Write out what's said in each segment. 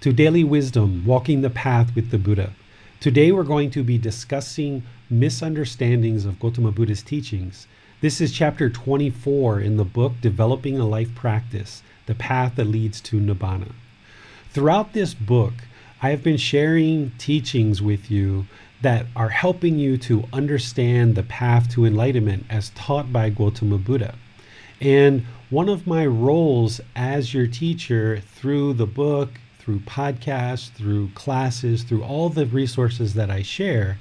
to Daily Wisdom Walking the Path with the Buddha. Today we're going to be discussing misunderstandings of Gautama Buddha's teachings. This is chapter 24 in the book Developing a Life Practice The Path That Leads to Nibbana. Throughout this book, I have been sharing teachings with you that are helping you to understand the path to enlightenment as taught by Gautama Buddha. And one of my roles as your teacher through the book, through podcasts, through classes, through all the resources that I share,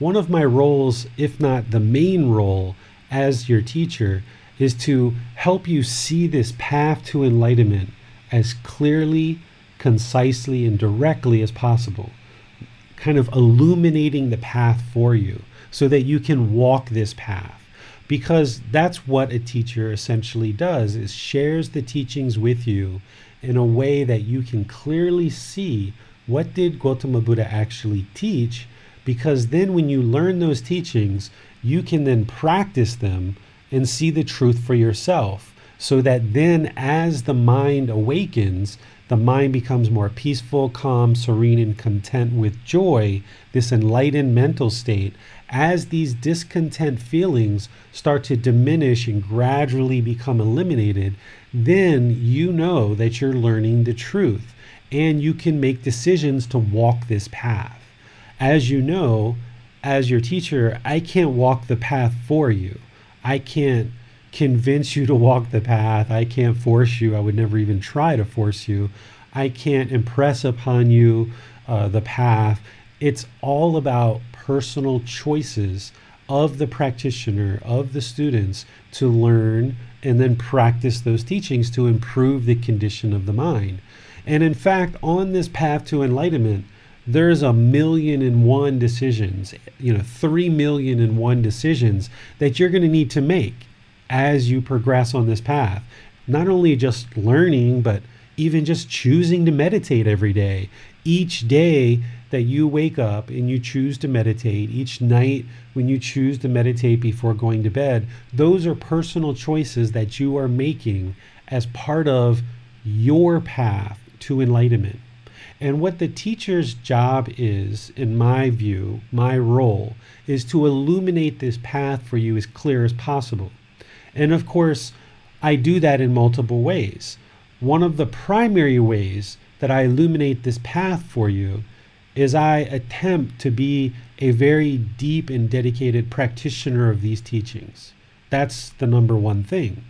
one of my roles, if not the main role as your teacher, is to help you see this path to enlightenment as clearly, concisely, and directly as possible. Kind of illuminating the path for you so that you can walk this path because that's what a teacher essentially does is shares the teachings with you in a way that you can clearly see what did Gautama Buddha actually teach because then when you learn those teachings you can then practice them and see the truth for yourself so that then as the mind awakens the mind becomes more peaceful calm serene and content with joy this enlightened mental state as these discontent feelings start to diminish and gradually become eliminated, then you know that you're learning the truth and you can make decisions to walk this path. As you know, as your teacher, I can't walk the path for you. I can't convince you to walk the path. I can't force you. I would never even try to force you. I can't impress upon you uh, the path. It's all about personal choices of the practitioner, of the students, to learn and then practice those teachings to improve the condition of the mind. And in fact, on this path to enlightenment, there's a million and one decisions, you know, three million and one decisions that you're going to need to make as you progress on this path. Not only just learning, but even just choosing to meditate every day. Each day, that you wake up and you choose to meditate each night when you choose to meditate before going to bed, those are personal choices that you are making as part of your path to enlightenment. And what the teacher's job is, in my view, my role, is to illuminate this path for you as clear as possible. And of course, I do that in multiple ways. One of the primary ways that I illuminate this path for you is I attempt to be a very deep and dedicated practitioner of these teachings. That's the number one thing.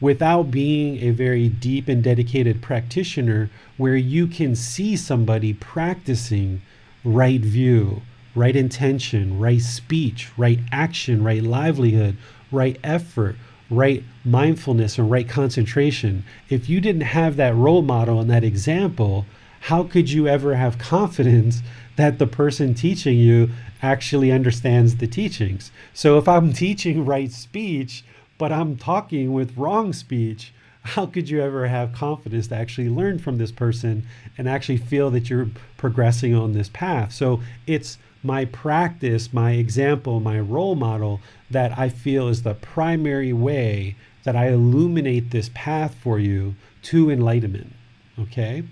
Without being a very deep and dedicated practitioner, where you can see somebody practicing right view, right intention, right speech, right action, right livelihood, right effort, right mindfulness, and right concentration, if you didn't have that role model and that example, how could you ever have confidence that the person teaching you actually understands the teachings? So if I'm teaching right speech, but I'm talking with wrong speech, how could you ever have confidence to actually learn from this person and actually feel that you're progressing on this path? So it's my practice, my example, my role model that I feel is the primary way that I illuminate this path for you to enlightenment. Okay?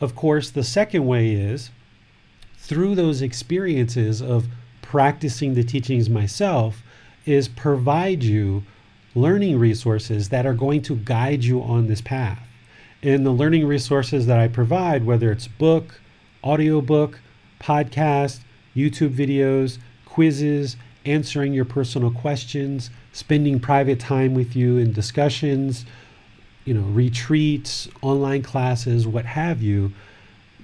Of course, the second way is through those experiences of practicing the teachings myself, is provide you learning resources that are going to guide you on this path. And the learning resources that I provide, whether it's book, audiobook, podcast, YouTube videos, quizzes, answering your personal questions, spending private time with you in discussions, you know, retreats, online classes, what have you,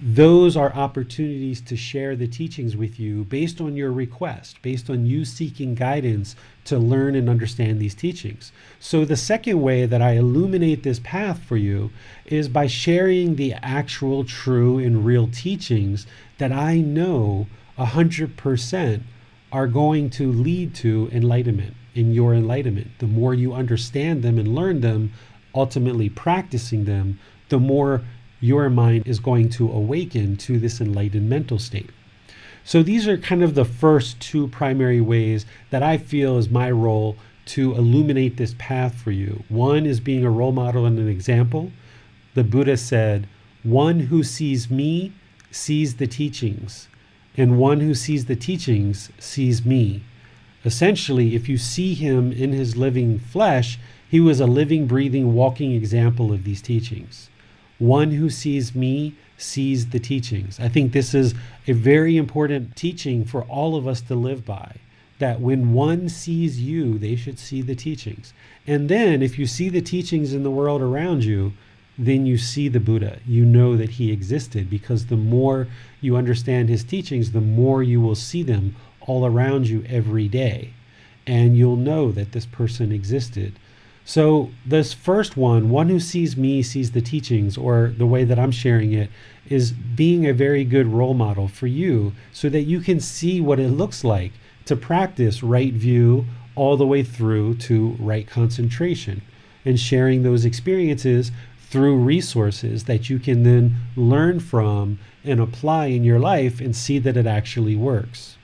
those are opportunities to share the teachings with you based on your request, based on you seeking guidance to learn and understand these teachings. So, the second way that I illuminate this path for you is by sharing the actual, true, and real teachings that I know 100% are going to lead to enlightenment in your enlightenment. The more you understand them and learn them, ultimately practicing them, the more your mind is going to awaken to this enlightened mental state. So these are kind of the first two primary ways that I feel is my role to illuminate this path for you. One is being a role model and an example. The Buddha said, One who sees me sees the teachings, and one who sees the teachings sees me. Essentially, if you see him in his living flesh, he was a living, breathing, walking example of these teachings. One who sees me sees the teachings. I think this is a very important teaching for all of us to live by. That when one sees you, they should see the teachings. And then, if you see the teachings in the world around you, then you see the Buddha. You know that he existed because the more you understand his teachings, the more you will see them all around you every day. And you'll know that this person existed. So, this first one, one who sees me sees the teachings, or the way that I'm sharing it, is being a very good role model for you so that you can see what it looks like to practice right view all the way through to right concentration and sharing those experiences through resources that you can then learn from and apply in your life and see that it actually works.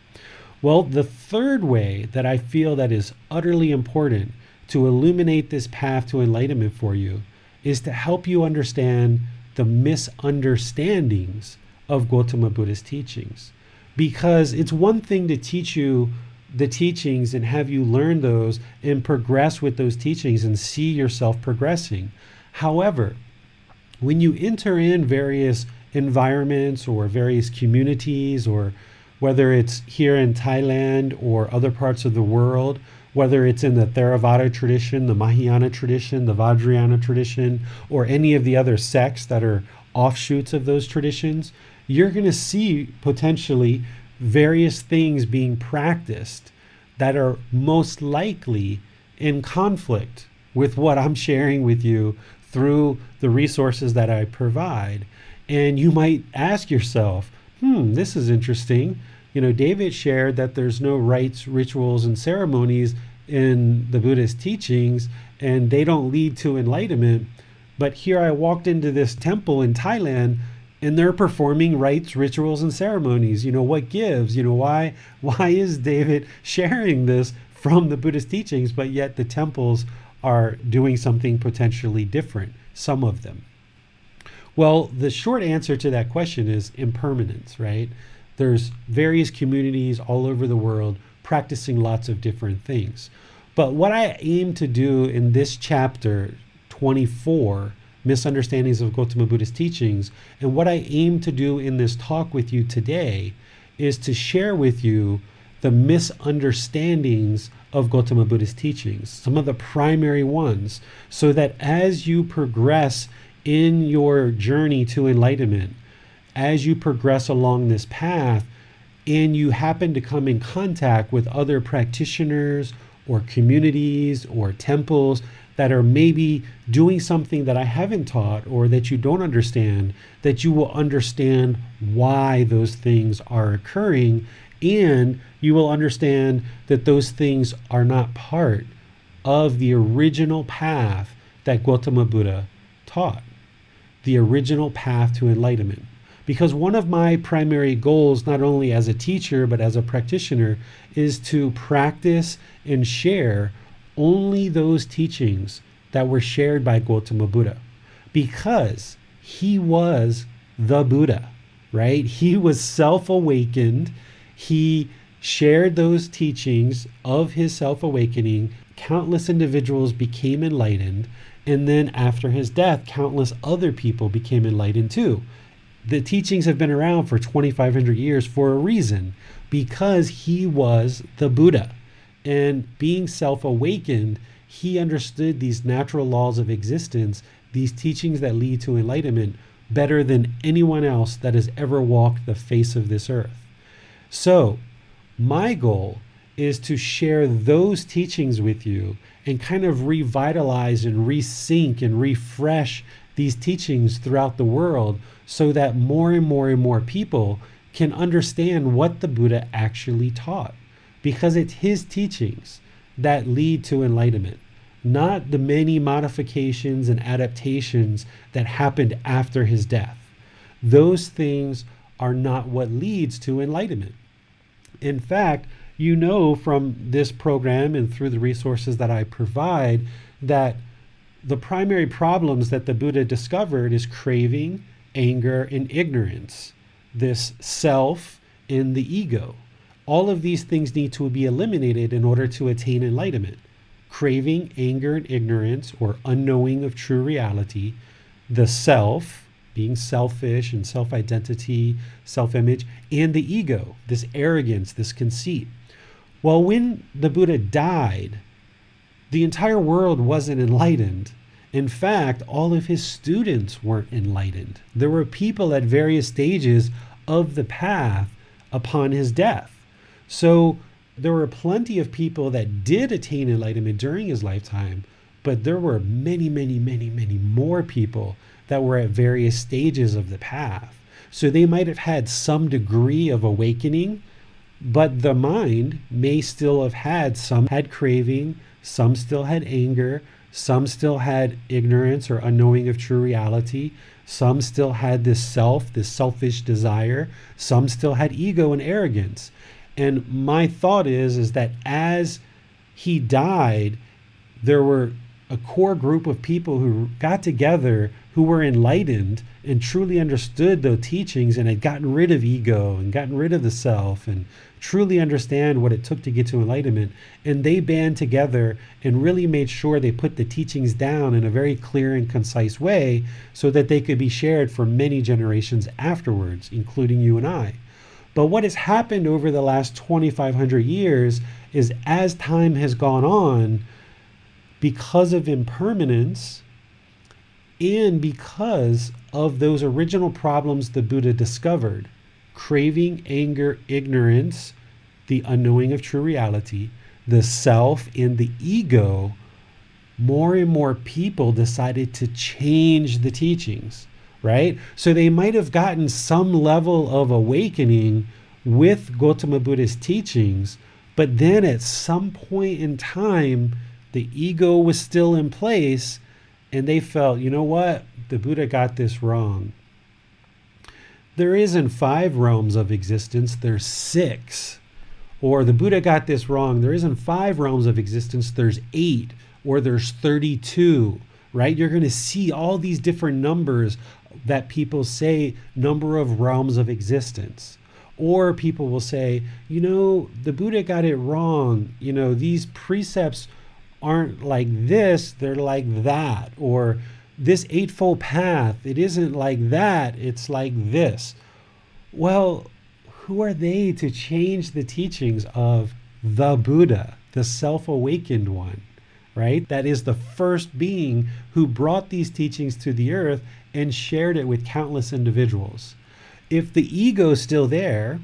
Well, the third way that I feel that is utterly important to illuminate this path to enlightenment for you is to help you understand the misunderstandings of Gautama Buddha's teachings. Because it's one thing to teach you the teachings and have you learn those and progress with those teachings and see yourself progressing. However, when you enter in various environments or various communities, or whether it's here in Thailand or other parts of the world, whether it's in the Theravada tradition, the Mahayana tradition, the Vajrayana tradition, or any of the other sects that are offshoots of those traditions, you're going to see potentially various things being practiced that are most likely in conflict with what I'm sharing with you through the resources that I provide. And you might ask yourself, hmm, this is interesting you know, David shared that there's no rites, rituals, and ceremonies in the Buddhist teachings, and they don't lead to enlightenment. But here I walked into this temple in Thailand, and they're performing rites, rituals, and ceremonies. You know, what gives? You know, why why is David sharing this from the Buddhist teachings, but yet the temples are doing something potentially different, some of them? Well, the short answer to that question is impermanence, right? There's various communities all over the world practicing lots of different things. But what I aim to do in this chapter 24, Misunderstandings of Gautama Buddha's Teachings, and what I aim to do in this talk with you today is to share with you the misunderstandings of Gautama Buddha's teachings, some of the primary ones, so that as you progress in your journey to enlightenment, as you progress along this path and you happen to come in contact with other practitioners or communities or temples that are maybe doing something that I haven't taught or that you don't understand, that you will understand why those things are occurring and you will understand that those things are not part of the original path that Gautama Buddha taught, the original path to enlightenment. Because one of my primary goals, not only as a teacher, but as a practitioner, is to practice and share only those teachings that were shared by Gautama Buddha. Because he was the Buddha, right? He was self awakened. He shared those teachings of his self awakening. Countless individuals became enlightened. And then after his death, countless other people became enlightened too the teachings have been around for 2,500 years for a reason because he was the Buddha. And being self awakened, he understood these natural laws of existence, these teachings that lead to enlightenment, better than anyone else that has ever walked the face of this earth. So, my goal is to share those teachings with you and kind of revitalize and resync and refresh these teachings throughout the world so that more and more and more people can understand what the Buddha actually taught. Because it's his teachings that lead to enlightenment, not the many modifications and adaptations that happened after his death. Those things are not what leads to enlightenment. In fact, you know from this program and through the resources that I provide that the primary problems that the Buddha discovered is craving, anger, and ignorance, this self and the ego. All of these things need to be eliminated in order to attain enlightenment. Craving, anger, and ignorance, or unknowing of true reality, the self, being selfish and self identity, self image, and the ego, this arrogance, this conceit. Well, when the Buddha died, the entire world wasn't enlightened. In fact, all of his students weren't enlightened. There were people at various stages of the path upon his death. So there were plenty of people that did attain enlightenment during his lifetime, but there were many, many, many, many more people that were at various stages of the path. So they might have had some degree of awakening, but the mind may still have had some had craving, some still had anger, some still had ignorance or unknowing of true reality. Some still had this self, this selfish desire. Some still had ego and arrogance. And my thought is is that as he died, there were a core group of people who got together who were enlightened and truly understood the teachings and had gotten rid of ego and gotten rid of the self and truly understand what it took to get to enlightenment. And they band together and really made sure they put the teachings down in a very clear and concise way so that they could be shared for many generations afterwards, including you and I. But what has happened over the last 2,500 years is as time has gone on, because of impermanence and because of those original problems the Buddha discovered, craving, anger, ignorance, the unknowing of true reality, the self, and the ego, more and more people decided to change the teachings, right? So they might have gotten some level of awakening with Gautama Buddha's teachings, but then at some point in time, the ego was still in place, and they felt, you know what? The Buddha got this wrong. There isn't five realms of existence, there's six. Or the Buddha got this wrong. There isn't five realms of existence, there's eight, or there's 32, right? You're going to see all these different numbers that people say number of realms of existence. Or people will say, you know, the Buddha got it wrong. You know, these precepts aren't like this, they're like that. Or this Eightfold Path, it isn't like that, it's like this. Well, who are they to change the teachings of the Buddha, the self awakened one, right? That is the first being who brought these teachings to the earth and shared it with countless individuals. If the ego is still there,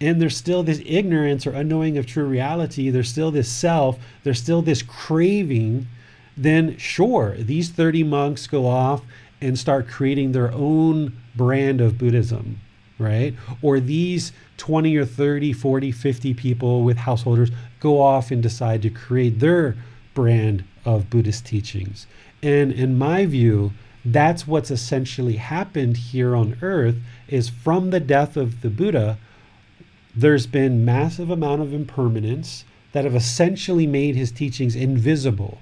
and there's still this ignorance or unknowing of true reality, there's still this self, there's still this craving, then sure, these 30 monks go off and start creating their own brand of Buddhism, right? Or these 20 or 30, 40, 50 people with householders go off and decide to create their brand of Buddhist teachings. And in my view, that's what's essentially happened here on earth is from the death of the Buddha, there's been massive amount of impermanence that have essentially made his teachings invisible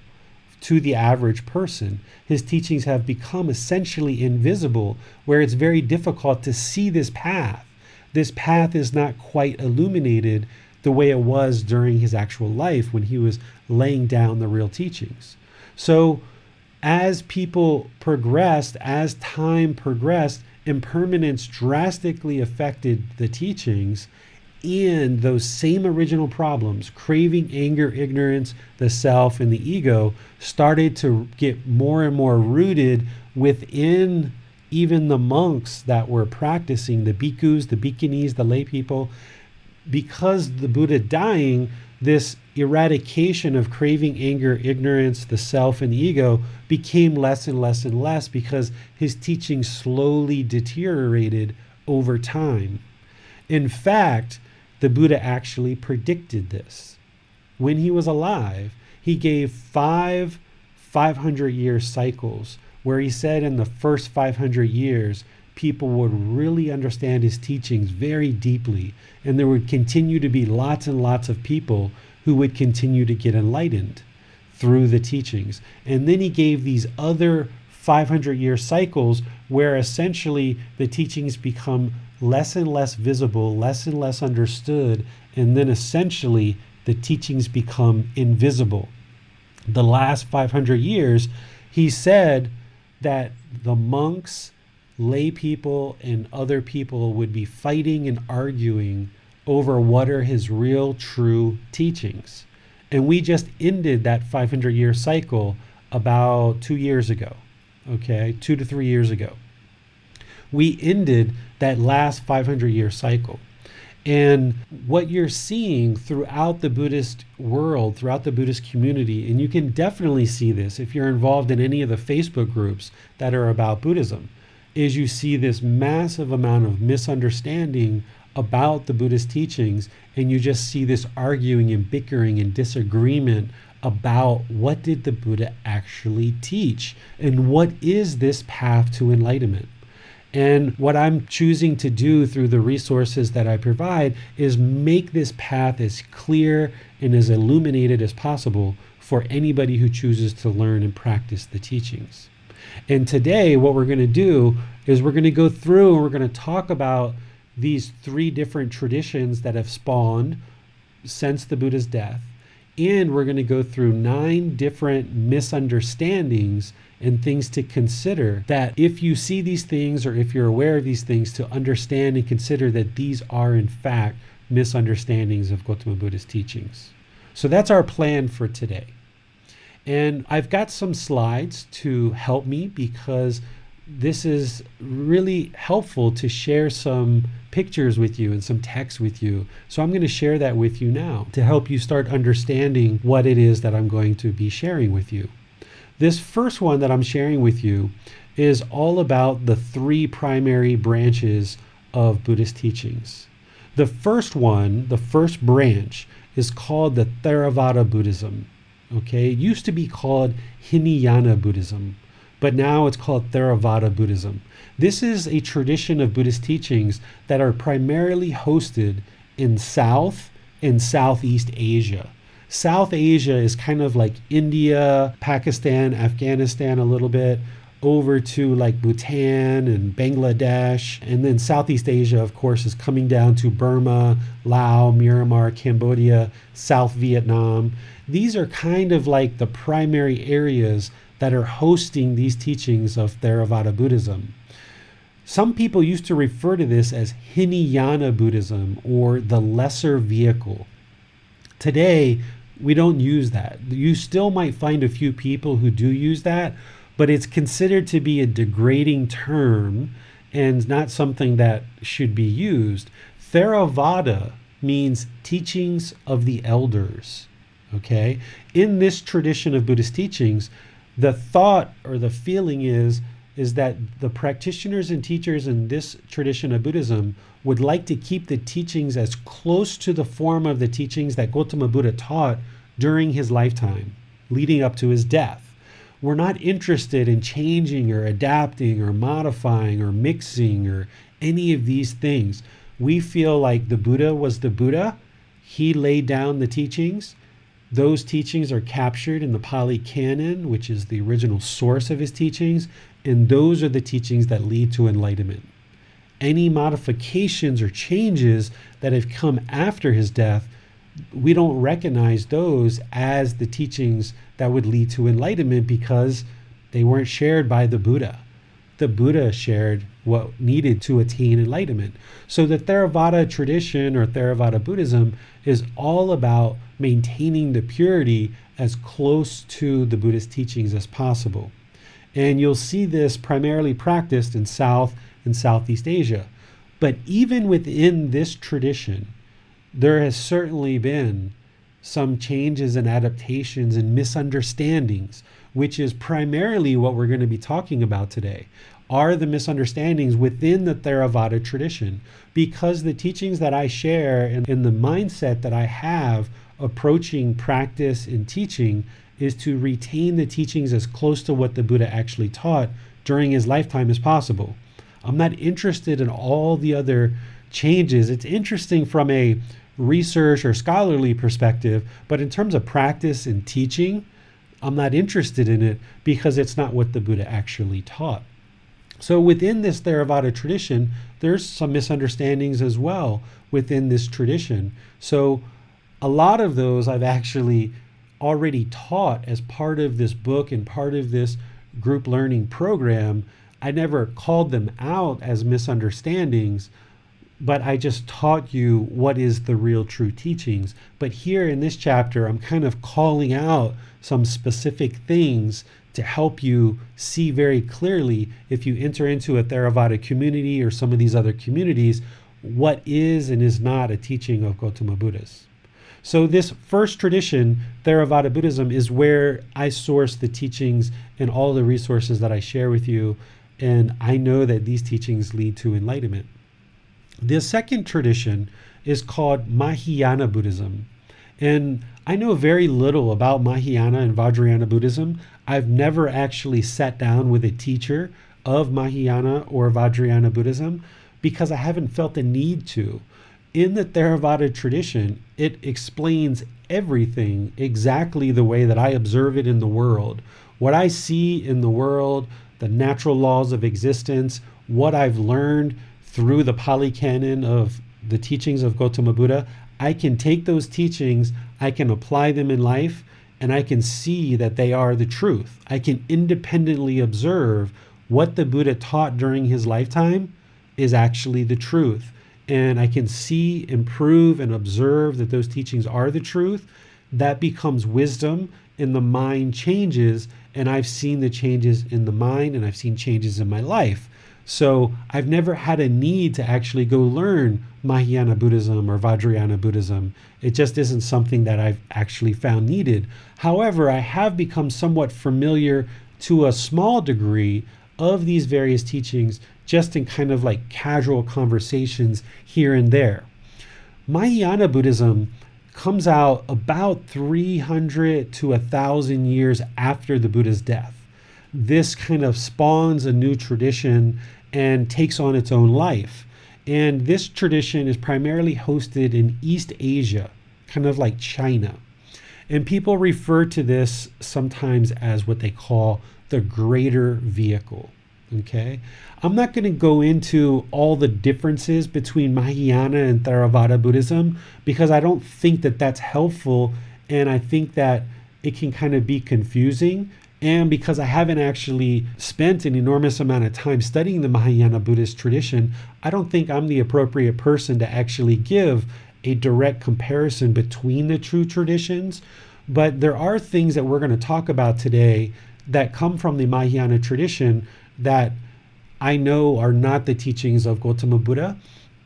to the average person. His teachings have become essentially invisible, where it's very difficult to see this path. This path is not quite illuminated the way it was during his actual life when he was laying down the real teachings. So, as people progressed, as time progressed, impermanence drastically affected the teachings and those same original problems craving anger ignorance the self and the ego started to get more and more rooted within even the monks that were practicing the bhikkhus the bhikkhunis the lay people. Because the buddha dying this eradication of craving anger ignorance the self and the ego became less and less and less because his teaching slowly deteriorated over time. In fact the Buddha actually predicted this. When he was alive, he gave five 500 year cycles where he said in the first 500 years, people would really understand his teachings very deeply, and there would continue to be lots and lots of people who would continue to get enlightened through the teachings. And then he gave these other 500 year cycles where essentially the teachings become less and less visible, less and less understood, and then essentially the teachings become invisible. The last 500 years, he said that the monks, lay people, and other people would be fighting and arguing over what are his real, true teachings. And we just ended that 500 year cycle about two years ago, okay, two to three years ago we ended that last 500 year cycle. And what you're seeing throughout the Buddhist world, throughout the Buddhist community, and you can definitely see this if you're involved in any of the Facebook groups that are about Buddhism, is you see this massive amount of misunderstanding about the Buddhist teachings, and you just see this arguing and bickering and disagreement about what did the Buddha actually teach and what is this path to enlightenment. And what I'm choosing to do through the resources that I provide is make this path as clear and as illuminated as possible for anybody who chooses to learn and practice the teachings. And today, what we're going to do is we're going to go through and we're going to talk about these three different traditions that have spawned since the Buddha's death. And we're going to go through nine different misunderstandings and things to consider that if you see these things or if you're aware of these things, to understand and consider that these are, in fact, misunderstandings of Gautama Buddha's teachings. So that's our plan for today. And I've got some slides to help me because this is really helpful to share some pictures with you and some text with you. So I'm going to share that with you now to help you start understanding what it is that I'm going to be sharing with you. This first one that I'm sharing with you is all about the three primary branches of Buddhist teachings. The first one, the first branch, is called the Theravada Buddhism. Okay, it used to be called Hinayana Buddhism, but now it's called Theravada Buddhism. This is a tradition of Buddhist teachings that are primarily hosted in South and Southeast Asia. South Asia is kind of like India, Pakistan, Afghanistan a little bit, over to like Bhutan and Bangladesh. And then Southeast Asia, of course, is coming down to Burma, Laos, Myanmar, Cambodia, South Vietnam. These are kind of like the primary areas that are hosting these teachings of Theravada Buddhism. Some people used to refer to this as Hinayana Buddhism or the lesser vehicle. Today, we don't use that. You still might find a few people who do use that, but it's considered to be a degrading term and not something that should be used. Theravada means teachings of the elders. Okay? In this tradition of Buddhist teachings, the thought or the feeling is is that the practitioners and teachers in this tradition of Buddhism would like to keep the teachings as close to the form of the teachings that Gautama Buddha taught during his lifetime, leading up to his death. We're not interested in changing or adapting or modifying or mixing or any of these things. We feel like the Buddha was the Buddha. He laid down the teachings. Those teachings are captured in the Pali Canon, which is the original source of his teachings, and those are the teachings that lead to enlightenment. Any modifications or changes that have come after his death, we don't recognize those as the teachings that would lead to enlightenment because they weren't shared by the Buddha. the Buddha shared what needed to attain enlightenment. So the Theravada tradition or Theravada Buddhism is all about maintaining the purity as close to the Buddhist teachings as possible. And you'll see this primarily practiced in South and Southeast Asia. But even within this tradition, there has certainly been some changes and adaptations and misunderstandings, which is primarily what we're going to be talking about today. Are the misunderstandings within the Theravada tradition? Because the teachings that I share and, and the mindset that I have approaching practice and teaching is to retain the teachings as close to what the Buddha actually taught during his lifetime as possible. I'm not interested in all the other changes. It's interesting from a research or scholarly perspective, but in terms of practice and teaching, I'm not interested in it because it's not what the Buddha actually taught. So within this Theravada tradition, there's some misunderstandings as well within this tradition. So a lot of those I've actually already taught as part of this book and part of this group learning program. I never called them out as misunderstandings, but I just taught you what is the real true teachings. But here in this chapter, I'm kind of calling out some specific things to help you see very clearly if you enter into a Theravada community or some of these other communities, what is and is not a teaching of Gautama Buddhas. So, this first tradition, Theravada Buddhism, is where I source the teachings and all the resources that I share with you. And I know that these teachings lead to enlightenment. The second tradition is called Mahayana Buddhism. And I know very little about Mahayana and Vajrayana Buddhism. I've never actually sat down with a teacher of Mahayana or Vajrayana Buddhism because I haven't felt the need to. In the Theravada tradition, it explains everything exactly the way that I observe it in the world. What I see in the world, the natural laws of existence, what I've learned through the Pali Canon of the teachings of Gautama Buddha, I can take those teachings, I can apply them in life, and I can see that they are the truth. I can independently observe what the Buddha taught during his lifetime is actually the truth. And I can see, improve, and observe that those teachings are the truth. That becomes wisdom, and the mind changes. And I've seen the changes in the mind, and I've seen changes in my life. So I've never had a need to actually go learn Mahayana Buddhism or Vajrayana Buddhism. It just isn't something that I've actually found needed. However, I have become somewhat familiar to a small degree of these various teachings just in kind of like casual conversations here and there. Mahayana Buddhism comes out about 300 to 1,000 years after the Buddha's death. This kind of spawns a new tradition and takes on its own life. And this tradition is primarily hosted in East Asia, kind of like China. And people refer to this sometimes as what they call the greater vehicle. Okay. I'm not going to go into all the differences between Mahayana and Theravada Buddhism because I don't think that that's helpful. And I think that it can kind of be confusing and because I haven't actually spent an enormous amount of time studying the Mahayana Buddhist tradition, I don't think I'm the appropriate person to actually give a direct comparison between the two traditions. But there are things that we're going to talk about today that come from the Mahayana tradition that I know are not the teachings of Gautama Buddha.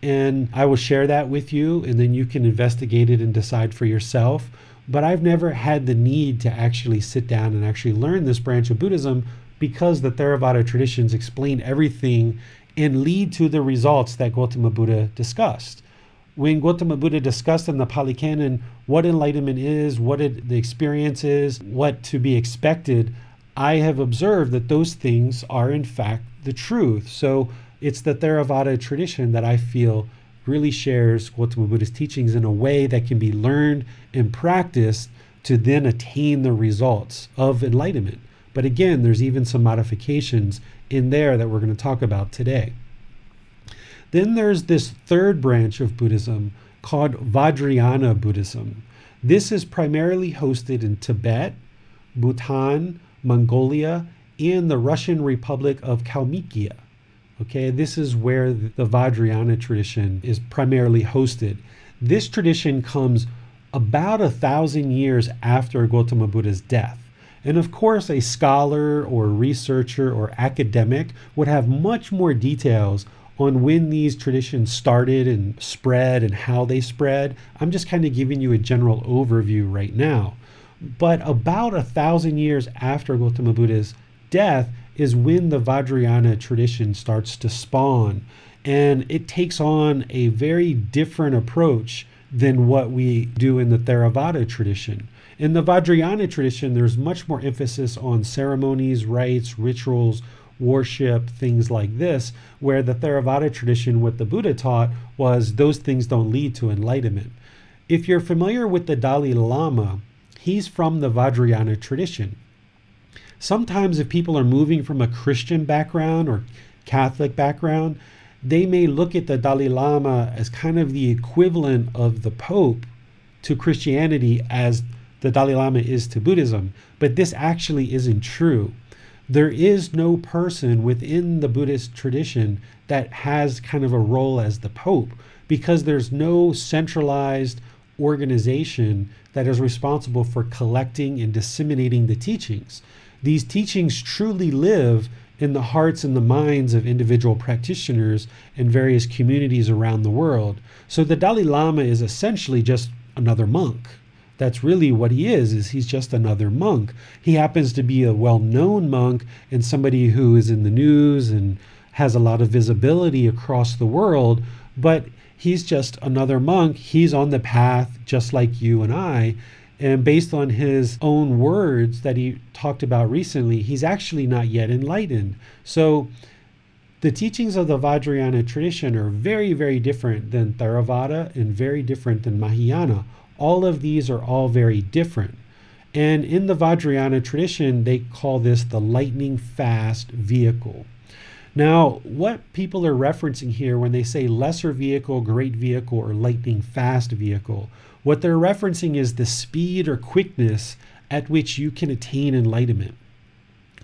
And I will share that with you, and then you can investigate it and decide for yourself but I've never had the need to actually sit down and actually learn this branch of Buddhism because the Theravada traditions explain everything and lead to the results that Gautama Buddha discussed. When Gautama Buddha discussed in the Pali Canon what enlightenment is, what it, the experience is, what to be expected, I have observed that those things are in fact the truth. So it's the Theravada tradition that I feel really shares Gautama Buddha's teachings in a way that can be learned and practiced to then attain the results of enlightenment. But again, there's even some modifications in there that we're going to talk about today. Then there's this third branch of Buddhism called Vajrayana Buddhism. This is primarily hosted in Tibet, Bhutan, Mongolia, and the Russian Republic of Kalmykia. Okay, this is where the Vajrayana tradition is primarily hosted. This tradition comes about a thousand years after Gautama Buddha's death. And of course, a scholar or researcher or academic would have much more details on when these traditions started and spread and how they spread. I'm just kind of giving you a general overview right now. But about a thousand years after Gautama Buddha's death is when the Vajrayana tradition starts to spawn. And it takes on a very different approach than what we do in the Theravada tradition. In the Vajrayana tradition, there's much more emphasis on ceremonies, rites, rituals, worship, things like this, where the Theravada tradition, what the Buddha taught, was those things don't lead to enlightenment. If you're familiar with the Dalai Lama, he's from the Vajrayana tradition. Sometimes, if people are moving from a Christian background or Catholic background, they may look at the Dalai Lama as kind of the equivalent of the Pope to Christianity as the Dalai Lama is to Buddhism, but this actually isn't true. There is no person within the Buddhist tradition that has kind of a role as the Pope because there's no centralized organization that is responsible for collecting and disseminating the teachings. These teachings truly live in the hearts and the minds of individual practitioners in various communities around the world. So the Dalai Lama is essentially just another monk. That's really what he is is he's just another monk. He happens to be a well-known monk and somebody who is in the news and has a lot of visibility across the world, but he's just another monk. He's on the path just like you and I. And based on his own words that he talked about recently, he's actually not yet enlightened. So the teachings of the Vajrayana tradition are very, very different than Theravada and very different than Mahayana. All of these are all very different. And in the Vajrayana tradition, they call this the lightning fast vehicle. Now, what people are referencing here when they say lesser vehicle, great vehicle, or lightning fast vehicle, what they're referencing is the speed or quickness at which you can attain enlightenment.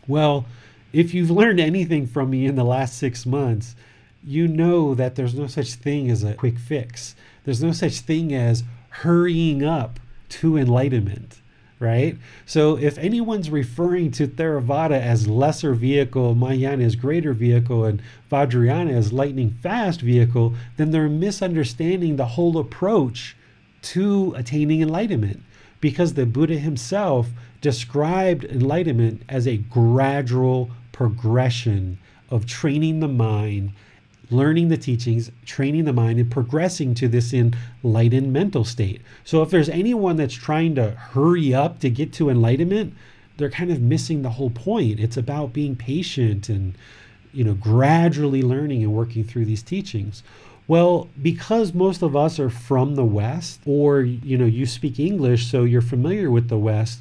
Well, if you've learned anything from me in the last six months, you know that there's no such thing as a quick fix. There's no such thing as hurrying up to enlightenment, right? So if anyone's referring to Theravada as lesser vehicle, Mahayana as greater vehicle, and Vajrayana as lightning fast vehicle, then they're misunderstanding the whole approach to attaining enlightenment because the Buddha himself described enlightenment as a gradual progression of training the mind, learning the teachings, training the mind, and progressing to this enlightened mental state. So, if there's anyone that's trying to hurry up to get to enlightenment, they're kind of missing the whole point. It's about being patient and you know gradually learning and working through these teachings well, because most of us are from the West, or you know, you speak English, so you're familiar with the West,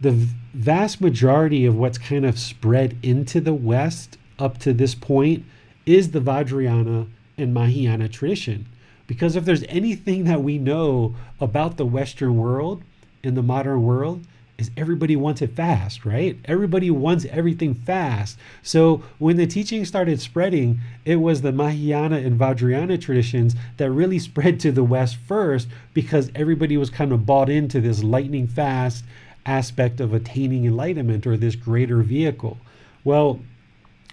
the vast majority of what's kind of spread into the West up to this point is the Vajrayana and Mahayana tradition. Because if there's anything that we know about the Western world, in the modern world, is everybody wants it fast, right? Everybody wants everything fast. So when the teaching started spreading, it was the Mahayana and Vajrayana traditions that really spread to the West first because everybody was kind of bought into this lightning fast aspect of attaining enlightenment or this greater vehicle. Well,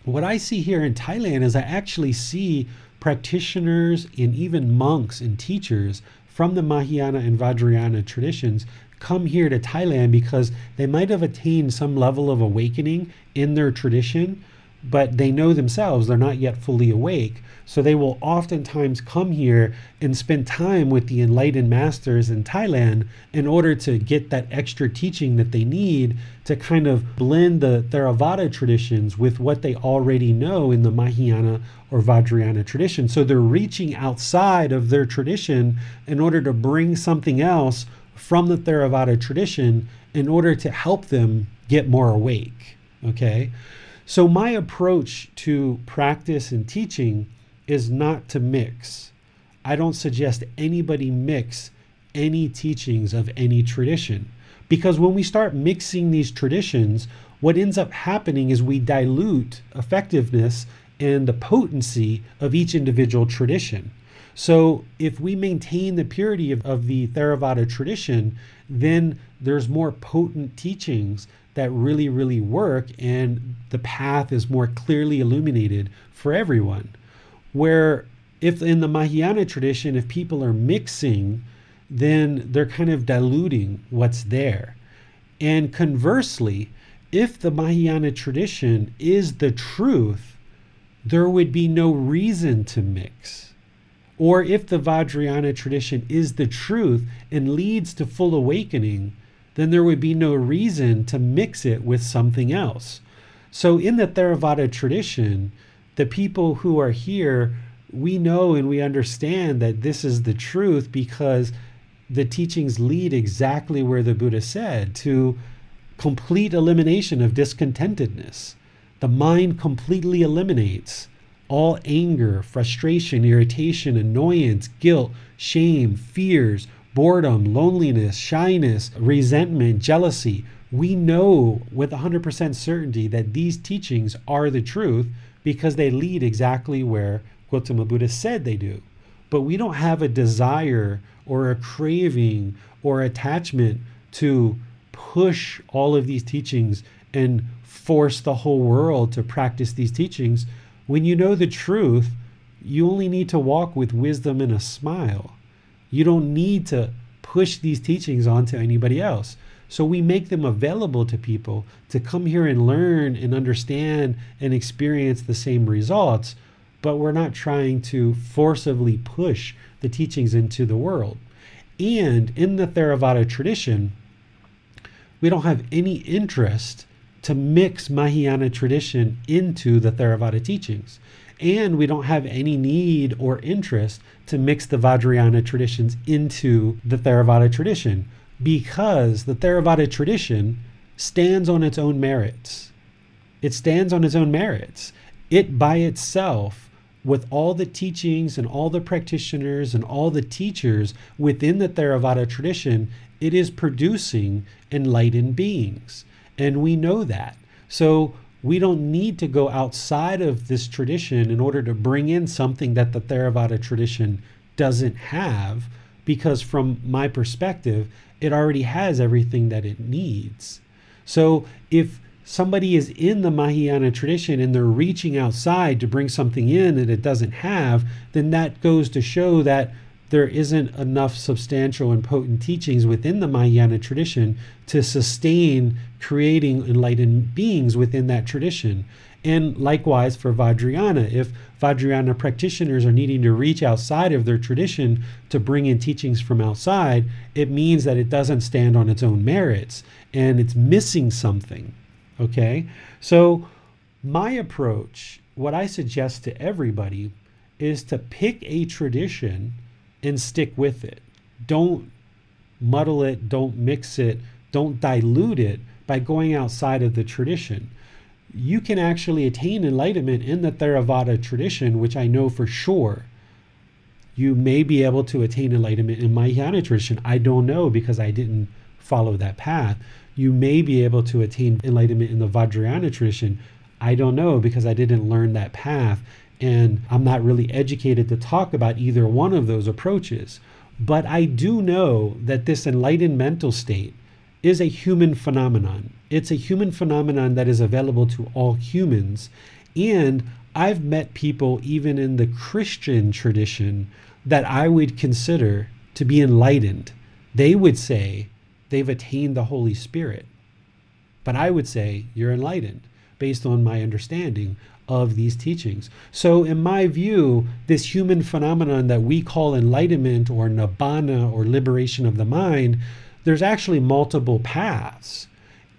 what I see here in Thailand is I actually see practitioners and even monks and teachers from the Mahayana and Vajrayana traditions come here to Thailand because they might have attained some level of awakening in their tradition, but they know themselves they're not yet fully awake. So they will oftentimes come here and spend time with the enlightened masters in Thailand in order to get that extra teaching that they need to kind of blend the Theravada traditions with what they already know in the Mahayana or Vajrayana tradition. So they're reaching outside of their tradition in order to bring something else from the Theravada tradition in order to help them get more awake. Okay? So, my approach to practice and teaching is not to mix. I don't suggest anybody mix any teachings of any tradition. Because when we start mixing these traditions, what ends up happening is we dilute effectiveness and the potency of each individual tradition. So, if we maintain the purity of, of the Theravada tradition, then there's more potent teachings that really, really work, and the path is more clearly illuminated for everyone. Where, if in the Mahayana tradition, if people are mixing, then they're kind of diluting what's there. And conversely, if the Mahayana tradition is the truth, there would be no reason to mix. Or if the Vajrayana tradition is the truth and leads to full awakening, then there would be no reason to mix it with something else. So, in the Theravada tradition, the people who are here, we know and we understand that this is the truth because the teachings lead exactly where the Buddha said to complete elimination of discontentedness. The mind completely eliminates all anger, frustration, irritation, annoyance, guilt, shame, fears, boredom, loneliness, shyness, resentment, jealousy. We know with 100% certainty that these teachings are the truth because they lead exactly where Gautama Buddha said they do. But we don't have a desire or a craving or attachment to push all of these teachings and force the whole world to practice these teachings. When you know the truth, you only need to walk with wisdom and a smile. You don't need to push these teachings onto anybody else. So we make them available to people to come here and learn and understand and experience the same results, but we're not trying to forcibly push the teachings into the world. And in the Theravada tradition, we don't have any interest to mix Mahayana tradition into the Theravada teachings. And we don't have any need or interest to mix the Vajrayana traditions into the Theravada tradition because the Theravada tradition stands on its own merits. It stands on its own merits. It by itself with all the teachings and all the practitioners and all the teachers within the Theravada tradition, it is producing enlightened beings. And we know that. So we don't need to go outside of this tradition in order to bring in something that the Theravada tradition doesn't have, because from my perspective, it already has everything that it needs. So if somebody is in the Mahayana tradition and they're reaching outside to bring something in that it doesn't have, then that goes to show that there isn't enough substantial and potent teachings within the Mahayana tradition to sustain creating enlightened beings within that tradition. And likewise for Vajrayana, if Vajrayana practitioners are needing to reach outside of their tradition to bring in teachings from outside, it means that it doesn't stand on its own merits and it's missing something. Okay? So, my approach, what I suggest to everybody, is to pick a tradition and stick with it. Don't muddle it, don't mix it, don't dilute it by going outside of the tradition. You can actually attain enlightenment in the Theravada tradition, which I know for sure. You may be able to attain enlightenment in Mahayana tradition. I don't know because I didn't follow that path you may be able to attain enlightenment in the Vajrayana tradition. I don't know because I didn't learn that path and I'm not really educated to talk about either one of those approaches. But I do know that this enlightened mental state is a human phenomenon. It's a human phenomenon that is available to all humans. And I've met people, even in the Christian tradition, that I would consider to be enlightened. They would say, they've attained the Holy Spirit. But I would say you're enlightened based on my understanding of these teachings. So, in my view, this human phenomenon that we call enlightenment or nibbana or liberation of the mind, there's actually multiple paths.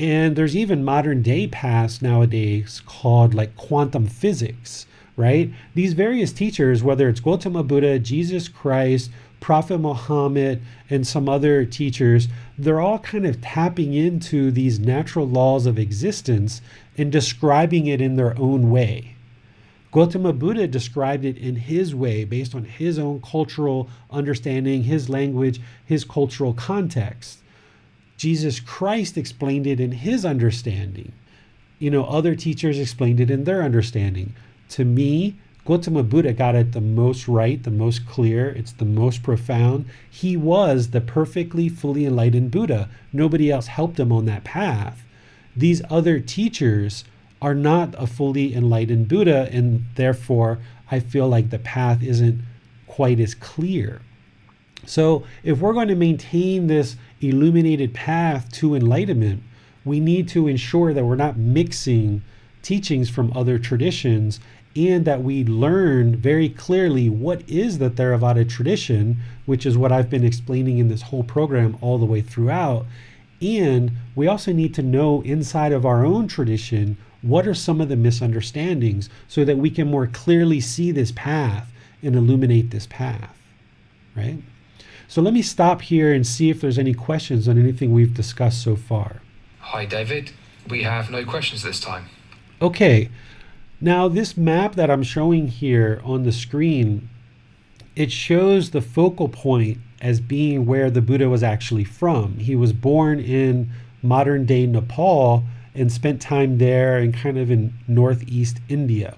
And there's even modern day paths nowadays called like quantum physics, right? These various teachers, whether it's Gautama Buddha, Jesus Christ, Prophet Muhammad, and some other teachers, they're all kind of tapping into these natural laws of existence and describing it in their own way. Gautama Buddha described it in his way based on his own cultural understanding, his language, his cultural context. Jesus Christ explained it in his understanding. you know, other teachers explained it in their understanding. To me, Gautama Buddha got it the most right, the most clear, it's the most profound. He was the perfectly fully enlightened Buddha. Nobody else helped him on that path. These other teachers are not a fully enlightened Buddha, and therefore I feel like the path isn't quite as clear. So, if we're going to maintain this illuminated path to enlightenment, we need to ensure that we're not mixing teachings from other traditions and that we learn very clearly what is the Theravada tradition, which is what I've been explaining in this whole program all the way throughout. And we also need to know inside of our own tradition what are some of the misunderstandings so that we can more clearly see this path and illuminate this path, right? So let me stop here and see if there's any questions on anything we've discussed so far. Hi, David. We have no questions this time. Okay. Now, this map that I'm showing here on the screen, it shows the focal point as being where the Buddha was actually from. He was born in modern day Nepal and spent time there and kind of in northeast India.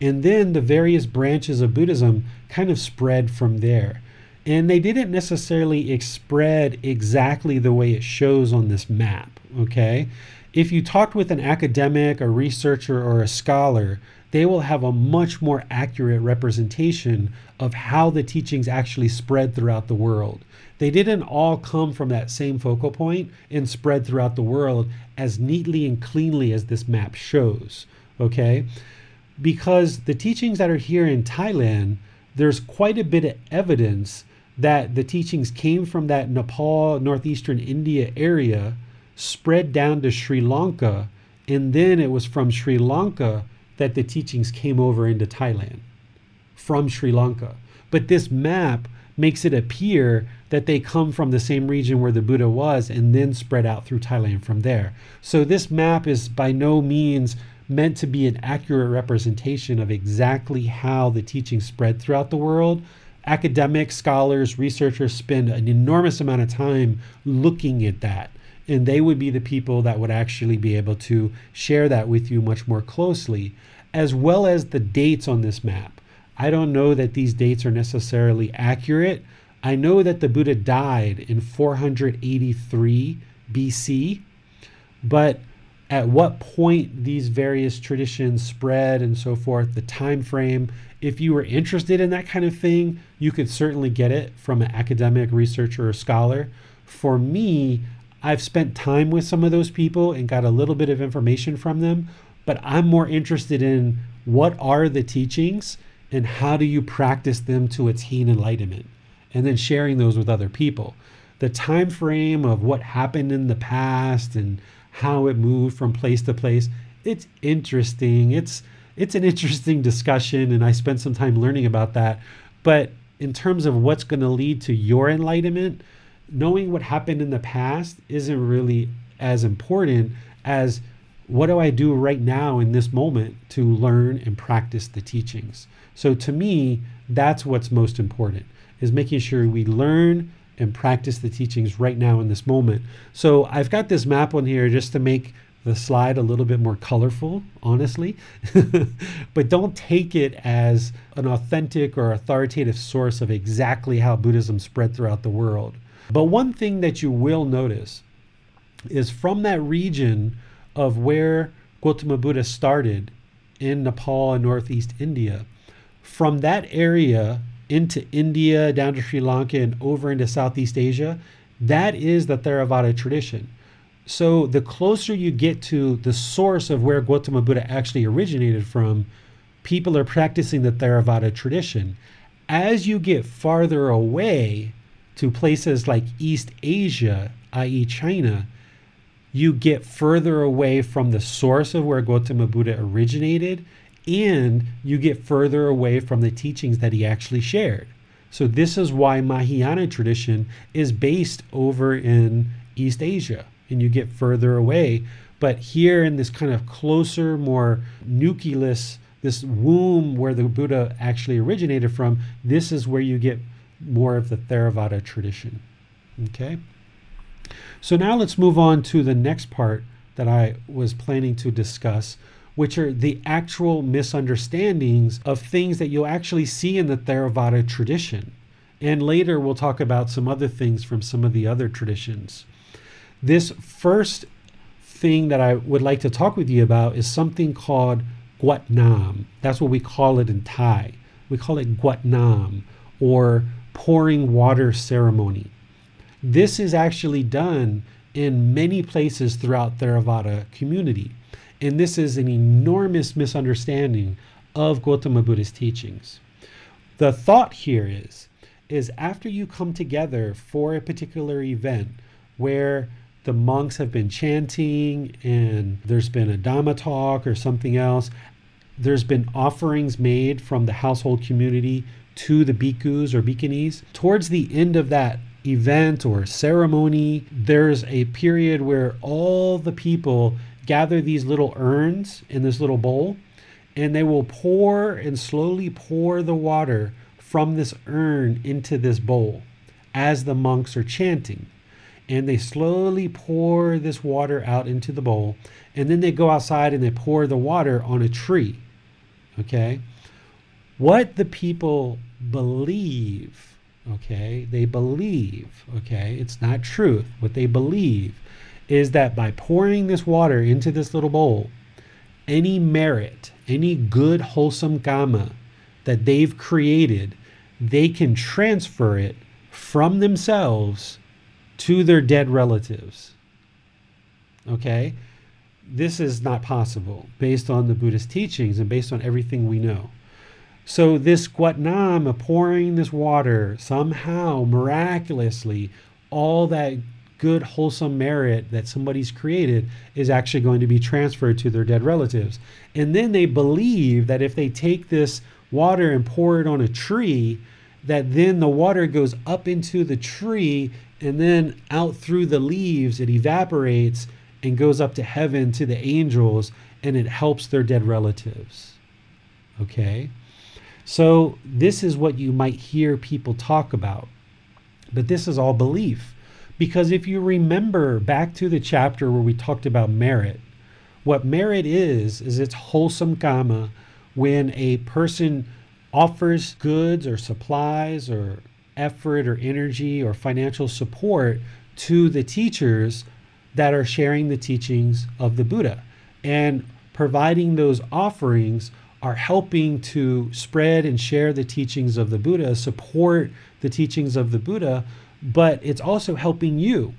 And then the various branches of Buddhism kind of spread from there. And they didn't necessarily spread exactly the way it shows on this map, okay? If you talked with an academic, a researcher, or a scholar, they will have a much more accurate representation of how the teachings actually spread throughout the world. They didn't all come from that same focal point and spread throughout the world as neatly and cleanly as this map shows. Okay? Because the teachings that are here in Thailand, there's quite a bit of evidence that the teachings came from that Nepal, northeastern India area spread down to Sri Lanka, and then it was from Sri Lanka that the teachings came over into Thailand from Sri Lanka. But this map makes it appear that they come from the same region where the Buddha was and then spread out through Thailand from there. So this map is by no means meant to be an accurate representation of exactly how the teachings spread throughout the world. Academics, scholars, researchers spend an enormous amount of time looking at that and they would be the people that would actually be able to share that with you much more closely, as well as the dates on this map. I don't know that these dates are necessarily accurate. I know that the Buddha died in 483 BC, but at what point these various traditions spread and so forth, the time frame, if you were interested in that kind of thing, you could certainly get it from an academic researcher or scholar. For me, I've spent time with some of those people and got a little bit of information from them, but I'm more interested in what are the teachings and how do you practice them to attain enlightenment and then sharing those with other people. The time frame of what happened in the past and how it moved from place to place, it's interesting. It's it's an interesting discussion and I spent some time learning about that. But in terms of what's going to lead to your enlightenment, knowing what happened in the past isn't really as important as what do I do right now in this moment to learn and practice the teachings. So to me, that's what's most important is making sure we learn and practice the teachings right now in this moment. So I've got this map on here just to make the slide a little bit more colorful, honestly. but don't take it as an authentic or authoritative source of exactly how Buddhism spread throughout the world. But one thing that you will notice is from that region of where Gautama Buddha started in Nepal and Northeast India, from that area into India, down to Sri Lanka, and over into Southeast Asia, that is the Theravada tradition. So the closer you get to the source of where Gautama Buddha actually originated from, people are practicing the Theravada tradition. As you get farther away, to places like East Asia, i.e., China, you get further away from the source of where Gautama Buddha originated, and you get further away from the teachings that he actually shared. So, this is why Mahayana tradition is based over in East Asia, and you get further away. But here in this kind of closer, more nucleus, this womb where the Buddha actually originated from, this is where you get more of the Theravada tradition. Okay? So now let's move on to the next part that I was planning to discuss, which are the actual misunderstandings of things that you'll actually see in the Theravada tradition. And later we'll talk about some other things from some of the other traditions. This first thing that I would like to talk with you about is something called Guat Nam. That's what we call it in Thai. We call it Guat Nam or pouring water ceremony. This is actually done in many places throughout Theravada community. And this is an enormous misunderstanding of Gautama Buddha's teachings. The thought here is, is after you come together for a particular event where the monks have been chanting and there's been a Dhamma talk or something else, there's been offerings made from the household community to the bhikkhus or bhikkhunis. Towards the end of that event or ceremony, there's a period where all the people gather these little urns in this little bowl and they will pour and slowly pour the water from this urn into this bowl as the monks are chanting. And they slowly pour this water out into the bowl. And then they go outside and they pour the water on a tree. Okay? What the people believe, okay, they believe, okay, it's not truth. What they believe is that by pouring this water into this little bowl, any merit, any good, wholesome karma that they've created, they can transfer it from themselves to their dead relatives. Okay? This is not possible based on the Buddhist teachings and based on everything we know. So, this Guatnam, pouring this water, somehow, miraculously, all that good, wholesome merit that somebody's created is actually going to be transferred to their dead relatives. And then they believe that if they take this water and pour it on a tree, that then the water goes up into the tree and then out through the leaves, it evaporates and goes up to heaven to the angels and it helps their dead relatives. Okay? So, this is what you might hear people talk about. But this is all belief. Because if you remember back to the chapter where we talked about merit, what merit is, is it's wholesome karma when a person offers goods or supplies or effort or energy or financial support to the teachers that are sharing the teachings of the Buddha. And providing those offerings are helping to spread and share the teachings of the Buddha, support the teachings of the Buddha, but it's also helping you.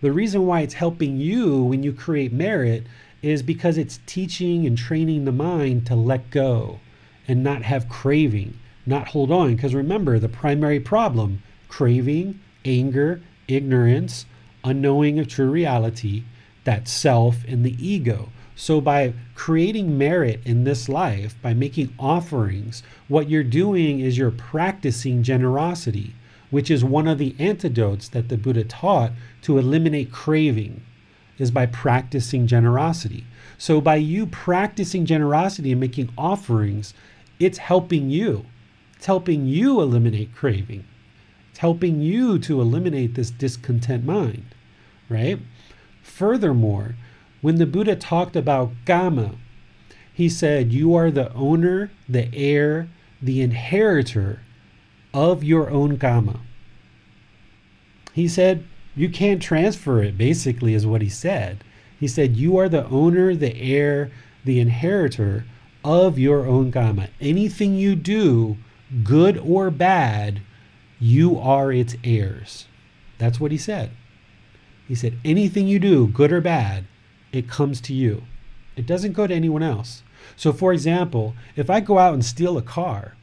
The reason why it's helping you when you create merit is because it's teaching and training the mind to let go and not have craving, not hold on. Because remember, the primary problem craving, anger, ignorance, unknowing of true reality, that self and the ego. So, by creating merit in this life, by making offerings, what you're doing is you're practicing generosity, which is one of the antidotes that the Buddha taught to eliminate craving, is by practicing generosity. So, by you practicing generosity and making offerings, it's helping you. It's helping you eliminate craving. It's helping you to eliminate this discontent mind right? Furthermore, when the Buddha talked about Kamma, he said, You are the owner, the heir, the inheritor of your own Kamma. He said, You can't transfer it, basically, is what he said. He said, You are the owner, the heir, the inheritor of your own Kamma. Anything you do, good or bad, you are its heirs. That's what he said. He said, anything you do, good or bad, it comes to you. It doesn't go to anyone else. So, for example, if I go out and steal a car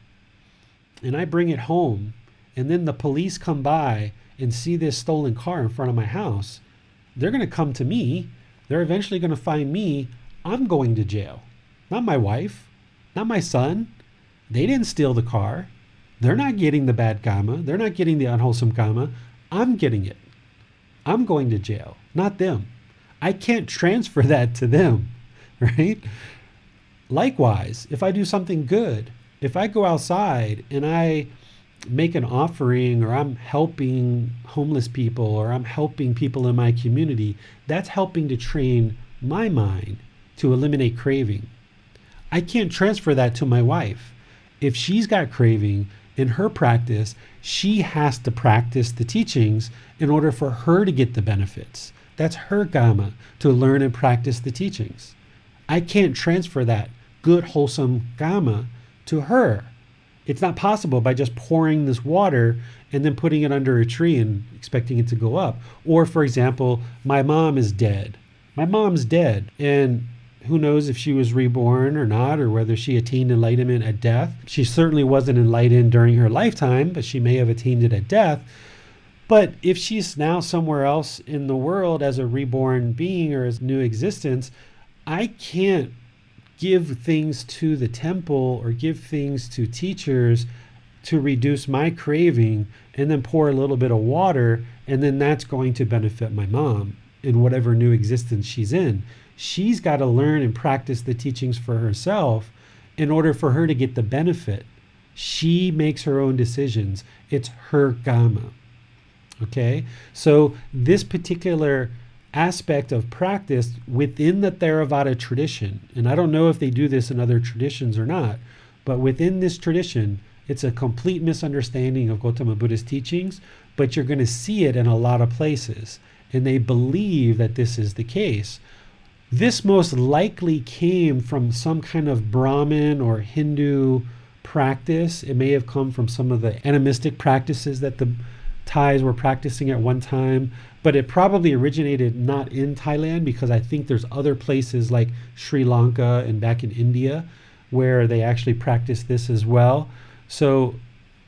and I bring it home, and then the police come by and see this stolen car in front of my house, they're going to come to me. They're eventually going to find me. I'm going to jail. Not my wife, not my son. They didn't steal the car. They're not getting the bad karma. They're not getting the unwholesome karma. I'm getting it. I'm going to jail, not them. I can't transfer that to them, right? Likewise, if I do something good, if I go outside and I make an offering or I'm helping homeless people or I'm helping people in my community, that's helping to train my mind to eliminate craving. I can't transfer that to my wife. If she's got craving in her practice, she has to practice the teachings in order for her to get the benefits. That's her kamma to learn and practice the teachings. I can't transfer that good, wholesome kamma to her. It's not possible by just pouring this water and then putting it under a tree and expecting it to go up. Or, for example, my mom is dead. My mom's dead. And who knows if she was reborn or not, or whether she attained enlightenment at death. She certainly wasn't enlightened during her lifetime, but she may have attained it at death. But if she's now somewhere else in the world as a reborn being or as new existence, I can't give things to the temple or give things to teachers to reduce my craving and then pour a little bit of water and then that's going to benefit my mom in whatever new existence she's in. She's got to learn and practice the teachings for herself in order for her to get the benefit. She makes her own decisions. It's her kamma. Okay? So this particular aspect of practice within the Theravada tradition, and I don't know if they do this in other traditions or not, but within this tradition, it's a complete misunderstanding of Gautama Buddha's teachings, but you're going to see it in a lot of places. And they believe that this is the case. This most likely came from some kind of Brahmin or Hindu practice. It may have come from some of the animistic practices that the Thais were practicing at one time, but it probably originated not in Thailand because I think there's other places like Sri Lanka and back in India where they actually practice this as well. So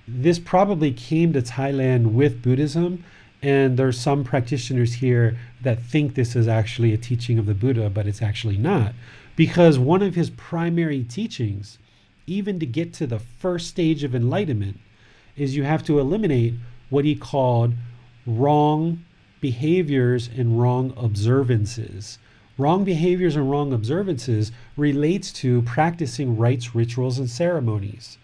this probably came to Thailand with Buddhism, and there's some practitioners here that think this is actually a teaching of the Buddha, but it's actually not. Because one of his primary teachings, even to get to the first stage of enlightenment, is you have to eliminate what he called wrong behaviors and wrong observances. Wrong behaviors and wrong observances relates to practicing rites, rituals, and ceremonies.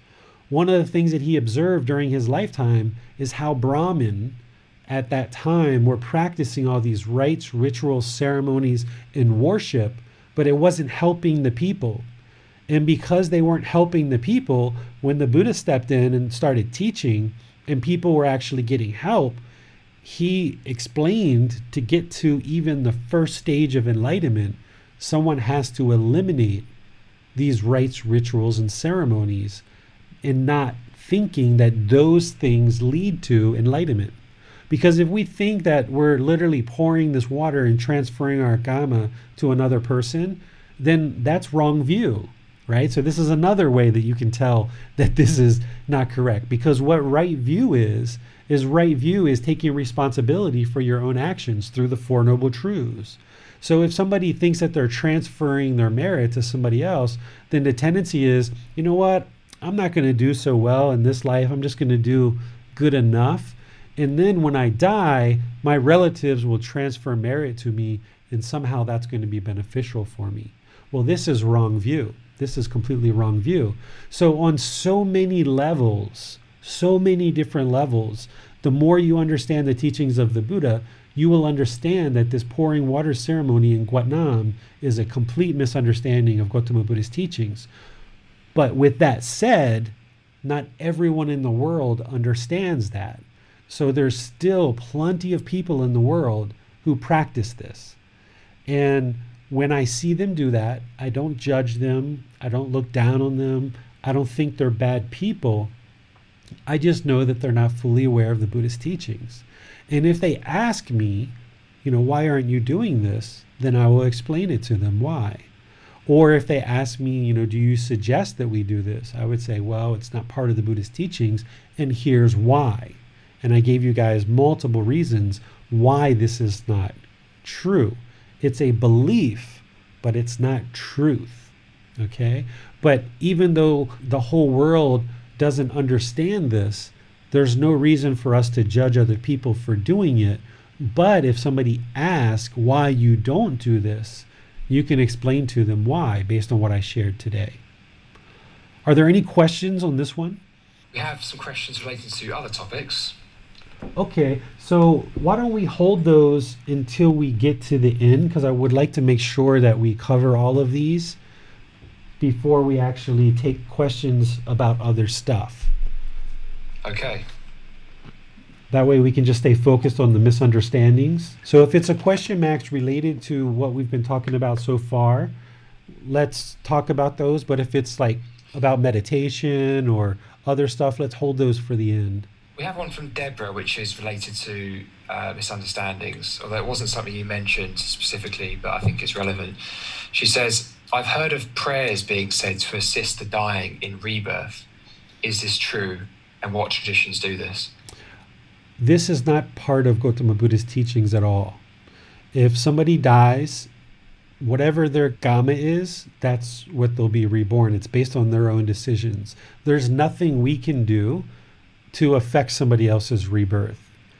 One of the things that he observed during his lifetime is how Brahmin at that time were practicing all these rites, rituals, ceremonies, and worship, but it wasn't helping the people. And because they weren't helping the people, when the Buddha stepped in and started teaching, and people were actually getting help, he explained to get to even the first stage of enlightenment, someone has to eliminate these rites, rituals, and ceremonies and not thinking that those things lead to enlightenment. Because if we think that we're literally pouring this water and transferring our kamma to another person, then that's wrong view right? So this is another way that you can tell that this is not correct because what right view is is right view is taking responsibility for your own actions through the four noble truths. So if somebody thinks that they're transferring their merit to somebody else, then the tendency is, you know what? I'm not going to do so well in this life. I'm just going to do good enough. And then when I die, my relatives will transfer merit to me, and somehow that's going to be beneficial for me. Well, this is wrong view. This is completely wrong view. So, on so many levels, so many different levels, the more you understand the teachings of the Buddha, you will understand that this pouring water ceremony in Wat Nam is a complete misunderstanding of Gautama Buddha's teachings. But with that said, not everyone in the world understands that. So there's still plenty of people in the world who practice this. And when I see them do that, I don't judge them. I don't look down on them. I don't think they're bad people. I just know that they're not fully aware of the Buddhist teachings. And if they ask me, you know, why aren't you doing this? Then I will explain it to them why. Or if they ask me, you know, do you suggest that we do this? I would say, well, it's not part of the Buddhist teachings, and here's why. And I gave you guys multiple reasons why this is not true. It's a belief, but it's not truth. Okay? But even though the whole world doesn't understand this, there's no reason for us to judge other people for doing it. But if somebody asks why you don't do this, you can explain to them why based on what I shared today. Are there any questions on this one? We have some questions related to other topics. Okay, so why don't we hold those until we get to the end? Because I would like to make sure that we cover all of these before we actually take questions about other stuff. Okay. That way we can just stay focused on the misunderstandings. So if it's a question, Max, related to what we've been talking about so far, let's talk about those. But if it's like about meditation or other stuff, let's hold those for the end. We have one from Deborah, which is related to uh, misunderstandings, although it wasn't something you mentioned specifically, but I think it's relevant. She says, I've heard of prayers being said to assist the dying in rebirth. Is this true? And what traditions do this? This is not part of Gautama Buddha's teachings at all. If somebody dies, whatever their karma is, that's what they'll be reborn. It's based on their own decisions. There's nothing we can do to affect somebody else's rebirth.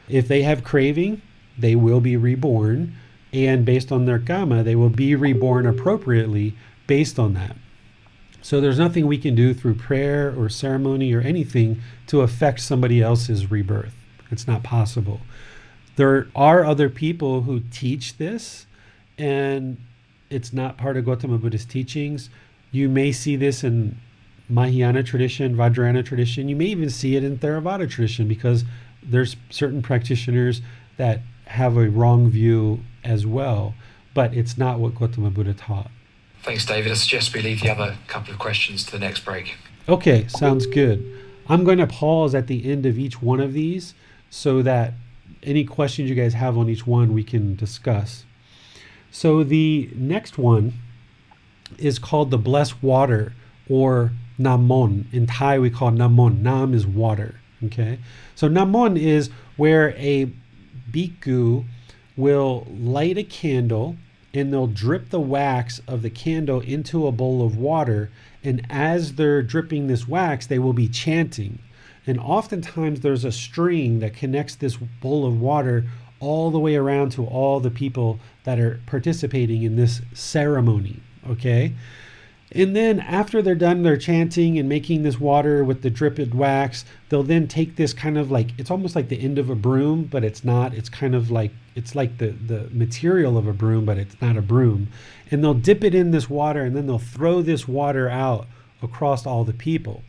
If they have craving, they will be reborn, and based on their karma, they will be reborn appropriately based on that. So there's nothing we can do through prayer or ceremony or anything to affect somebody else's rebirth. It's not possible. There are other people who teach this, and it's not part of Gautama Buddha's teachings. You may see this in Mahayana tradition, Vajrayana tradition. You may even see it in Theravada tradition because there's certain practitioners that have a wrong view as well, but it's not what Gautama Buddha taught. Thanks, David. I suggest we leave the other couple of questions to the next break. Okay, sounds good. I'm going to pause at the end of each one of these so that any questions you guys have on each one we can discuss. So the next one is called the blessed water or namon. In Thai we call namon. Nam is water. Okay. So namon is where a bhikkhu will light a candle and they'll drip the wax of the candle into a bowl of water. And as they're dripping this wax, they will be chanting. And oftentimes there's a string that connects this bowl of water all the way around to all the people that are participating in this ceremony. Okay. And then after they're done their chanting and making this water with the dripped wax, they'll then take this kind of like it's almost like the end of a broom, but it's not. It's kind of like it's like the the material of a broom, but it's not a broom. And they'll dip it in this water and then they'll throw this water out across all the people.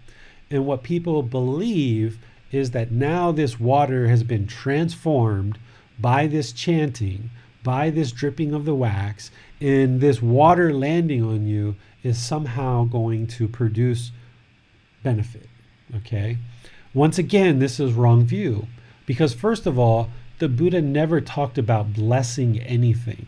And what people believe is that now this water has been transformed by this chanting, by this dripping of the wax, and this water landing on you is somehow going to produce benefit. Okay? Once again, this is wrong view because, first of all, the Buddha never talked about blessing anything.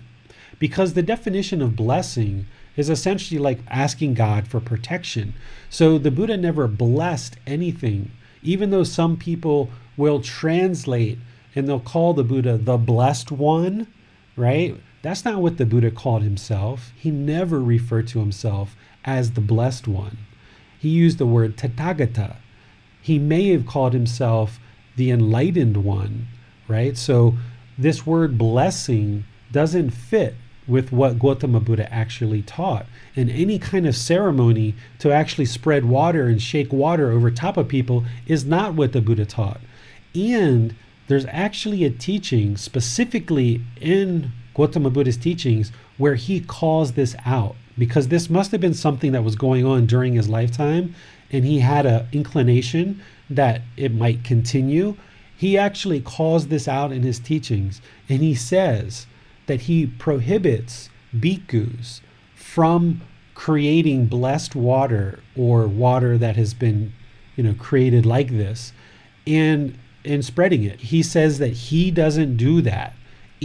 Because the definition of blessing is essentially like asking God for protection. So the Buddha never blessed anything, even though some people will translate and they'll call the Buddha the blessed one, right? That's not what the Buddha called himself. He never referred to himself as the blessed one. He used the word Tathagata. He may have called himself the enlightened one, right? So this word blessing doesn't fit with what Gautama Buddha actually taught. And any kind of ceremony to actually spread water and shake water over top of people is not what the Buddha taught. And there's actually a teaching specifically in Gautama Buddha's teachings where he calls this out because this must have been something that was going on during his lifetime and he had an inclination that it might continue. He actually calls this out in his teachings and he says that he prohibits bhikkhus from creating blessed water or water that has been you know created like this and and spreading it. He says that he doesn't do that.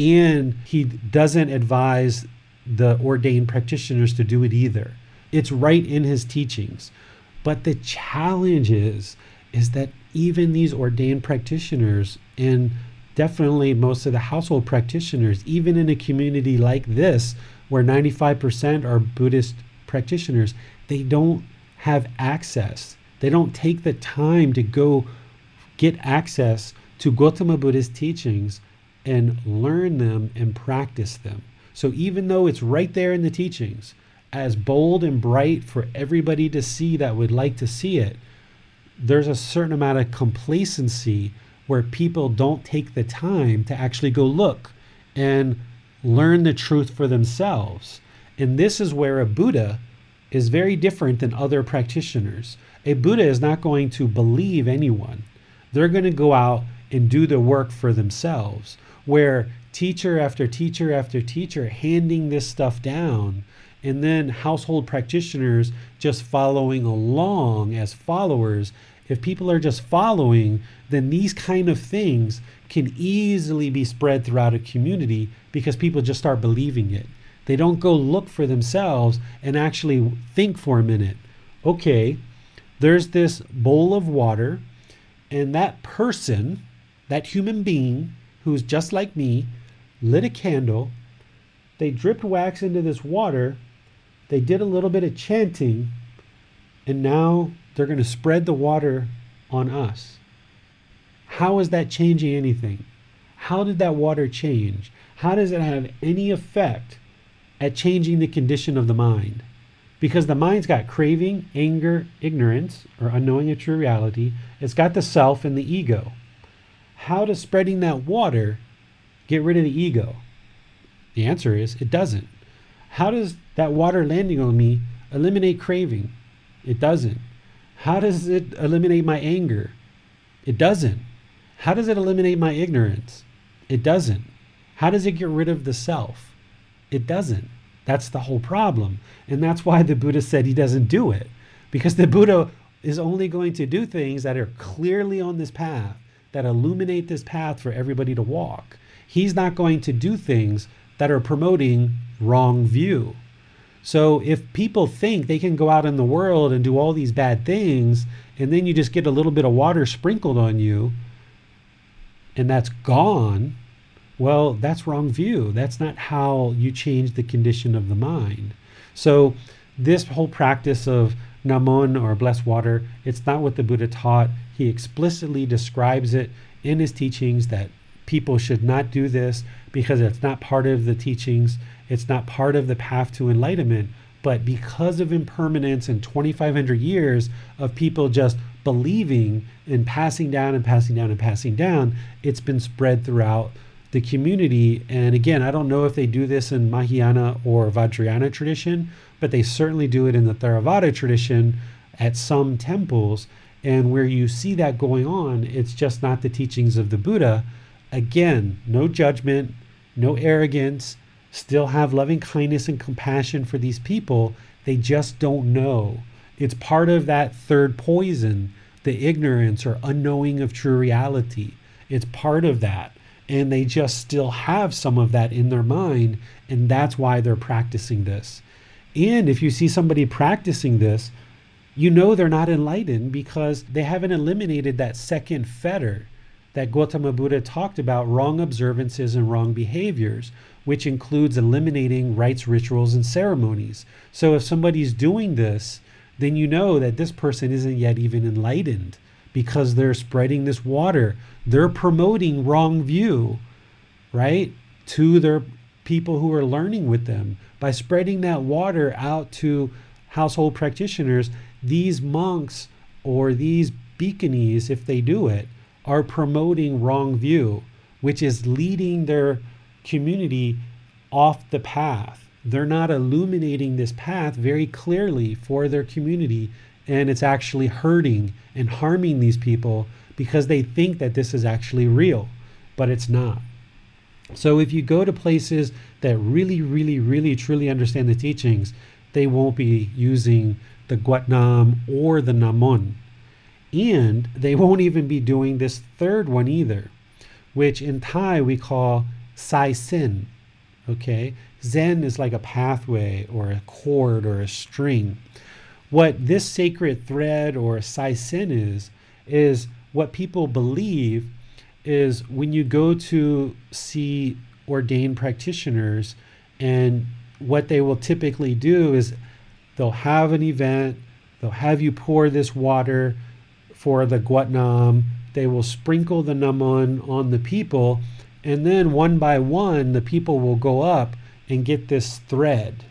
And he doesn't advise the ordained practitioners to do it either. It's right in his teachings. But the challenge is, is that even these ordained practitioners and definitely most of the household practitioners, even in a community like this, where 95% are Buddhist practitioners, they don't have access. They don't take the time to go get access to Gautama Buddha's teachings and learn them and practice them. So even though it's right there in the teachings, as bold and bright for everybody to see that would like to see it, there's a certain amount of complacency where people don't take the time to actually go look and learn the truth for themselves. And this is where a Buddha is very different than other practitioners. A Buddha is not going to believe anyone. They're going to go out and do the work for themselves. Where teacher after teacher after teacher handing this stuff down, and then household practitioners just following along as followers. If people are just following, then these kind of things can easily be spread throughout a community because people just start believing it. They don't go look for themselves and actually think for a minute. Okay, there's this bowl of water, and that person, that human being who's just like me, lit a candle. They dripped wax into this water. They did a little bit of chanting, and now they're going to spread the water on us. How is that changing anything? How did that water change? How does it have any effect at changing the condition of the mind? Because the mind's got craving, anger, ignorance, or unknowing a true reality. It's got the self and the ego. How does spreading that water get rid of the ego? The answer is it doesn't. How does that water landing on me eliminate craving? It doesn't. How does it eliminate my anger? It doesn't. How does it eliminate my ignorance? It doesn't. How does it get rid of the self? It doesn't. That's the whole problem. And that's why the Buddha said he doesn't do it. Because the Buddha is only going to do things that are clearly on this path, that illuminate this path for everybody to walk. He's not going to do things that are promoting wrong view. So if people think they can go out in the world and do all these bad things, and then you just get a little bit of water sprinkled on you, and that's gone, well, that's wrong view. That's not how you change the condition of the mind. So this whole practice of namon or blessed water, it's not what the Buddha taught. He explicitly describes it in his teachings that people should not do this because it's not part of the teachings. It's not part of the path to enlightenment. But because of impermanence and 2,500 years of people just believing and passing down and passing down and passing down, it's been spread throughout the community. And again, I don't know if they do this in Mahayana or Vajrayana tradition, but they certainly do it in the Theravada tradition at some temples. And where you see that going on, it's just not the teachings of the Buddha. Again, no judgment, no arrogance, still have loving kindness and compassion for these people. They just don't know. It's part of that third poison, the ignorance or unknowing of true reality. It's part of that. And they just still have some of that in their mind. And that's why they're practicing this. And if you see somebody practicing this, you know they're not enlightened because they haven't eliminated that second fetter that Gautama Buddha talked about wrong observances and wrong behaviors, which includes eliminating rites, rituals, and ceremonies. So if somebody's doing this, then you know that this person isn't yet even enlightened because they're spreading this water. They're promoting wrong view, right, to their people who are learning with them. By spreading that water out to household practitioners, these monks or these bhikkhunis, if they do it, are promoting wrong view, which is leading their community off the path. They're not illuminating this path very clearly for their community, and it's actually hurting and harming these people because they think that this is actually real, but it's not. So if you go to places that really, really, really, truly understand the teachings, they won't be using the Guatnam or the Namon. And they won't even be doing this third one either, which in Thai we call Sai Sin. Okay? Zen is like a pathway or a cord or a string. What this sacred thread or Sai Sin is, is what people believe is when you go to see ordained practitioners and what they will typically do is they'll have an event, they'll have you pour this water, for the Guatnam. They will sprinkle the Naman on the people, and then one by one, the people will go up and get this thread,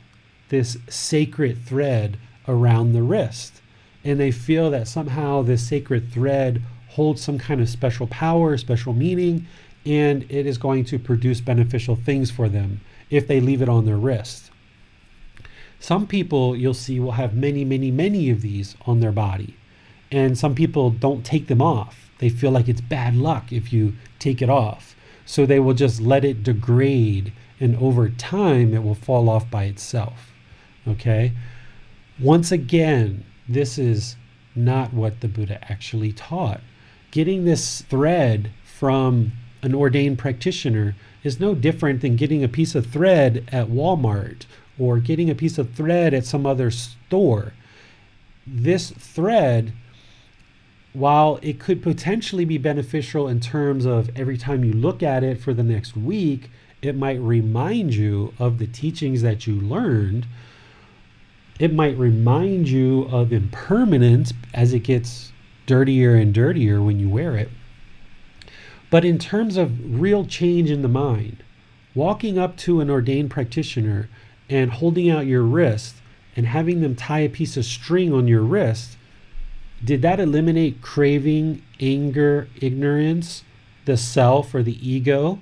this sacred thread around the wrist. And they feel that somehow this sacred thread holds some kind of special power, special meaning, and it is going to produce beneficial things for them if they leave it on their wrist. Some people you'll see will have many, many, many of these on their body. And some people don't take them off. They feel like it's bad luck if you take it off. So they will just let it degrade, and over time, it will fall off by itself. Okay? Once again, this is not what the Buddha actually taught. Getting this thread from an ordained practitioner is no different than getting a piece of thread at Walmart or getting a piece of thread at some other store. This thread, while it could potentially be beneficial in terms of every time you look at it for the next week, it might remind you of the teachings that you learned. It might remind you of impermanence as it gets dirtier and dirtier when you wear it. But in terms of real change in the mind, walking up to an ordained practitioner and holding out your wrist and having them tie a piece of string on your wrist, did that eliminate craving, anger, ignorance, the self, or the ego?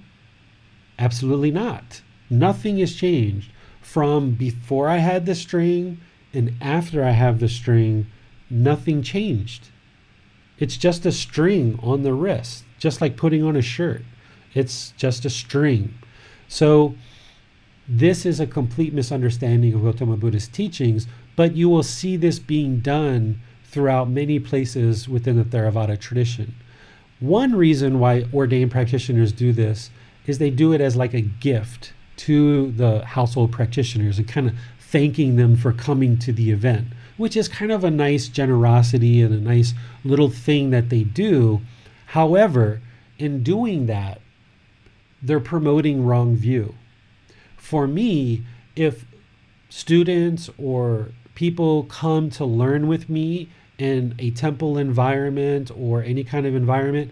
Absolutely not. Nothing has changed from before I had the string and after I have the string, nothing changed. It's just a string on the wrist, just like putting on a shirt. It's just a string. So, this is a complete misunderstanding of Gautama Buddha's teachings, but you will see this being done throughout many places within the Theravada tradition. One reason why ordained practitioners do this is they do it as like a gift to the household practitioners and kind of thanking them for coming to the event, which is kind of a nice generosity and a nice little thing that they do. However, in doing that, they're promoting wrong view for me, if students or people come to learn with me in a temple environment or any kind of environment,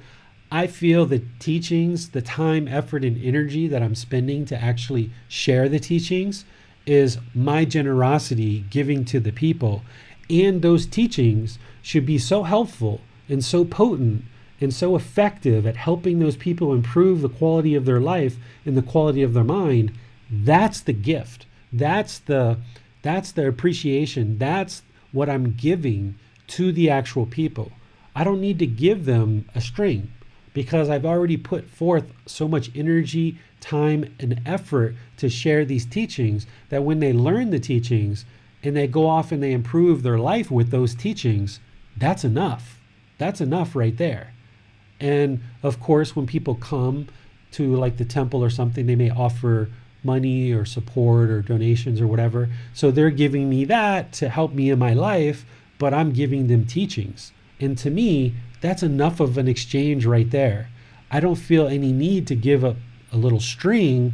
I feel the teachings, the time, effort, and energy that I'm spending to actually share the teachings is my generosity giving to the people. And those teachings should be so helpful and so potent and so effective at helping those people improve the quality of their life and the quality of their mind that's the gift. That's the that's the appreciation. That's what I'm giving to the actual people. I don't need to give them a string because I've already put forth so much energy, time, and effort to share these teachings that when they learn the teachings and they go off and they improve their life with those teachings, that's enough. That's enough right there. And of course, when people come to like the temple or something, they may offer money or support or donations or whatever. So they're giving me that to help me in my life, but I'm giving them teachings. And to me, that's enough of an exchange right there. I don't feel any need to give a, a little string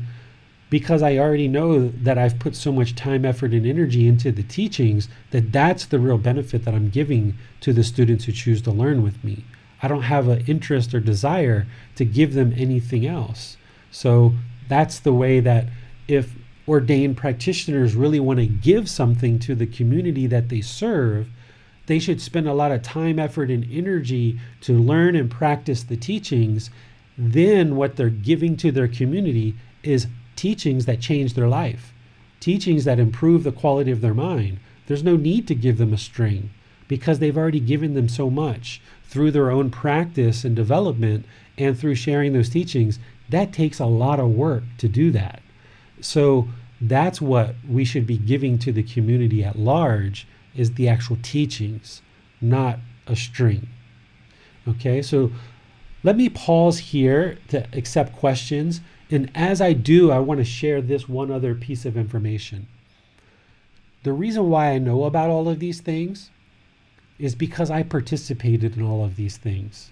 because I already know that I've put so much time, effort, and energy into the teachings that that's the real benefit that I'm giving to the students who choose to learn with me. I don't have an interest or desire to give them anything else. So that's the way that if ordained practitioners really want to give something to the community that they serve, they should spend a lot of time, effort, and energy to learn and practice the teachings. Then, what they're giving to their community is teachings that change their life, teachings that improve the quality of their mind. There's no need to give them a string because they've already given them so much through their own practice and development and through sharing those teachings. That takes a lot of work to do that. So that's what we should be giving to the community at large is the actual teachings, not a string. Okay, so let me pause here to accept questions. And as I do, I want to share this one other piece of information. The reason why I know about all of these things is because I participated in all of these things.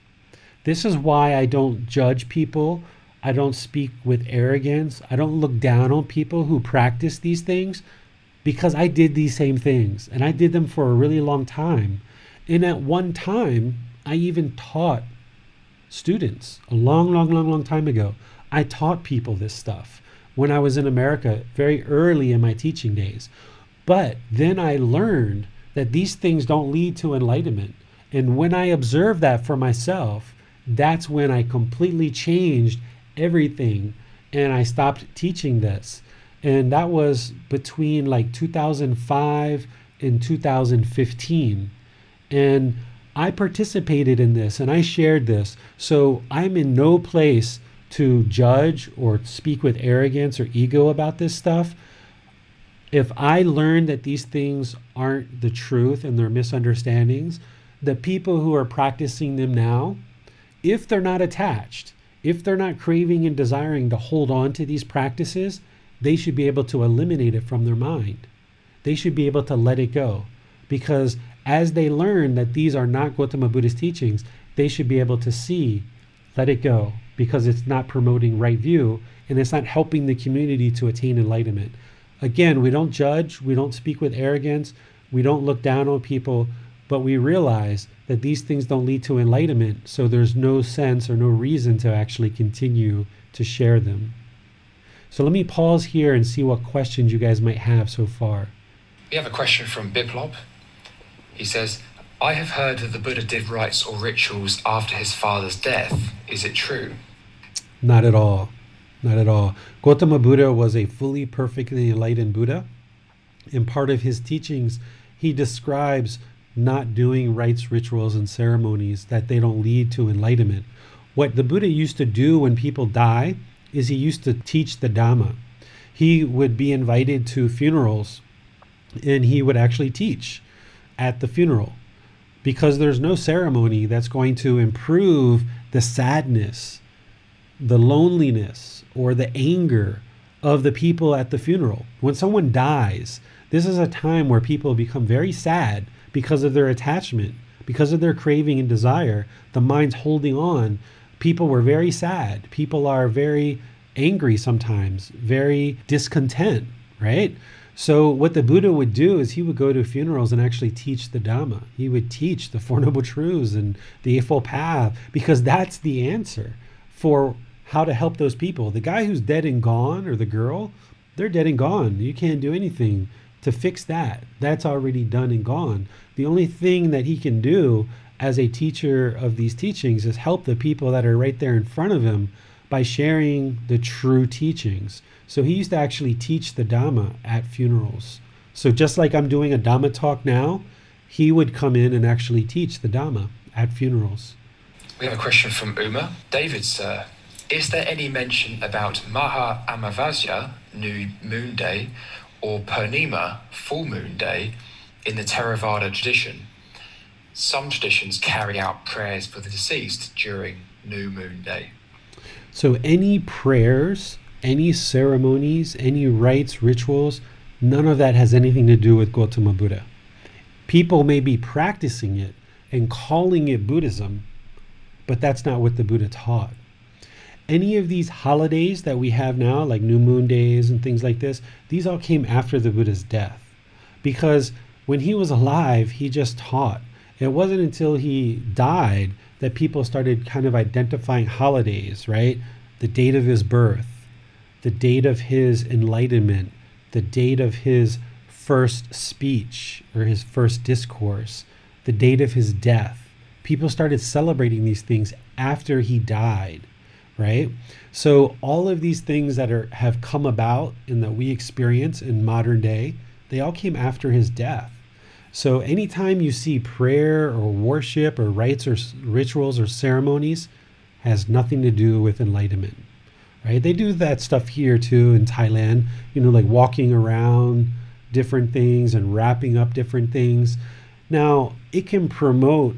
This is why I don't judge people I don't speak with arrogance. I don't look down on people who practice these things because I did these same things and I did them for a really long time. And at one time, I even taught students a long, long, long, long time ago. I taught people this stuff when I was in America very early in my teaching days. But then I learned that these things don't lead to enlightenment. And when I observed that for myself, that's when I completely changed everything and I stopped teaching this. And that was between like 2005 and 2015. And I participated in this and I shared this. So I'm in no place to judge or speak with arrogance or ego about this stuff. If I learn that these things aren't the truth and they're misunderstandings, the people who are practicing them now, if they're not attached, if they're not craving and desiring to hold on to these practices, they should be able to eliminate it from their mind. They should be able to let it go. Because as they learn that these are not Gautama Buddha's teachings, they should be able to see, let it go, because it's not promoting right view and it's not helping the community to attain enlightenment. Again, we don't judge, we don't speak with arrogance, we don't look down on people, but we realize that these things don't lead to enlightenment, so there's no sense or no reason to actually continue to share them. So let me pause here and see what questions you guys might have so far. We have a question from Biplob. He says, I have heard that the Buddha did rites or rituals after his father's death. Is it true? Not at all. Not at all. Gautama Buddha was a fully perfectly enlightened Buddha. In part of his teachings, he describes not doing rites, rituals, and ceremonies that they don't lead to enlightenment. What the Buddha used to do when people die is he used to teach the Dhamma. He would be invited to funerals and he would actually teach at the funeral because there's no ceremony that's going to improve the sadness, the loneliness, or the anger of the people at the funeral. When someone dies, this is a time where people become very sad because of their attachment, because of their craving and desire. The mind's holding on. People were very sad. People are very angry sometimes, very discontent, right? So what the Buddha would do is he would go to funerals and actually teach the Dhamma. He would teach the Four Noble Truths and the Eightfold Path because that's the answer for how to help those people. The guy who's dead and gone or the girl, they're dead and gone. You can't do anything to fix that. That's already done and gone. The only thing that he can do as a teacher of these teachings is help the people that are right there in front of him by sharing the true teachings. So he used to actually teach the Dhamma at funerals. So just like I'm doing a Dhamma talk now, he would come in and actually teach the Dhamma at funerals. We have a question from Uma. David, sir, is there any mention about Maha Amavasya, New Moon Day, or Purnima, Full Moon Day, in the Theravada tradition? Some traditions carry out prayers for the deceased during New Moon Day. So any prayers any ceremonies, any rites, rituals, none of that has anything to do with Gautama Buddha. People may be practicing it and calling it Buddhism, but that's not what the Buddha taught. Any of these holidays that we have now, like new moon days and things like this, these all came after the Buddha's death. Because when he was alive, he just taught. It wasn't until he died that people started kind of identifying holidays, right? The date of his birth, the date of his enlightenment, the date of his first speech or his first discourse, the date of his death. People started celebrating these things after he died, right? So all of these things that are have come about and that we experience in modern day, they all came after his death. So anytime you see prayer or worship or rites or rituals or ceremonies has nothing to do with enlightenment right? They do that stuff here too in Thailand, you know, like walking around different things and wrapping up different things. Now, it can promote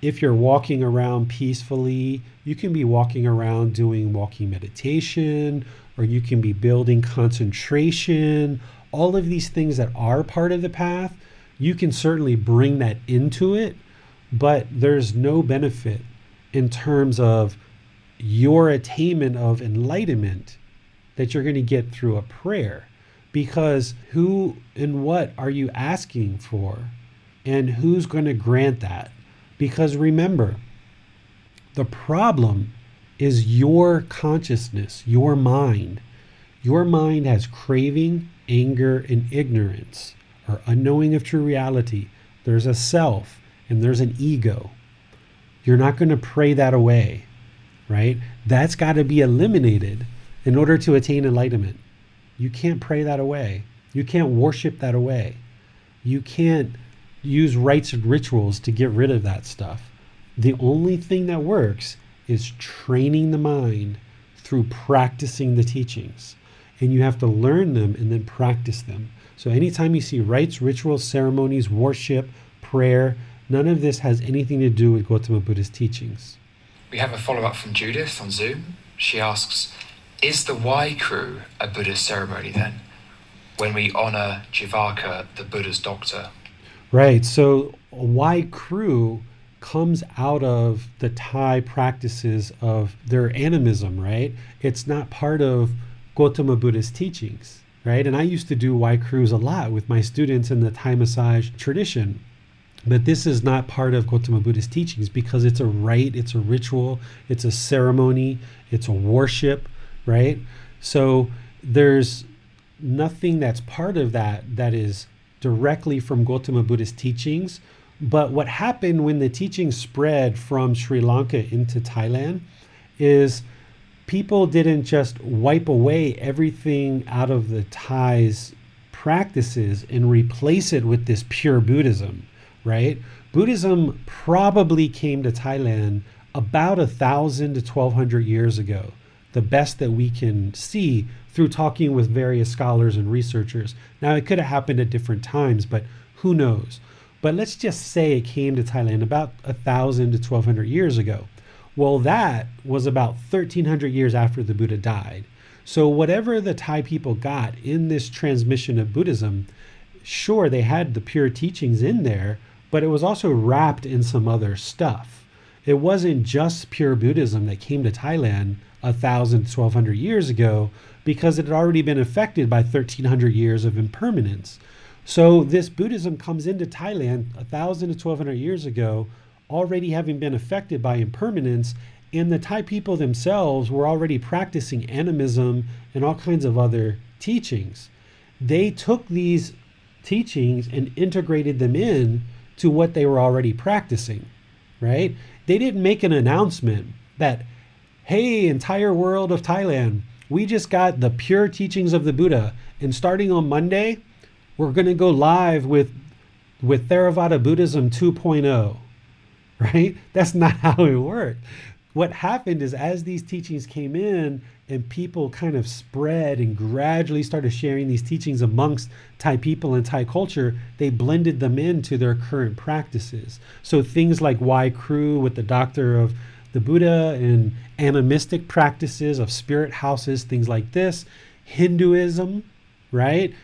if you're walking around peacefully, you can be walking around doing walking meditation, or you can be building concentration. All of these things that are part of the path, you can certainly bring that into it, but there's no benefit in terms of your attainment of enlightenment that you're going to get through a prayer. Because who and what are you asking for? And who's going to grant that? Because remember, the problem is your consciousness, your mind. Your mind has craving, anger, and ignorance, or unknowing of true reality. There's a self, and there's an ego, you're not going to pray that away, right? That's got to be eliminated in order to attain enlightenment. You can't pray that away. You can't worship that away. You can't use rites and rituals to get rid of that stuff. The only thing that works is training the mind through practicing the teachings. And you have to learn them and then practice them. So anytime you see rites, rituals, ceremonies, worship, prayer, none of this has anything to do with Gautama Buddha's teachings. We have a follow up from Judith on Zoom. She asks Is the Wai Khru a Buddhist ceremony then? When we honor Jivaka, the Buddha's doctor? Right. So, Wai Khru comes out of the Thai practices of their animism, right? It's not part of Gautama Buddha's teachings, right? And I used to do Wai Khrus a lot with my students in the Thai massage tradition. But this is not part of Gautama Buddha's teachings because it's a rite, it's a ritual, it's a ceremony, it's a worship, right? So there's nothing that's part of that that is directly from Gautama Buddha's teachings but what happened when the teaching spread from Sri Lanka into Thailand is people didn't just wipe away everything out of the Thais practices and replace it with this pure Buddhism, right? Buddhism probably came to Thailand about a thousand to twelve hundred years ago, the best that we can see through talking with various scholars and researchers. Now, it could have happened at different times, but who knows? But let's just say it came to Thailand about a thousand to twelve hundred years ago. Well, that was about thirteen hundred years after the Buddha died. So whatever the Thai people got in this transmission of Buddhism, sure they had the pure teachings in there, but it was also wrapped in some other stuff. It wasn't just pure Buddhism that came to Thailand a thousand, twelve hundred years ago, because it had already been affected by 1300 years of impermanence. So this Buddhism comes into Thailand a thousand to twelve hundred years ago, already having been affected by impermanence, and the Thai people themselves were already practicing animism and all kinds of other teachings. They took these teachings and integrated them in to what they were already practicing, right? They didn't make an announcement that, hey, entire world of Thailand, we just got the pure teachings of the Buddha, and starting on Monday, we're going to go live with with Theravada Buddhism 2.0, right? That's not how it worked. What happened is as these teachings came in and people kind of spread and gradually started sharing these teachings amongst Thai people and Thai culture, they blended them into their current practices. So things like Wai Khru with the doctor of the Buddha and animistic practices of spirit houses, things like this, Hinduism, right?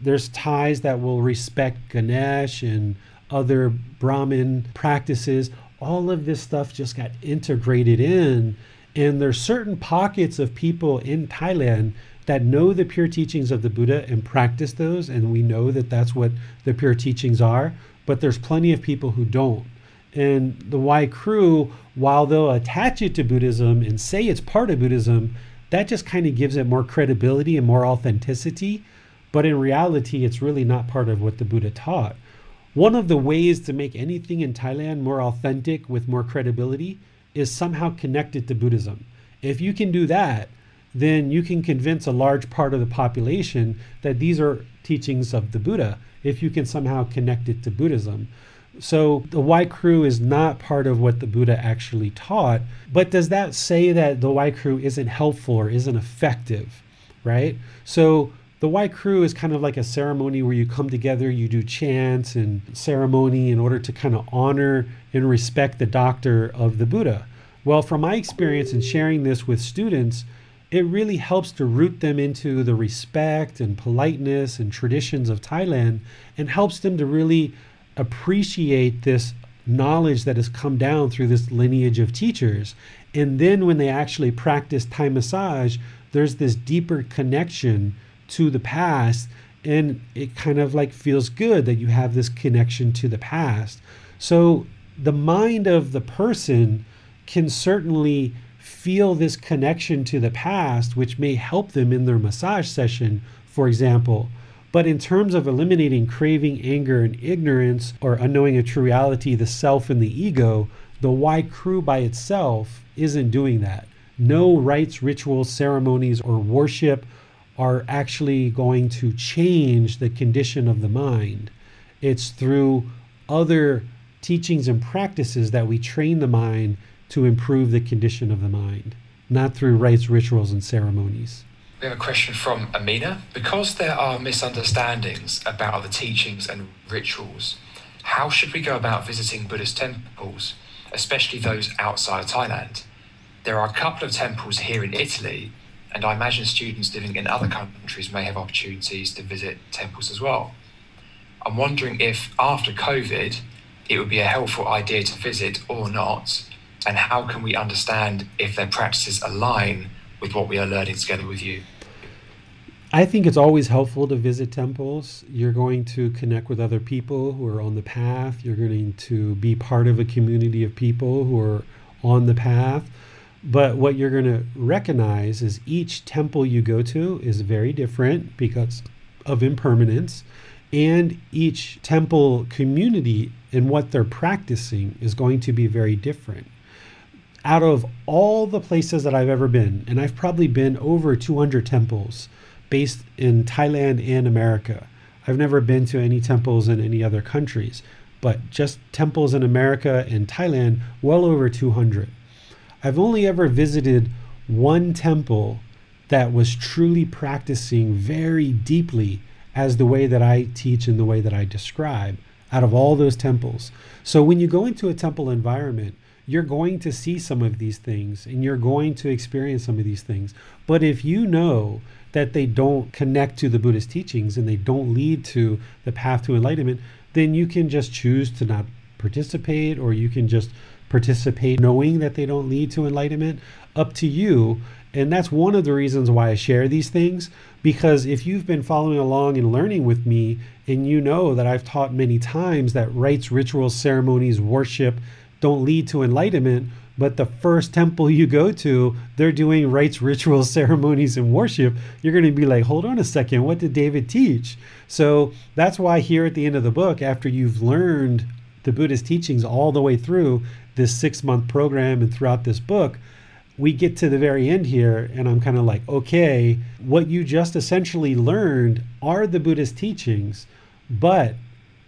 there's Thais that will respect Ganesh and other Brahmin practices. All of this stuff just got integrated in. And there's certain pockets of people in Thailand that know the pure teachings of the Buddha and practice those. And we know that that's what the pure teachings are. But there's plenty of people who don't. And the Wai Khru, while they'll attach it to Buddhism and say it's part of Buddhism, that just kind of gives it more credibility and more authenticity but in reality, it's really not part of what the Buddha taught. One of the ways to make anything in Thailand more authentic with more credibility is somehow connected to Buddhism. If you can do that, then you can convince a large part of the population that these are teachings of the Buddha if you can somehow connect it to Buddhism. So the crew is not part of what the Buddha actually taught, but does that say that the crew isn't helpful or isn't effective, right? So the Wai Khru is kind of like a ceremony where you come together, you do chants and ceremony in order to kind of honor and respect the doctor of the Buddha. Well, from my experience in sharing this with students, it really helps to root them into the respect and politeness and traditions of Thailand and helps them to really appreciate this knowledge that has come down through this lineage of teachers. And then when they actually practice Thai massage, there's this deeper connection to the past and it kind of like feels good that you have this connection to the past. So the mind of the person can certainly feel this connection to the past, which may help them in their massage session, for example. But in terms of eliminating craving, anger, and ignorance, or unknowing a true reality, the self and the ego, the Wai Khru by itself isn't doing that. No rites, rituals, ceremonies, or worship are actually going to change the condition of the mind. It's through other teachings and practices that we train the mind to improve the condition of the mind, not through rites, rituals, and ceremonies. We have a question from Amina. Because there are misunderstandings about the teachings and rituals, how should we go about visiting Buddhist temples, especially those outside Thailand? There are a couple of temples here in Italy, and I imagine students living in other countries may have opportunities to visit temples as well. I'm wondering if after COVID, it would be a helpful idea to visit or not, and how can we understand if their practices align with what we are learning together with you? I think it's always helpful to visit temples. You're going to connect with other people who are on the path. You're going to be part of a community of people who are on the path. But what you're going to recognize is each temple you go to is very different because of impermanence. And each temple community and what they're practicing is going to be very different out of all the places that I've ever been, and I've probably been over 200 temples based in Thailand and America. I've never been to any temples in any other countries, but just temples in America and Thailand, well over 200. I've only ever visited one temple that was truly practicing very deeply as the way that I teach and the way that I describe out of all those temples. So when you go into a temple environment, you're going to see some of these things and you're going to experience some of these things. But if you know that they don't connect to the Buddhist teachings and they don't lead to the path to enlightenment, then you can just choose to not participate or you can just participate knowing that they don't lead to enlightenment. Up to you. And that's one of the reasons why I share these things because if you've been following along and learning with me, and you know that I've taught many times that rites, rituals, ceremonies, worship, don't lead to enlightenment, but the first temple you go to, they're doing rites, rituals, ceremonies, and worship. You're going to be like, hold on a second, what did David teach? So that's why here at the end of the book, after you've learned the Buddhist teachings all the way through this six month program and throughout this book, we get to the very end here, and I'm kind of like, okay, what you just essentially learned are the Buddhist teachings, but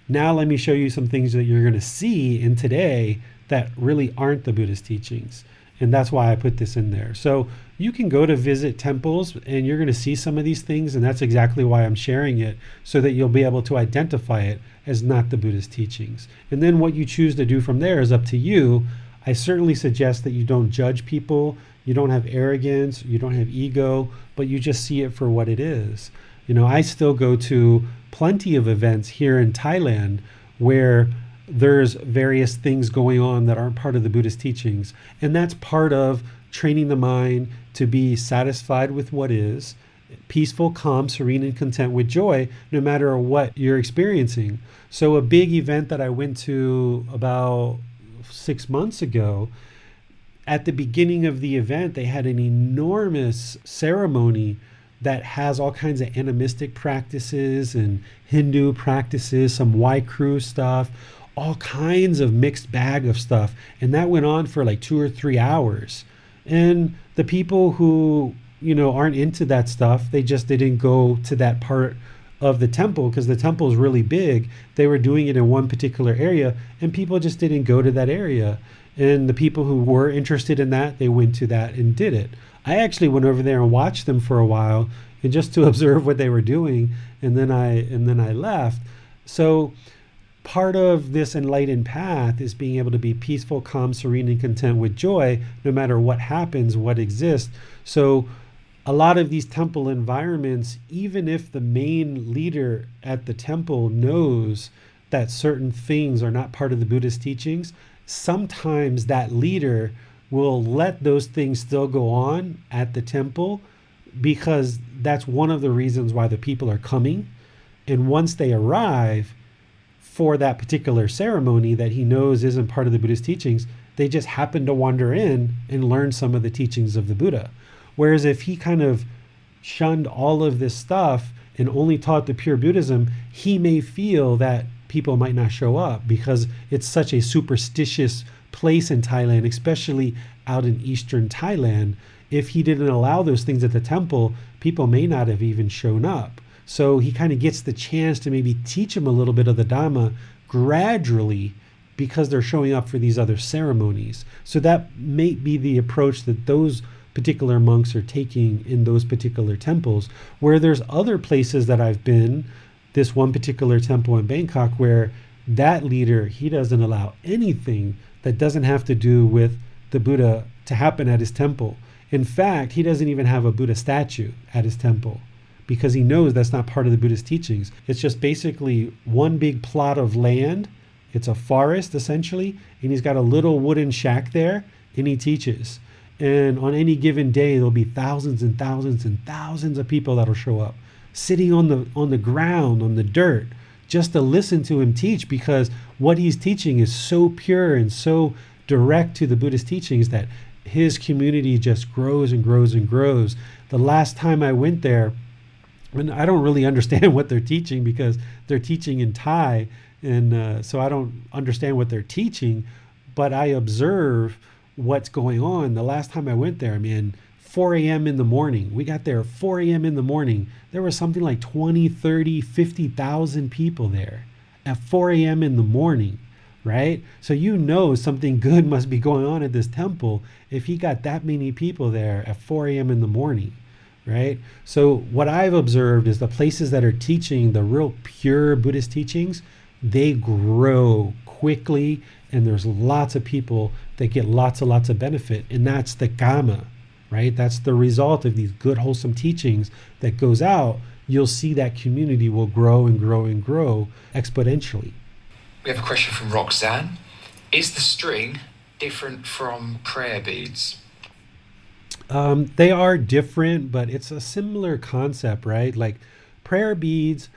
now let me show you some things that you're going to see in today that really aren't the Buddhist teachings. And that's why I put this in there. So you can go to visit temples and you're going to see some of these things. And that's exactly why I'm sharing it so that you'll be able to identify it as not the Buddhist teachings. And then what you choose to do from there is up to you. I certainly suggest that you don't judge people, you don't have arrogance, you don't have ego, but you just see it for what it is. You know, I still go to plenty of events here in Thailand where there's various things going on that aren't part of the Buddhist teachings. And that's part of training the mind to be satisfied with what is, peaceful, calm, serene, and content with joy, no matter what you're experiencing. So, a big event that I went to about six months ago, at the beginning of the event, they had an enormous ceremony that has all kinds of animistic practices and Hindu practices, some Wai Khru stuff, all kinds of mixed bag of stuff. And that went on for like two or three hours. And the people who, you know, aren't into that stuff, they just they didn't go to that part of the temple because the temple is really big. They were doing it in one particular area and people just didn't go to that area. And the people who were interested in that, they went to that and did it. I actually went over there and watched them for a while and just to observe what they were doing and then I and then I left. So part of this enlightened path is being able to be peaceful, calm, serene, and content with joy, no matter what happens, what exists. So, a lot of these temple environments, even if the main leader at the temple knows that certain things are not part of the Buddhist teachings, sometimes that leader will let those things still go on at the temple because that's one of the reasons why the people are coming. And once they arrive, for that particular ceremony that he knows isn't part of the Buddhist teachings, they just happen to wander in and learn some of the teachings of the Buddha. Whereas if he kind of shunned all of this stuff and only taught the pure Buddhism, he may feel that people might not show up because it's such a superstitious place in Thailand, especially out in eastern Thailand. If he didn't allow those things at the temple, people may not have even shown up. So he kind of gets the chance to maybe teach them a little bit of the Dhamma gradually because they're showing up for these other ceremonies. So that may be the approach that those particular monks are taking in those particular temples. Where there's other places that I've been, this one particular temple in Bangkok, where that leader, he doesn't allow anything that doesn't have to do with the Buddha to happen at his temple. In fact, he doesn't even have a Buddha statue at his temple because he knows that's not part of the Buddhist teachings. It's just basically one big plot of land. It's a forest essentially, and he's got a little wooden shack there, and he teaches. And on any given day, there'll be thousands and thousands and thousands of people that'll show up, sitting on the on the ground, on the dirt, just to listen to him teach because what he's teaching is so pure and so direct to the Buddhist teachings that his community just grows and grows and grows. The last time I went there, and I don't really understand what they're teaching because they're teaching in Thai, and uh, so I don't understand what they're teaching, but I observe what's going on. The last time I went there, I mean, 4 a.m. in the morning. We got there 4 a.m. in the morning. There was something like 20, 30, 50,000 people there at 4 a.m. in the morning, right? So you know something good must be going on at this temple if he got that many people there at 4 a.m. in the morning right? So what I've observed is the places that are teaching the real pure Buddhist teachings, they grow quickly and there's lots of people that get lots and lots of benefit and that's the kamma, right? That's the result of these good wholesome teachings that goes out. You'll see that community will grow and grow and grow exponentially. We have a question from Roxanne. Is the string different from prayer beads? Um, they are different, but it's a similar concept, right? Like prayer beads,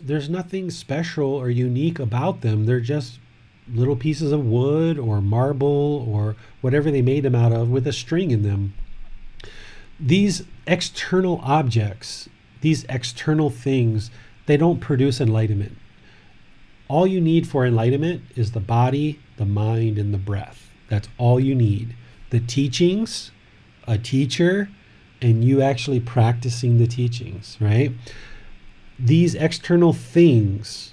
there's nothing special or unique about them. They're just little pieces of wood or marble or whatever they made them out of with a string in them. These external objects, these external things, they don't produce enlightenment. All you need for enlightenment is the body, the mind, and the breath. That's all you need. The teachings, a teacher and you actually practicing the teachings, right? These external things,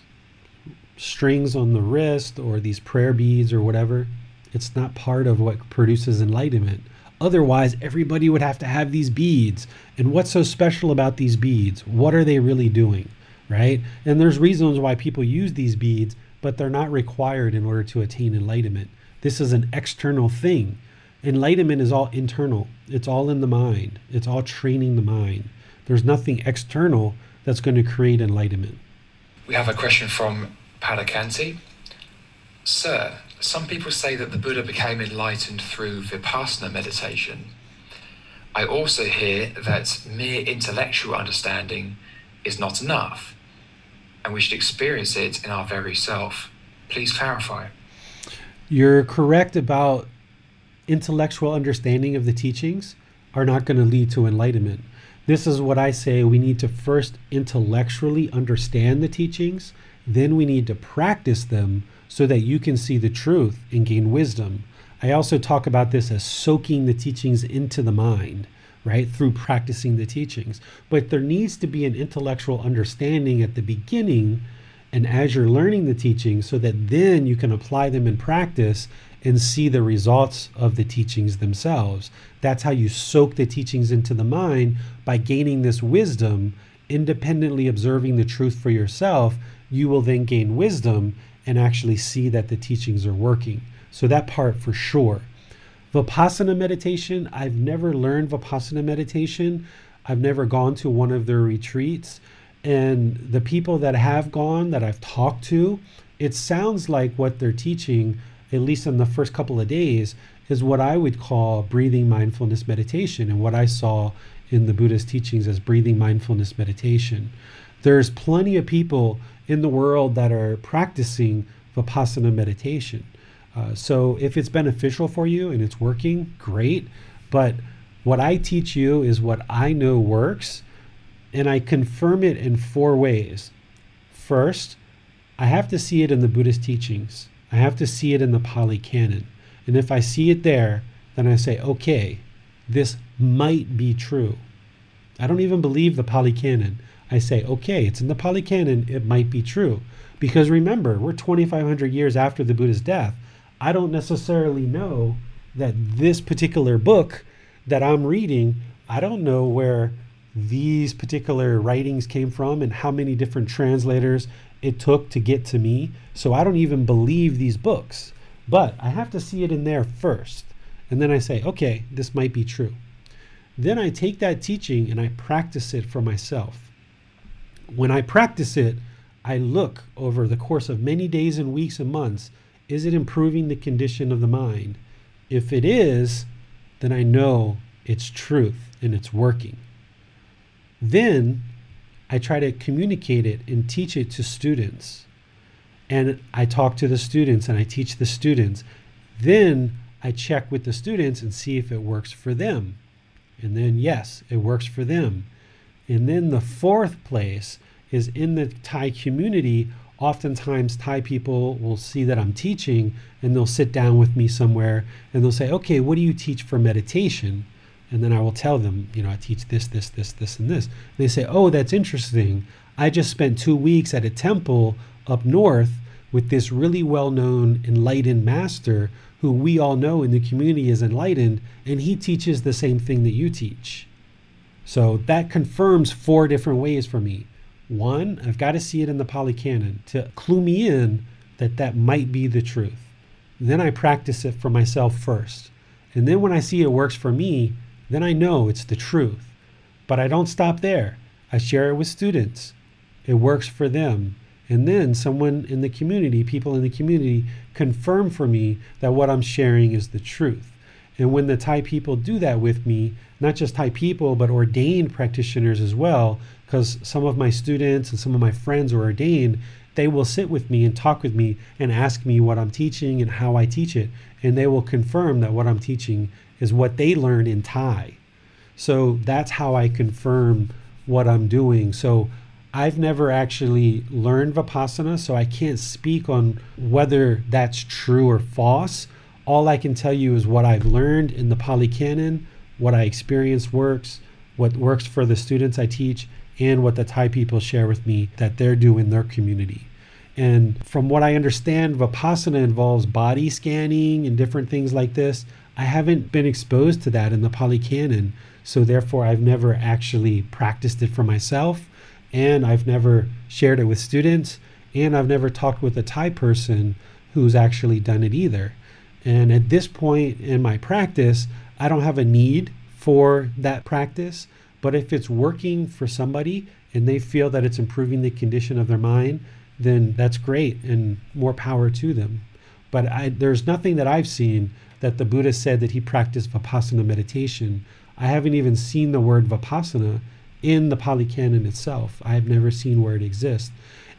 strings on the wrist or these prayer beads or whatever, it's not part of what produces enlightenment. Otherwise, everybody would have to have these beads. And what's so special about these beads? What are they really doing? Right? And there's reasons why people use these beads, but they're not required in order to attain enlightenment. This is an external thing. Enlightenment is all internal, it's all in the mind, it's all training the mind. There's nothing external that's going to create enlightenment. We have a question from Padakanti. Sir, some people say that the Buddha became enlightened through vipassana meditation. I also hear that mere intellectual understanding is not enough, and we should experience it in our very self. Please clarify. You're correct about intellectual understanding of the teachings are not going to lead to enlightenment. This is what I say we need to first intellectually understand the teachings, then we need to practice them so that you can see the truth and gain wisdom. I also talk about this as soaking the teachings into the mind, right, through practicing the teachings. But there needs to be an intellectual understanding at the beginning and as you're learning the teachings so that then you can apply them in practice and see the results of the teachings themselves. That's how you soak the teachings into the mind by gaining this wisdom, independently observing the truth for yourself. You will then gain wisdom and actually see that the teachings are working. So, that part for sure. Vipassana meditation, I've never learned Vipassana meditation. I've never gone to one of their retreats. And the people that have gone, that I've talked to, it sounds like what they're teaching at least in the first couple of days, is what I would call breathing mindfulness meditation and what I saw in the Buddhist teachings as breathing mindfulness meditation. There's plenty of people in the world that are practicing Vipassana meditation. Uh, so if it's beneficial for you and it's working, great. But what I teach you is what I know works. And I confirm it in four ways. First, I have to see it in the Buddhist teachings. I have to see it in the Pali Canon. And if I see it there, then I say, okay, this might be true. I don't even believe the Pali Canon. I say, okay, it's in the Pali Canon, it might be true. Because remember, we're 2,500 years after the Buddha's death. I don't necessarily know that this particular book that I'm reading, I don't know where these particular writings came from and how many different translators it took to get to me. So I don't even believe these books. But I have to see it in there first. And then I say, okay, this might be true. Then I take that teaching and I practice it for myself. When I practice it, I look over the course of many days and weeks and months is it improving the condition of the mind? If it is, then I know it's truth and it's working. Then I try to communicate it and teach it to students. And I talk to the students and I teach the students. Then I check with the students and see if it works for them. And then, yes, it works for them. And then the fourth place is in the Thai community. Oftentimes, Thai people will see that I'm teaching and they'll sit down with me somewhere and they'll say, Okay, what do you teach for meditation? And then I will tell them, you know, I teach this, this, this, this, and this. And they say, Oh, that's interesting. I just spent two weeks at a temple up north with this really well known enlightened master who we all know in the community is enlightened, and he teaches the same thing that you teach. So that confirms four different ways for me. One, I've got to see it in the Pali Canon to clue me in that that might be the truth. Then I practice it for myself first. And then when I see it works for me, then I know it's the truth. But I don't stop there. I share it with students. It works for them. And then someone in the community, people in the community, confirm for me that what I'm sharing is the truth. And when the Thai people do that with me, not just Thai people, but ordained practitioners as well, because some of my students and some of my friends are ordained, they will sit with me and talk with me and ask me what I'm teaching and how I teach it. And they will confirm that what I'm teaching is what they learn in Thai. So that's how I confirm what I'm doing. So I've never actually learned Vipassana, so I can't speak on whether that's true or false. All I can tell you is what I've learned in the Pali Canon, what I experience works, what works for the students I teach, and what the Thai people share with me that they're doing in their community. And from what I understand, Vipassana involves body scanning and different things like this. I haven't been exposed to that in the Pali Canon, so therefore I've never actually practiced it for myself, and I've never shared it with students, and I've never talked with a Thai person who's actually done it either. And at this point in my practice, I don't have a need for that practice, but if it's working for somebody and they feel that it's improving the condition of their mind, then that's great and more power to them. But I, there's nothing that I've seen that the Buddha said that he practiced Vipassana meditation. I haven't even seen the word Vipassana in the Pali Canon itself. I have never seen where it exists.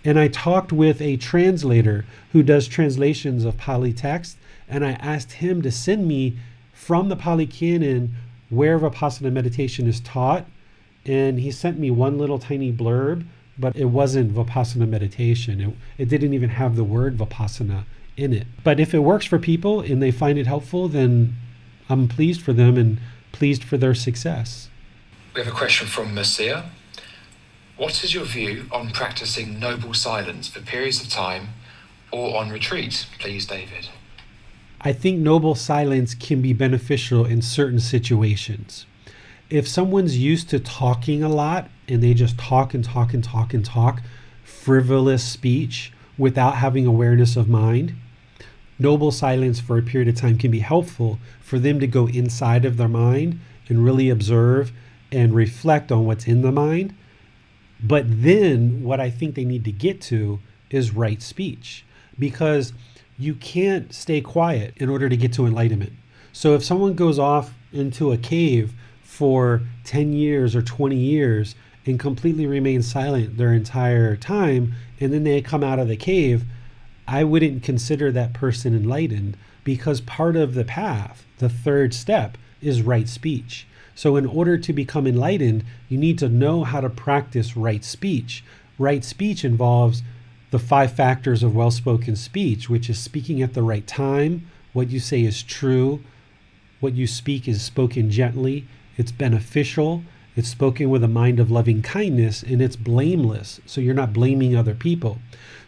And I talked with a translator who does translations of Pali text, and I asked him to send me from the Pali Canon where Vipassana meditation is taught. And he sent me one little tiny blurb, but it wasn't Vipassana meditation. It, it didn't even have the word Vipassana in it. But if it works for people and they find it helpful, then I'm pleased for them and pleased for their success. We have a question from Marcia. What is your view on practicing noble silence for periods of time or on retreat, please, David? I think noble silence can be beneficial in certain situations. If someone's used to talking a lot and they just talk and talk and talk and talk, frivolous speech without having awareness of mind, noble silence for a period of time can be helpful for them to go inside of their mind and really observe and reflect on what's in the mind. But then what I think they need to get to is right speech because you can't stay quiet in order to get to enlightenment. So if someone goes off into a cave for 10 years or 20 years and completely remain silent their entire time, and then they come out of the cave, I wouldn't consider that person enlightened because part of the path, the third step, is right speech. So, in order to become enlightened, you need to know how to practice right speech. Right speech involves the five factors of well spoken speech, which is speaking at the right time, what you say is true, what you speak is spoken gently, it's beneficial, it's spoken with a mind of loving kindness, and it's blameless. So you're not blaming other people.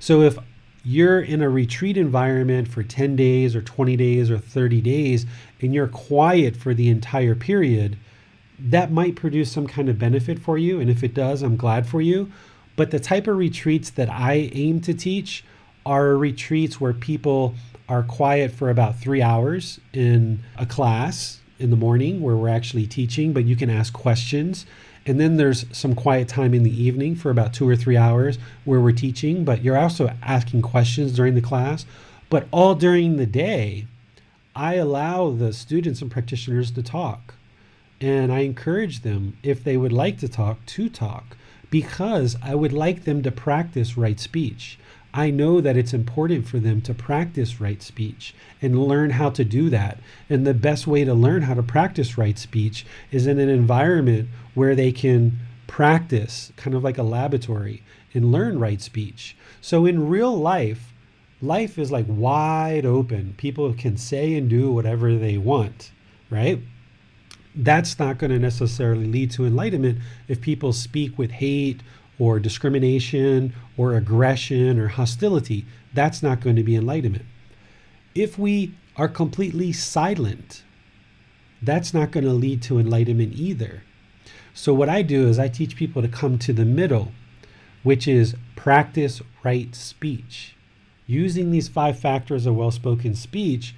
So if you're in a retreat environment for 10 days or 20 days or 30 days and you're quiet for the entire period, that might produce some kind of benefit for you. And if it does, I'm glad for you. But the type of retreats that I aim to teach are retreats where people are quiet for about three hours in a class in the morning where we're actually teaching, but you can ask questions. And then there's some quiet time in the evening for about two or three hours where we're teaching, but you're also asking questions during the class. But all during the day, I allow the students and practitioners to talk. And I encourage them, if they would like to talk, to talk, because I would like them to practice right speech. I know that it's important for them to practice right speech and learn how to do that. And the best way to learn how to practice right speech is in an environment where they can practice, kind of like a laboratory, and learn right speech. So in real life, life is like wide open. People can say and do whatever they want, right? That's not going to necessarily lead to enlightenment if people speak with hate or discrimination or aggression or hostility, that's not going to be enlightenment. If we are completely silent, that's not going to lead to enlightenment either. So, what I do is I teach people to come to the middle, which is practice right speech. Using these five factors of well spoken speech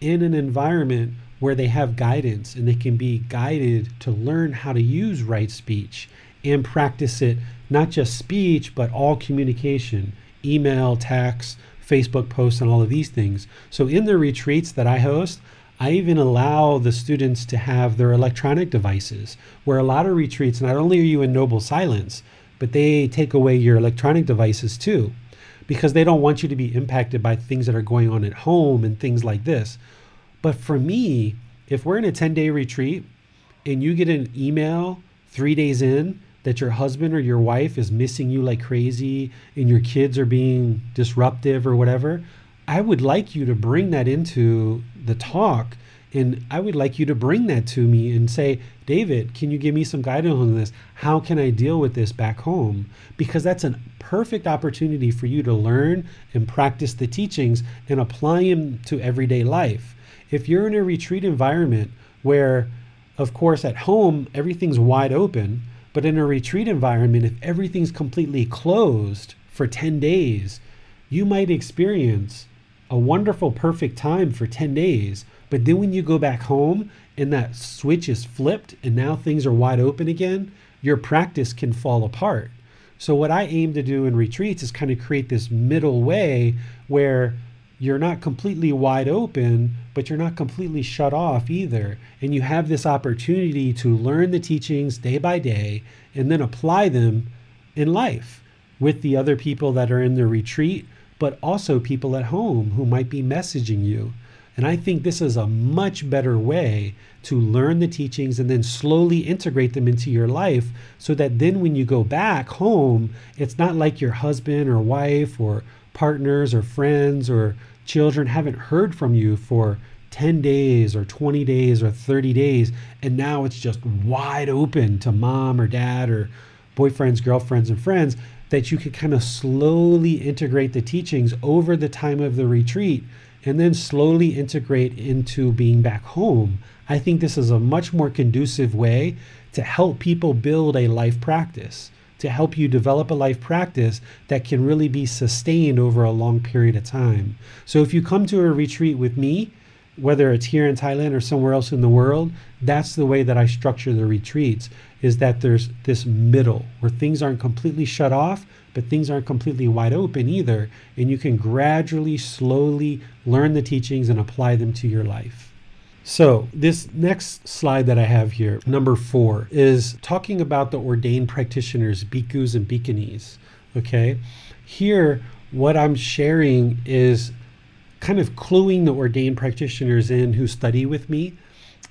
in an environment where they have guidance and they can be guided to learn how to use right speech and practice it not just speech, but all communication, email, text, Facebook posts, and all of these things. So in the retreats that I host, I even allow the students to have their electronic devices, where a lot of retreats, not only are you in noble silence, but they take away your electronic devices too, because they don't want you to be impacted by things that are going on at home and things like this. But for me, if we're in a 10 day retreat and you get an email three days in that your husband or your wife is missing you like crazy and your kids are being disruptive or whatever, I would like you to bring that into the talk. And I would like you to bring that to me and say, David, can you give me some guidance on this? How can I deal with this back home? Because that's a perfect opportunity for you to learn and practice the teachings and apply them to everyday life. If you're in a retreat environment where, of course, at home, everything's wide open, but in a retreat environment, if everything's completely closed for 10 days, you might experience a wonderful, perfect time for 10 days. But then when you go back home and that switch is flipped and now things are wide open again, your practice can fall apart. So, what I aim to do in retreats is kind of create this middle way where you're not completely wide open, but you're not completely shut off either. And you have this opportunity to learn the teachings day by day and then apply them in life with the other people that are in the retreat, but also people at home who might be messaging you. And I think this is a much better way to learn the teachings and then slowly integrate them into your life so that then when you go back home, it's not like your husband or wife or partners or friends or children haven't heard from you for 10 days or 20 days or 30 days and now it's just wide open to mom or dad or boyfriends girlfriends and friends that you could kind of slowly integrate the teachings over the time of the retreat and then slowly integrate into being back home. I think this is a much more conducive way to help people build a life practice to help you develop a life practice that can really be sustained over a long period of time. So if you come to a retreat with me, whether it's here in Thailand or somewhere else in the world, that's the way that I structure the retreats is that there's this middle where things aren't completely shut off, but things aren't completely wide open either. And you can gradually, slowly learn the teachings and apply them to your life. So, this next slide that I have here, number four, is talking about the ordained practitioners, bhikkhus and bhikkhunis. Okay. Here, what I'm sharing is kind of cluing the ordained practitioners in who study with me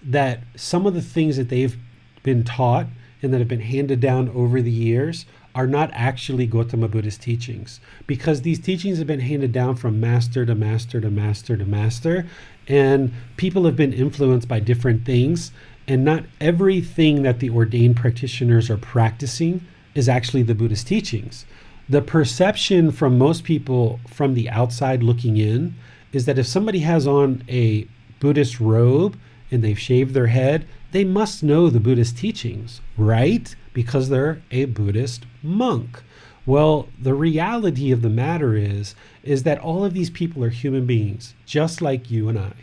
that some of the things that they've been taught and that have been handed down over the years are not actually Gautama Buddha's teachings because these teachings have been handed down from master to master to master to master, and people have been influenced by different things, and not everything that the ordained practitioners are practicing is actually the Buddhist teachings. The perception from most people from the outside looking in is that if somebody has on a Buddhist robe and they've shaved their head, they must know the Buddhist teachings, right? because they're a Buddhist monk. Well, the reality of the matter is is that all of these people are human beings, just like you and I.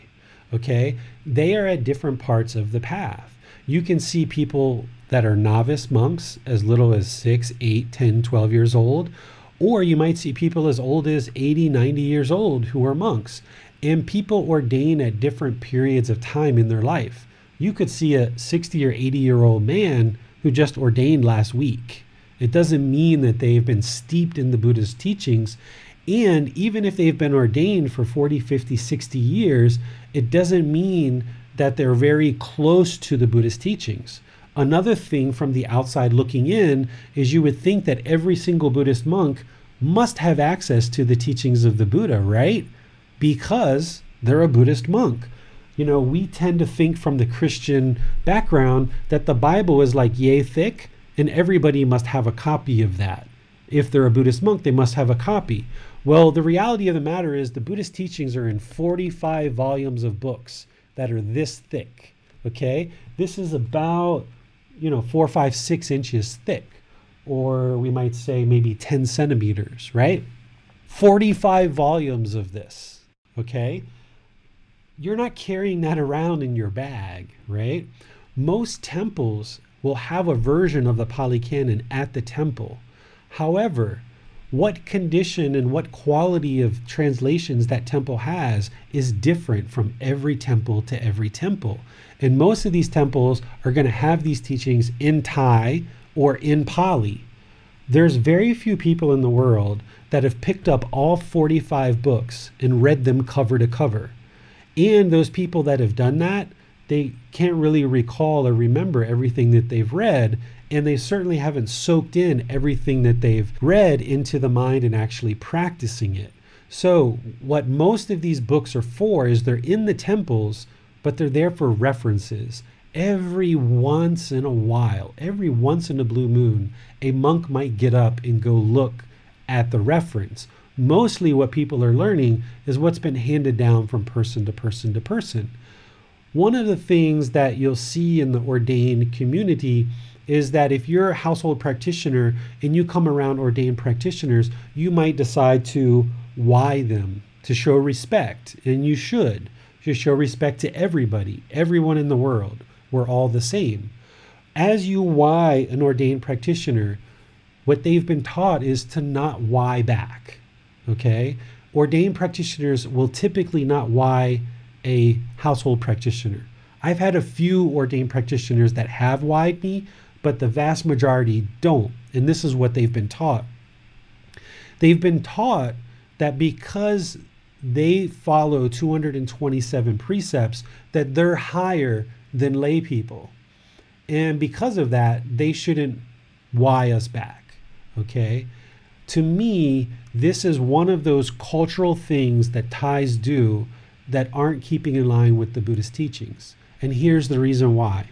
Okay? They are at different parts of the path. You can see people that are novice monks as little as 6, 8, 10, 12 years old, or you might see people as old as 80, 90 years old who are monks. And people ordain at different periods of time in their life. You could see a 60 or 80 year old man who just ordained last week. It doesn't mean that they've been steeped in the Buddha's teachings. And even if they've been ordained for 40, 50, 60 years, it doesn't mean that they're very close to the Buddhist teachings. Another thing from the outside looking in is you would think that every single Buddhist monk must have access to the teachings of the Buddha, right? Because they're a Buddhist monk you know, we tend to think from the Christian background that the Bible is like yay thick and everybody must have a copy of that. If they're a Buddhist monk, they must have a copy. Well, the reality of the matter is the Buddhist teachings are in 45 volumes of books that are this thick. Okay? This is about, you know, four, five, six inches thick, or we might say maybe 10 centimeters, right? 45 volumes of this. Okay? you're not carrying that around in your bag, right? Most temples will have a version of the Pali Canon at the temple. However, what condition and what quality of translations that temple has is different from every temple to every temple. And most of these temples are going to have these teachings in Thai or in Pali. There's very few people in the world that have picked up all 45 books and read them cover to cover. And those people that have done that, they can't really recall or remember everything that they've read. And they certainly haven't soaked in everything that they've read into the mind and actually practicing it. So, what most of these books are for is they're in the temples, but they're there for references. Every once in a while, every once in a blue moon, a monk might get up and go look at the reference mostly what people are learning is what's been handed down from person to person to person. One of the things that you'll see in the ordained community is that if you're a household practitioner and you come around ordained practitioners, you might decide to wai them, to show respect, and you should. You show respect to everybody, everyone in the world. We're all the same. As you wai an ordained practitioner, what they've been taught is to not wai back okay? Ordained practitioners will typically not wai a household practitioner. I've had a few ordained practitioners that have waied me, but the vast majority don't. And this is what they've been taught. They've been taught that because they follow 227 precepts, that they're higher than lay people. And because of that, they shouldn't wai us back. Okay? to me, this is one of those cultural things that Thais do that aren't keeping in line with the Buddhist teachings. And here's the reason why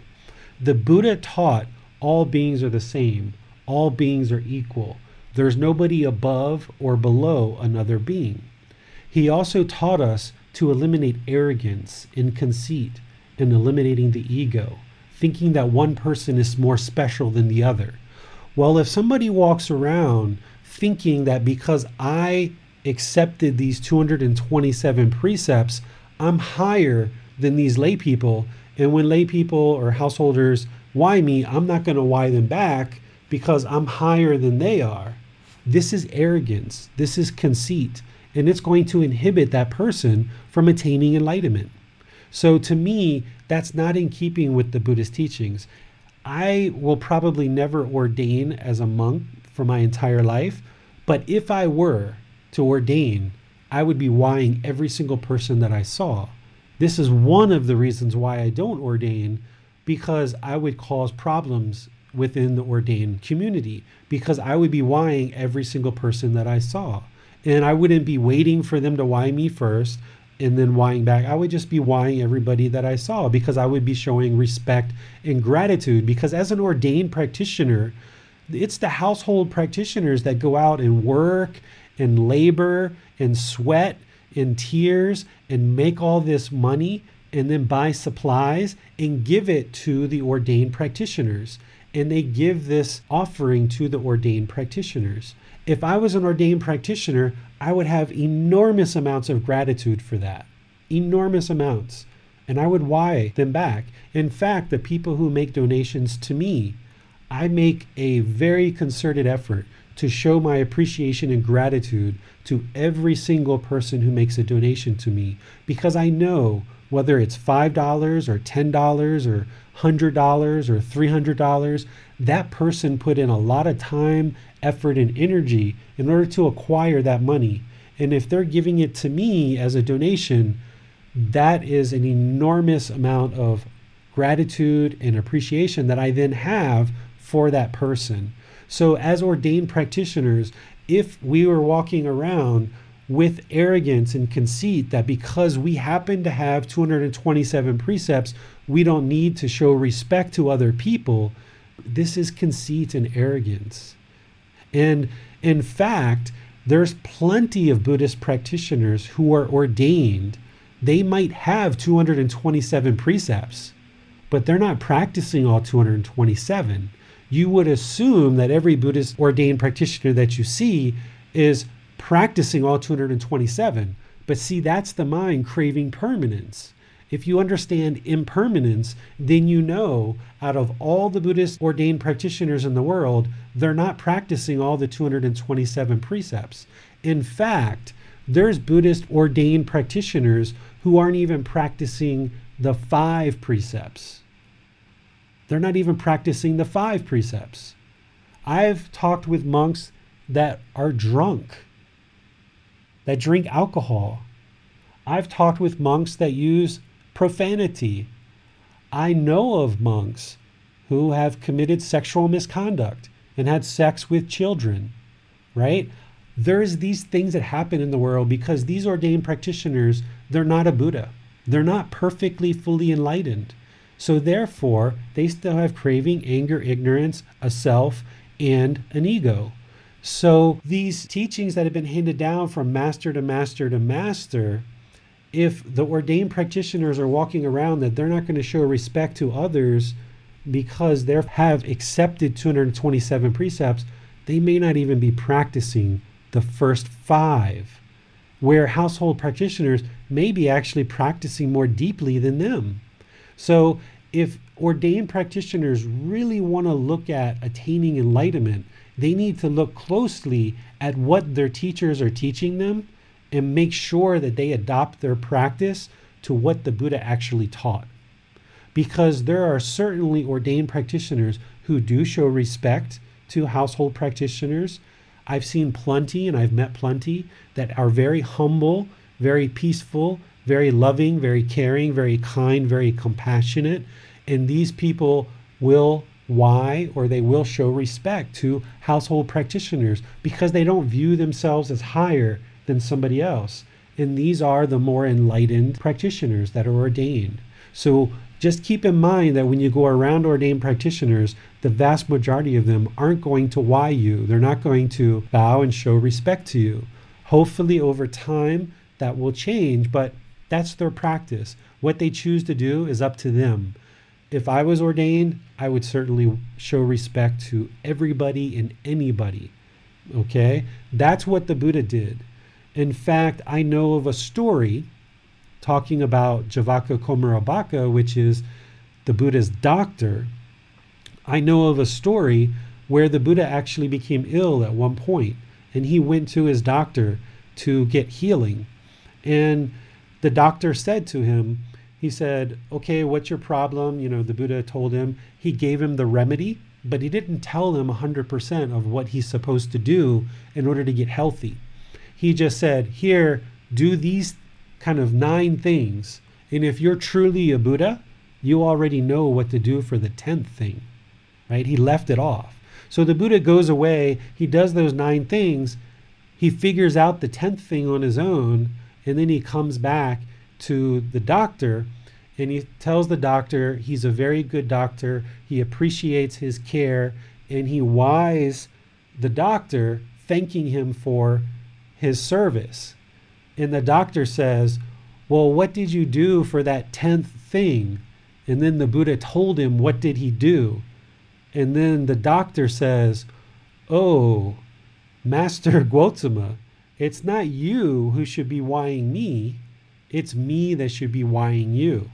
the Buddha taught all beings are the same, all beings are equal. There's nobody above or below another being. He also taught us to eliminate arrogance and conceit and eliminating the ego, thinking that one person is more special than the other. Well, if somebody walks around thinking that because I accepted these 227 precepts, I'm higher than these lay people. And when lay people or householders wai me, I'm not going to wai them back because I'm higher than they are. This is arrogance. This is conceit. And it's going to inhibit that person from attaining enlightenment. So to me, that's not in keeping with the Buddhist teachings. I will probably never ordain as a monk for my entire life. But if I were to ordain, I would be waiing every single person that I saw. This is one of the reasons why I don't ordain, because I would cause problems within the ordained community because I would be waiing every single person that I saw. And I wouldn't be waiting for them to wai me first and then waiing back. I would just be waiing everybody that I saw because I would be showing respect and gratitude. Because as an ordained practitioner, it's the household practitioners that go out and work and labor and sweat and tears and make all this money and then buy supplies and give it to the ordained practitioners. And they give this offering to the ordained practitioners. If I was an ordained practitioner, I would have enormous amounts of gratitude for that. Enormous amounts. And I would wai them back. In fact, the people who make donations to me, I make a very concerted effort to show my appreciation and gratitude to every single person who makes a donation to me because I know whether it's $5 or $10 or $100 or $300, that person put in a lot of time, effort, and energy in order to acquire that money. And if they're giving it to me as a donation, that is an enormous amount of gratitude and appreciation that I then have for that person. So, as ordained practitioners, if we were walking around with arrogance and conceit that because we happen to have 227 precepts, we don't need to show respect to other people. This is conceit and arrogance. And in fact, there's plenty of Buddhist practitioners who are ordained. They might have 227 precepts, but they're not practicing all 227. You would assume that every Buddhist ordained practitioner that you see is practicing all 227. But see, that's the mind craving permanence. If you understand impermanence, then you know out of all the Buddhist ordained practitioners in the world, they're not practicing all the 227 precepts. In fact, there's Buddhist ordained practitioners who aren't even practicing the five precepts. They're not even practicing the five precepts. I've talked with monks that are drunk that drink alcohol. I've talked with monks that use profanity. I know of monks who have committed sexual misconduct and had sex with children, right? There's these things that happen in the world because these ordained practitioners, they're not a Buddha. They're not perfectly fully enlightened. So therefore, they still have craving, anger, ignorance, a self, and an ego. So these teachings that have been handed down from master to master to master, if the ordained practitioners are walking around that they're not going to show respect to others because they have accepted 227 precepts, they may not even be practicing the first five, where household practitioners may be actually practicing more deeply than them. So if ordained practitioners really want to look at attaining enlightenment, they need to look closely at what their teachers are teaching them and make sure that they adopt their practice to what the Buddha actually taught. Because there are certainly ordained practitioners who do show respect to household practitioners. I've seen plenty and I've met plenty that are very humble, very peaceful, very loving, very caring, very kind, very compassionate. And these people will wai or they will show respect to household practitioners because they don't view themselves as higher than somebody else. And these are the more enlightened practitioners that are ordained. So just keep in mind that when you go around ordained practitioners, the vast majority of them aren't going to wai you. They're not going to bow and show respect to you. Hopefully, over time, that will change, but that's their practice. What they choose to do is up to them if I was ordained, I would certainly show respect to everybody and anybody. Okay? That's what the Buddha did. In fact, I know of a story talking about Jivaka Komarabhacca, which is the Buddha's doctor. I know of a story where the Buddha actually became ill at one point and he went to his doctor to get healing. And the doctor said to him, he said, Okay, what's your problem? You know, the Buddha told him. He gave him the remedy, but he didn't tell him 100% of what he's supposed to do in order to get healthy. He just said, Here, do these kind of nine things. And if you're truly a Buddha, you already know what to do for the 10th thing, right? He left it off. So the Buddha goes away, he does those nine things, he figures out the 10th thing on his own, and then he comes back to the doctor and he tells the doctor he's a very good doctor, he appreciates his care, and he wais the doctor, thanking him for his service. And the doctor says, Well, what did you do for that 10th thing? And then the Buddha told him, What did he do? And then the doctor says, Oh, Master Gautama, it's not you who should be waiing me, it's me that should be waiing you.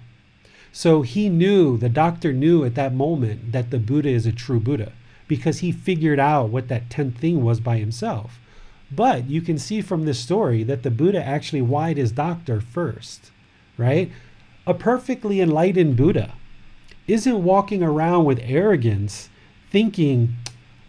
So he knew, the doctor knew at that moment that the Buddha is a true Buddha because he figured out what that 10th thing was by himself. But you can see from this story that the Buddha actually waied his doctor first, right? A perfectly enlightened Buddha isn't walking around with arrogance thinking,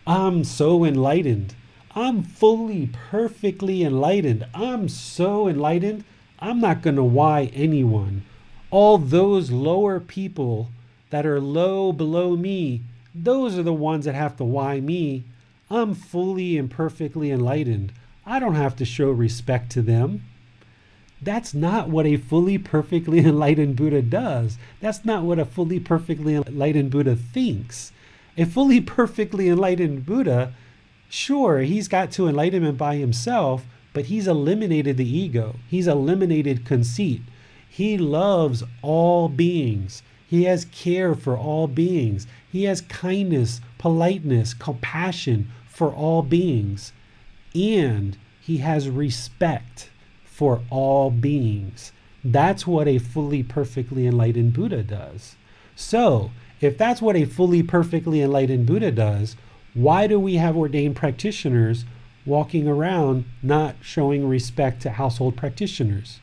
I'm so enlightened. I'm fully, perfectly enlightened. I'm so enlightened. I'm not going to wai anyone all those lower people that are low below me, those are the ones that have to wai me. I'm fully and perfectly enlightened. I don't have to show respect to them. That's not what a fully perfectly enlightened Buddha does. That's not what a fully perfectly enlightened Buddha thinks. A fully perfectly enlightened Buddha, sure, he's got to enlightenment by himself, but he's eliminated the ego. He's eliminated conceit. He loves all beings. He has care for all beings. He has kindness, politeness, compassion for all beings. And he has respect for all beings. That's what a fully perfectly enlightened Buddha does. So, if that's what a fully perfectly enlightened Buddha does, why do we have ordained practitioners walking around not showing respect to household practitioners?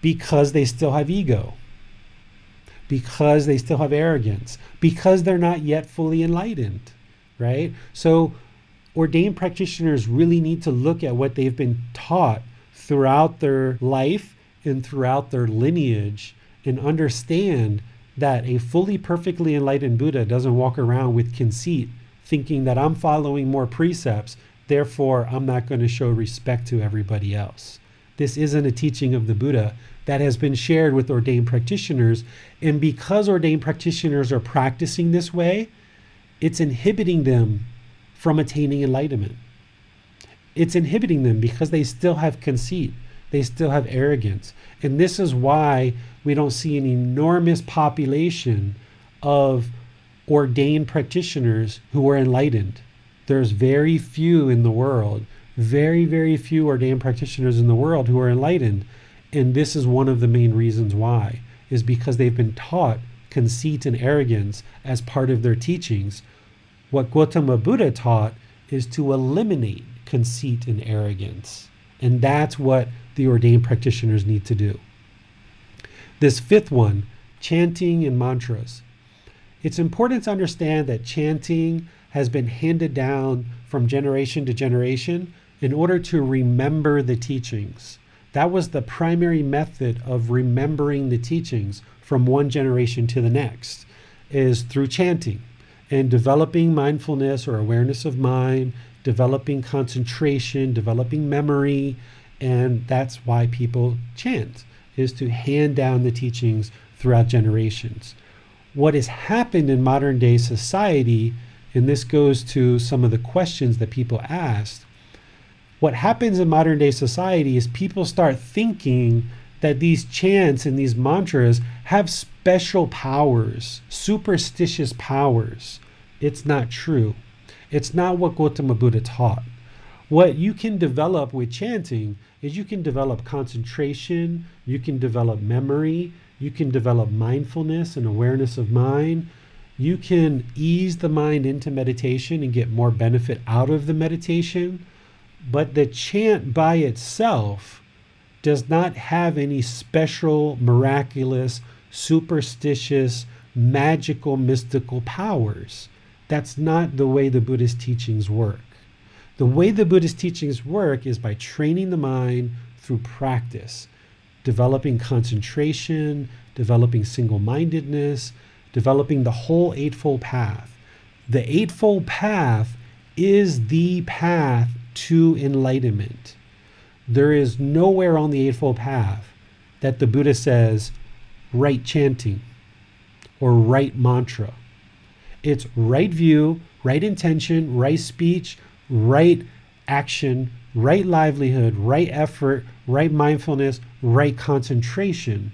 because they still have ego, because they still have arrogance, because they're not yet fully enlightened, right? So, ordained practitioners really need to look at what they've been taught throughout their life and throughout their lineage and understand that a fully perfectly enlightened Buddha doesn't walk around with conceit thinking that I'm following more precepts, therefore I'm not going to show respect to everybody else. This isn't a teaching of the Buddha that has been shared with ordained practitioners. And because ordained practitioners are practicing this way, it's inhibiting them from attaining enlightenment. It's inhibiting them because they still have conceit, they still have arrogance. And this is why we don't see an enormous population of ordained practitioners who are enlightened. There's very few in the world, very, very few ordained practitioners in the world who are enlightened and this is one of the main reasons why, is because they've been taught conceit and arrogance as part of their teachings. What Gautama Buddha taught is to eliminate conceit and arrogance. And that's what the ordained practitioners need to do. This fifth one, chanting and mantras. It's important to understand that chanting has been handed down from generation to generation in order to remember the teachings. That was the primary method of remembering the teachings from one generation to the next is through chanting and developing mindfulness or awareness of mind, developing concentration, developing memory, and that's why people chant is to hand down the teachings throughout generations. What has happened in modern day society, and this goes to some of the questions that people asked, what happens in modern day society is people start thinking that these chants and these mantras have special powers, superstitious powers. It's not true. It's not what Gautama Buddha taught. What you can develop with chanting is you can develop concentration, you can develop memory, you can develop mindfulness and awareness of mind. You can ease the mind into meditation and get more benefit out of the meditation. But the chant by itself does not have any special, miraculous, superstitious, magical, mystical powers. That's not the way the Buddhist teachings work. The way the Buddhist teachings work is by training the mind through practice, developing concentration, developing single mindedness, developing the whole Eightfold Path. The Eightfold Path is the path to enlightenment. There is nowhere on the Eightfold Path that the Buddha says, right chanting or right mantra. It's right view, right intention, right speech, right action, right livelihood, right effort, right mindfulness, right concentration.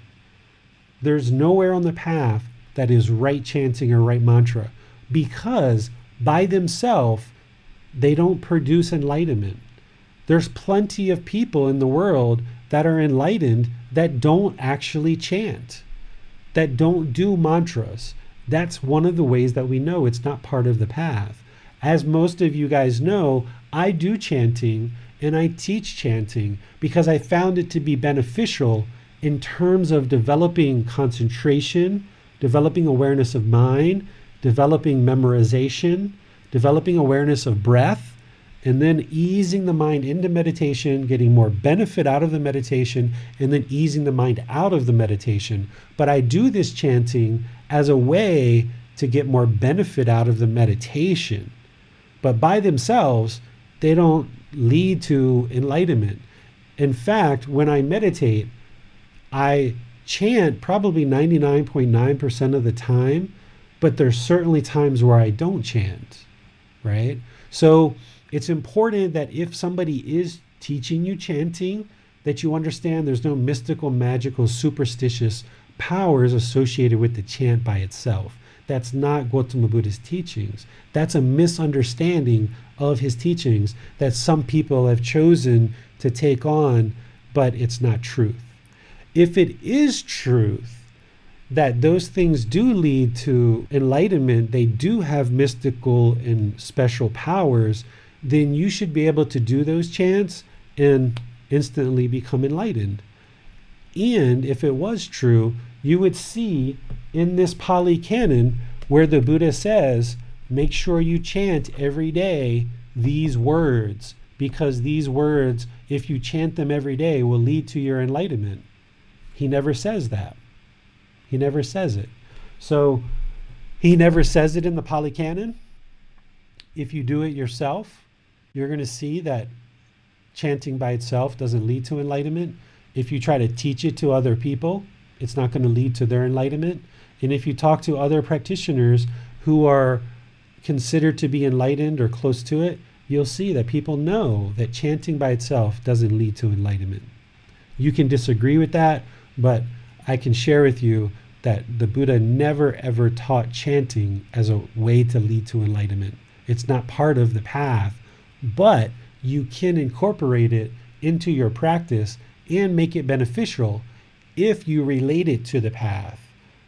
There's nowhere on the path that is right chanting or right mantra because by themselves, they don't produce enlightenment. There's plenty of people in the world that are enlightened that don't actually chant, that don't do mantras. That's one of the ways that we know it's not part of the path. As most of you guys know, I do chanting and I teach chanting because I found it to be beneficial in terms of developing concentration, developing awareness of mind, developing memorization, developing awareness of breath, and then easing the mind into meditation, getting more benefit out of the meditation, and then easing the mind out of the meditation. But I do this chanting as a way to get more benefit out of the meditation. But by themselves, they don't lead to enlightenment. In fact, when I meditate, I chant probably 99.9% of the time, but there's certainly times where I don't chant, right? So it's important that if somebody is teaching you chanting, that you understand there's no mystical, magical, superstitious powers associated with the chant by itself. That's not Gautama Buddha's teachings. That's a misunderstanding of his teachings that some people have chosen to take on, but it's not truth. If it is truth, that those things do lead to enlightenment, they do have mystical and special powers, then you should be able to do those chants and instantly become enlightened. And if it was true, you would see in this Pali Canon where the Buddha says, make sure you chant every day these words, because these words, if you chant them every day, will lead to your enlightenment. He never says that. He never says it. So he never says it in the Pali Canon. If you do it yourself, you're going to see that chanting by itself doesn't lead to enlightenment. If you try to teach it to other people, it's not going to lead to their enlightenment. And if you talk to other practitioners who are considered to be enlightened or close to it, you'll see that people know that chanting by itself doesn't lead to enlightenment. You can disagree with that, but I can share with you that the Buddha never ever taught chanting as a way to lead to enlightenment. It's not part of the path, but you can incorporate it into your practice and make it beneficial if you relate it to the path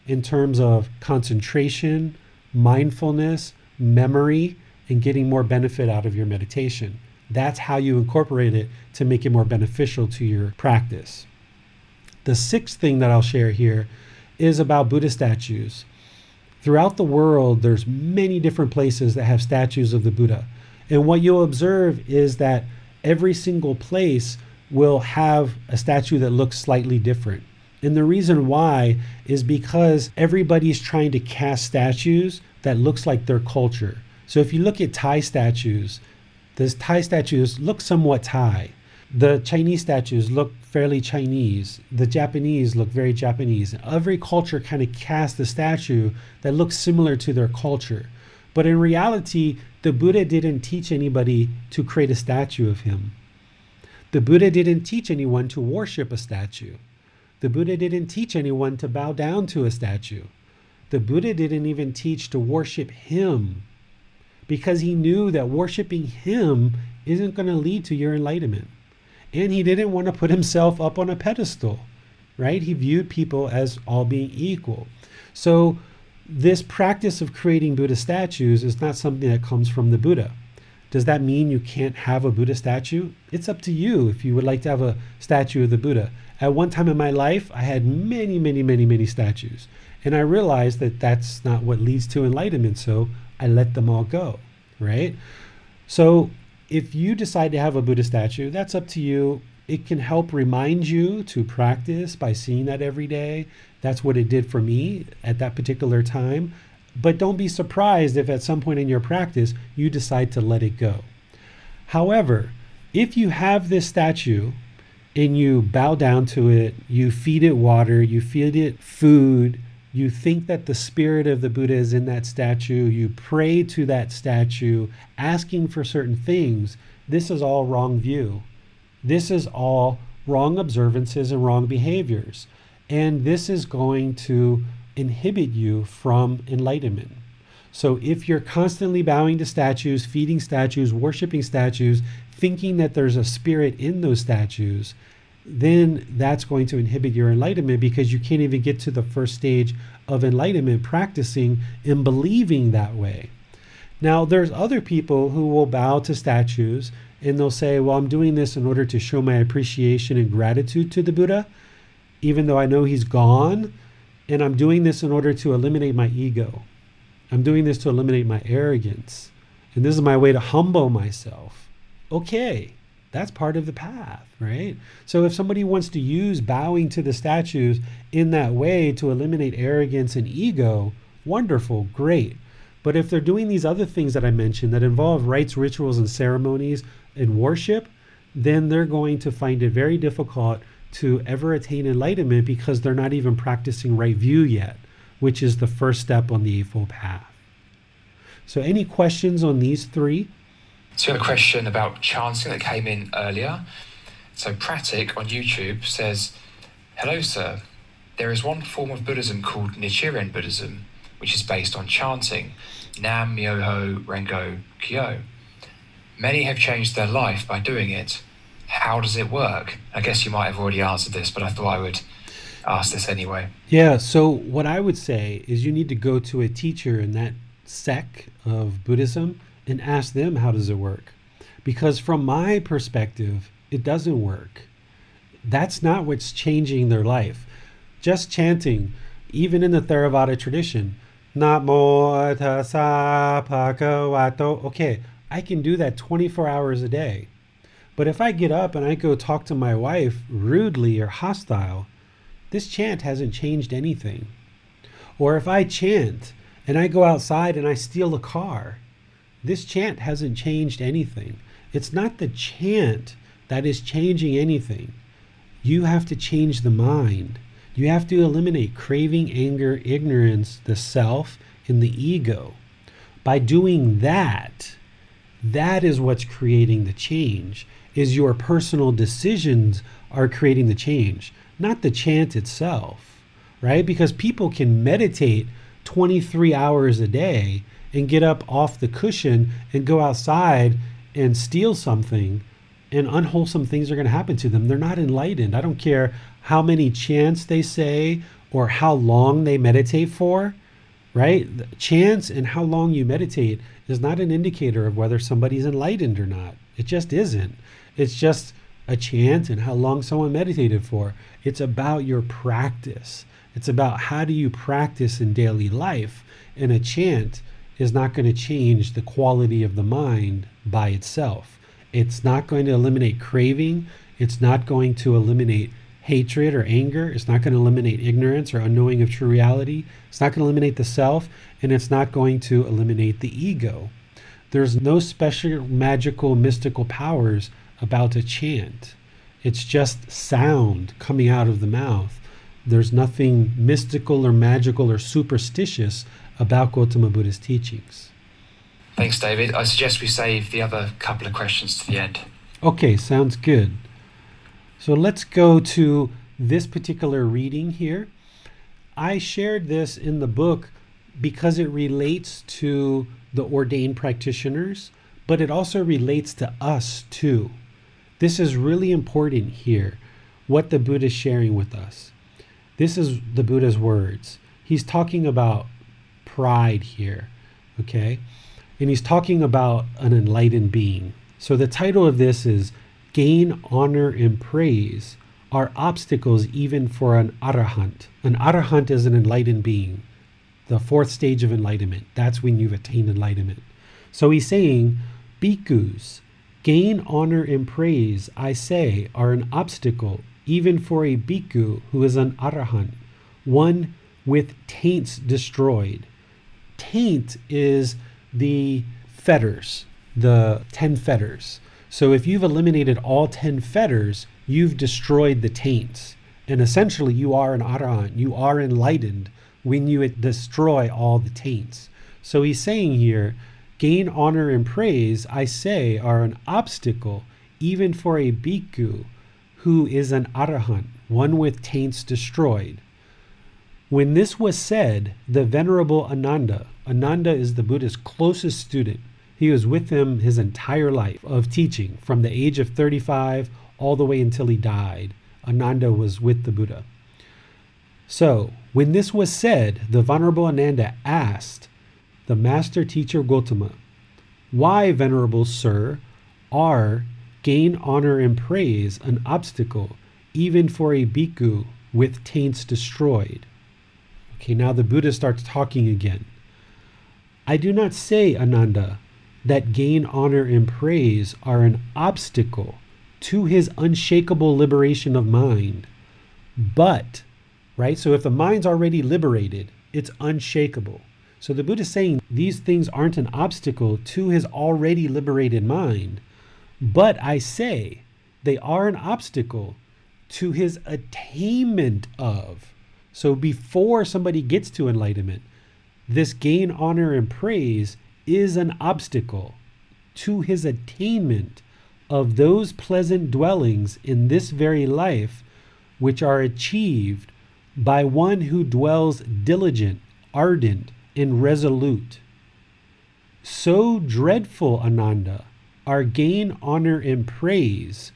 in terms of concentration, mindfulness, memory, and getting more benefit out of your meditation. That's how you incorporate it to make it more beneficial to your practice. The sixth thing that I'll share here is about Buddha statues. Throughout the world, there's many different places that have statues of the Buddha. And what you'll observe is that every single place will have a statue that looks slightly different. And the reason why is because everybody's trying to cast statues that looks like their culture. So if you look at Thai statues, the Thai statues look somewhat Thai. The Chinese statues look fairly Chinese. The Japanese look very Japanese. Every culture kind of casts a statue that looks similar to their culture. But in reality, the Buddha didn't teach anybody to create a statue of him. The Buddha didn't teach anyone to worship a statue. The Buddha didn't teach anyone to bow down to a statue. The Buddha didn't even teach to worship him because he knew that worshiping him isn't going to lead to your enlightenment. And he didn't want to put himself up on a pedestal, right? He viewed people as all being equal. So, this practice of creating Buddha statues is not something that comes from the Buddha. Does that mean you can't have a Buddha statue? It's up to you if you would like to have a statue of the Buddha. At one time in my life, I had many, many, many, many statues. And I realized that that's not what leads to enlightenment. So I let them all go, right? So if you decide to have a Buddha statue, that's up to you. It can help remind you to practice by seeing that every day. That's what it did for me at that particular time. But don't be surprised if at some point in your practice you decide to let it go. However, if you have this statue and you bow down to it, you feed it water, you feed it food, you think that the spirit of the Buddha is in that statue, you pray to that statue, asking for certain things, this is all wrong view. This is all wrong observances and wrong behaviors. And this is going to inhibit you from enlightenment. So if you're constantly bowing to statues, feeding statues, worshiping statues, thinking that there's a spirit in those statues, then that's going to inhibit your enlightenment because you can't even get to the first stage of enlightenment practicing and believing that way. Now, there's other people who will bow to statues and they'll say, Well, I'm doing this in order to show my appreciation and gratitude to the Buddha, even though I know he's gone. And I'm doing this in order to eliminate my ego. I'm doing this to eliminate my arrogance. And this is my way to humble myself. Okay, that's part of the path, right? So if somebody wants to use bowing to the statues in that way to eliminate arrogance and ego, wonderful, great. But if they're doing these other things that I mentioned that involve rites, rituals, and ceremonies and worship, then they're going to find it very difficult to ever attain enlightenment because they're not even practicing right view yet, which is the first step on the Eightfold Path. So, any questions on these three? So, a question about chanting that came in earlier. So, Pratik on YouTube says, Hello, sir. There is one form of Buddhism called Nichiren Buddhism, which is based on chanting Nam Myoho Renge Kyo. Many have changed their life by doing it. How does it work? I guess you might have already answered this, but I thought I would ask this anyway. Yeah, so what I would say is you need to go to a teacher in that sect of Buddhism and ask them how does it work. Because from my perspective, it doesn't work. That's not what's changing their life. Just chanting, even in the Theravada tradition, Namo tassa bhagavato. Okay, I can do that 24 hours a day. But if I get up and I go talk to my wife rudely or hostile, this chant hasn't changed anything. Or if I chant and I go outside and I steal a car, this chant hasn't changed anything. It's not the chant that is changing anything. You have to change the mind. You have to eliminate craving, anger, ignorance, the self, and the ego. By doing that, that is what's creating the change. Is your personal decisions are creating the change, not the chant itself, right? Because people can meditate 23 hours a day and get up off the cushion and go outside and steal something and unwholesome things are going to happen to them. They're not enlightened. I don't care how many chants they say or how long they meditate for, right? Chants and how long you meditate is not an indicator of whether somebody's enlightened or not. It just isn't. It's just a chant and how long someone meditated for. It's about your practice. It's about how do you practice in daily life. And a chant is not going to change the quality of the mind by itself. It's not going to eliminate craving. It's not going to eliminate hatred or anger. It's not going to eliminate ignorance or unknowing of true reality. It's not going to eliminate the self, and it's not going to eliminate the ego. There's no special magical mystical powers about a chant. It's just sound coming out of the mouth. There's nothing mystical or magical or superstitious about Gautama Buddha's teachings. Thanks, David. I suggest we save the other couple of questions to the end. Okay, sounds good. So let's go to this particular reading here. I shared this in the book because it relates to the ordained practitioners, but it also relates to us too. This is really important here, what the Buddha is sharing with us. This is the Buddha's words. He's talking about pride here, okay? And he's talking about an enlightened being. So the title of this is Gain, Honor, and Praise are obstacles even for an arahant. An arahant is an enlightened being, the fourth stage of enlightenment. That's when you've attained enlightenment. So he's saying, bhikkhus, Gain, honor, and praise, I say, are an obstacle even for a bhikkhu who is an arahant, one with taints destroyed. Taint is the fetters, the 10 fetters. So if you've eliminated all 10 fetters, you've destroyed the taints. And essentially, you are an arahant, you are enlightened when you destroy all the taints. So he's saying here, gain, honor, and praise, I say, are an obstacle even for a bhikkhu who is an arahant, one with taints destroyed. When this was said, the Venerable Ananda, Ananda is the Buddha's closest student, he was with him his entire life of teaching, from the age of 35 all the way until he died. Ananda was with the Buddha. So, when this was said, the Venerable Ananda asked the Master Teacher Gotama, Why, Venerable Sir, are gain, honor, and praise an obstacle even for a bhikkhu with taints destroyed? Okay, now the Buddha starts talking again. I do not say, Ananda, that gain, honor, and praise are an obstacle to his unshakable liberation of mind. But, right, so if the mind's already liberated, it's unshakable. So the Buddha is saying these things aren't an obstacle to his already liberated mind, but I say they are an obstacle to his attainment of. So before somebody gets to enlightenment, this gain, honor, and praise is an obstacle to his attainment of those pleasant dwellings in this very life which are achieved by one who dwells diligent, ardent, and mm-hmm. resolute. So dreadful, Ananda, are gain, honor, and praise,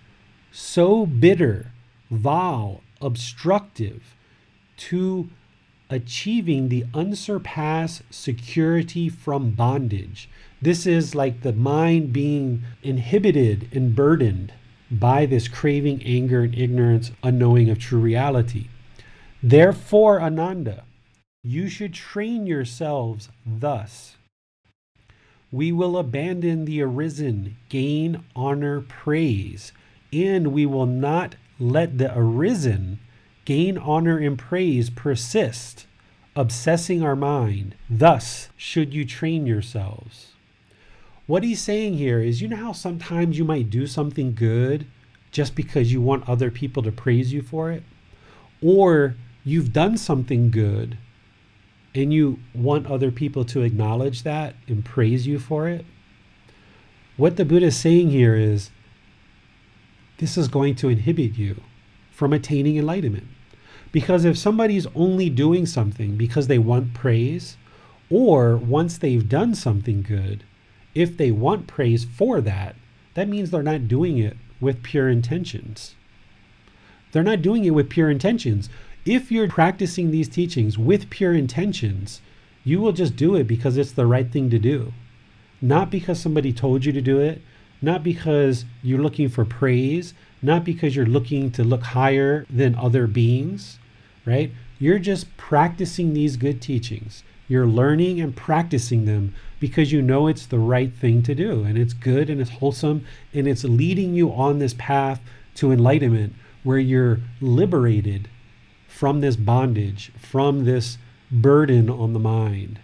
so bitter, vile, obstructive to achieving the unsurpassed security from bondage. This is like the mind being inhibited and burdened by this craving, anger, and ignorance, unknowing of true reality. Therefore, Ananda, you should train yourselves thus. We will abandon the arisen, gain, honor, praise, and we will not let the arisen gain honor and praise persist, obsessing our mind. Thus should you train yourselves. What he's saying here is you know how sometimes you might do something good just because you want other people to praise you for it? Or you've done something good and you want other people to acknowledge that and praise you for it? What the Buddha is saying here is this is going to inhibit you from attaining enlightenment. Because if somebody's only doing something because they want praise, or once they've done something good, if they want praise for that, that means they're not doing it with pure intentions. They're not doing it with pure intentions. If you're practicing these teachings with pure intentions, you will just do it because it's the right thing to do. Not because somebody told you to do it, not because you're looking for praise, not because you're looking to look higher than other beings, right? You're just practicing these good teachings. You're learning and practicing them because you know it's the right thing to do and it's good and it's wholesome and it's leading you on this path to enlightenment where you're liberated from this bondage, from this burden on the mind.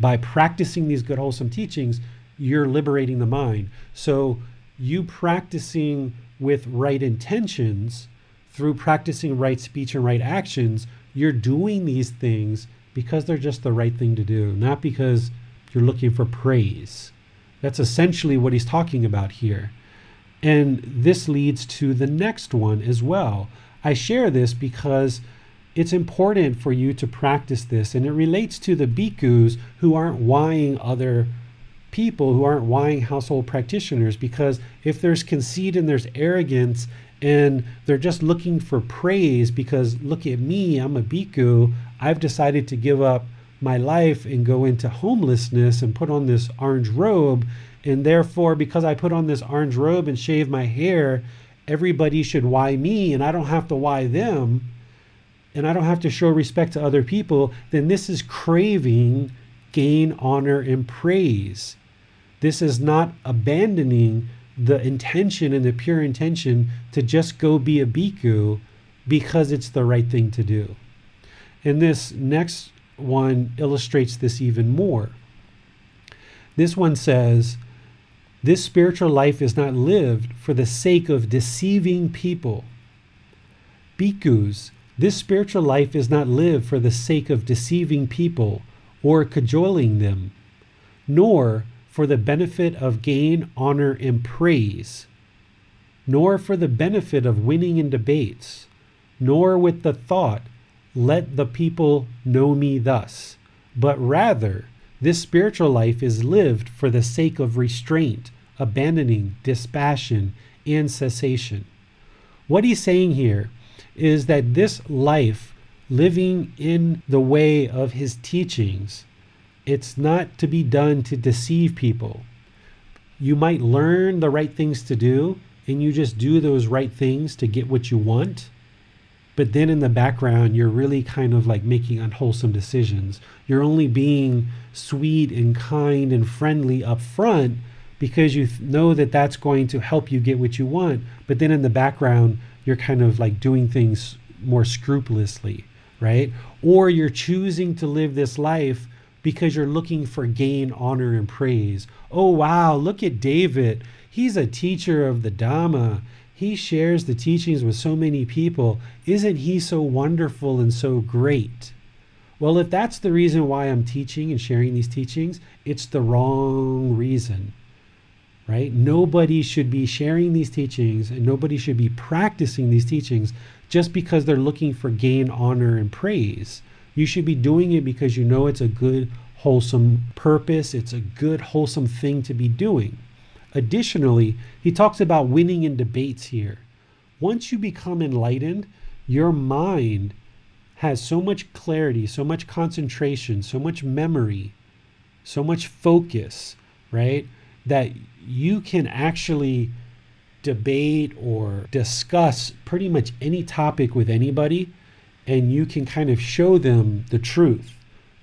By practicing these good, wholesome teachings, you're liberating the mind. So, you practicing with right intentions through practicing right speech and right actions, you're doing these things because they're just the right thing to do, not because you're looking for praise. That's essentially what he's talking about here. And this leads to the next one as well. I share this because it's important for you to practice this, and it relates to the bhikkhus who aren't waiing other people, who aren't waiing household practitioners, because if there's conceit and there's arrogance and they're just looking for praise because look at me, I'm a bhikkhu. I've decided to give up my life and go into homelessness and put on this orange robe. And therefore, because I put on this orange robe and shave my hair, everybody should wai me and I don't have to wai them and I don't have to show respect to other people, then this is craving gain, honor, and praise. This is not abandoning the intention and the pure intention to just go be a bhikkhu because it's the right thing to do. And this next one illustrates this even more. This one says, This spiritual life is not lived for the sake of deceiving people. Bhikkhus, this spiritual life is not lived for the sake of deceiving people or cajoling them, nor for the benefit of gain, honor, and praise, nor for the benefit of winning in debates, nor with the thought, let the people know me thus, but rather this spiritual life is lived for the sake of restraint, abandoning, dispassion, and cessation. What he's saying here is that this life, living in the way of his teachings, it's not to be done to deceive people. You might learn the right things to do, and you just do those right things to get what you want but then in the background you're really kind of like making unwholesome decisions you're only being sweet and kind and friendly up front because you th- know that that's going to help you get what you want but then in the background you're kind of like doing things more scrupulously right? Or you're choosing to live this life because you're looking for gain honor and praise. Oh wow look at david. He's a teacher of the dhamma. He shares the teachings with so many people. Isn't he so wonderful and so great? Well, if that's the reason why I'm teaching and sharing these teachings, it's the wrong reason, right? Nobody should be sharing these teachings and nobody should be practicing these teachings just because they're looking for gain, honor, and praise. You should be doing it because you know it's a good, wholesome purpose, it's a good, wholesome thing to be doing. Additionally, he talks about winning in debates here. Once you become enlightened, your mind has so much clarity, so much concentration, so much memory, so much focus, right? That you can actually debate or discuss pretty much any topic with anybody, and you can kind of show them the truth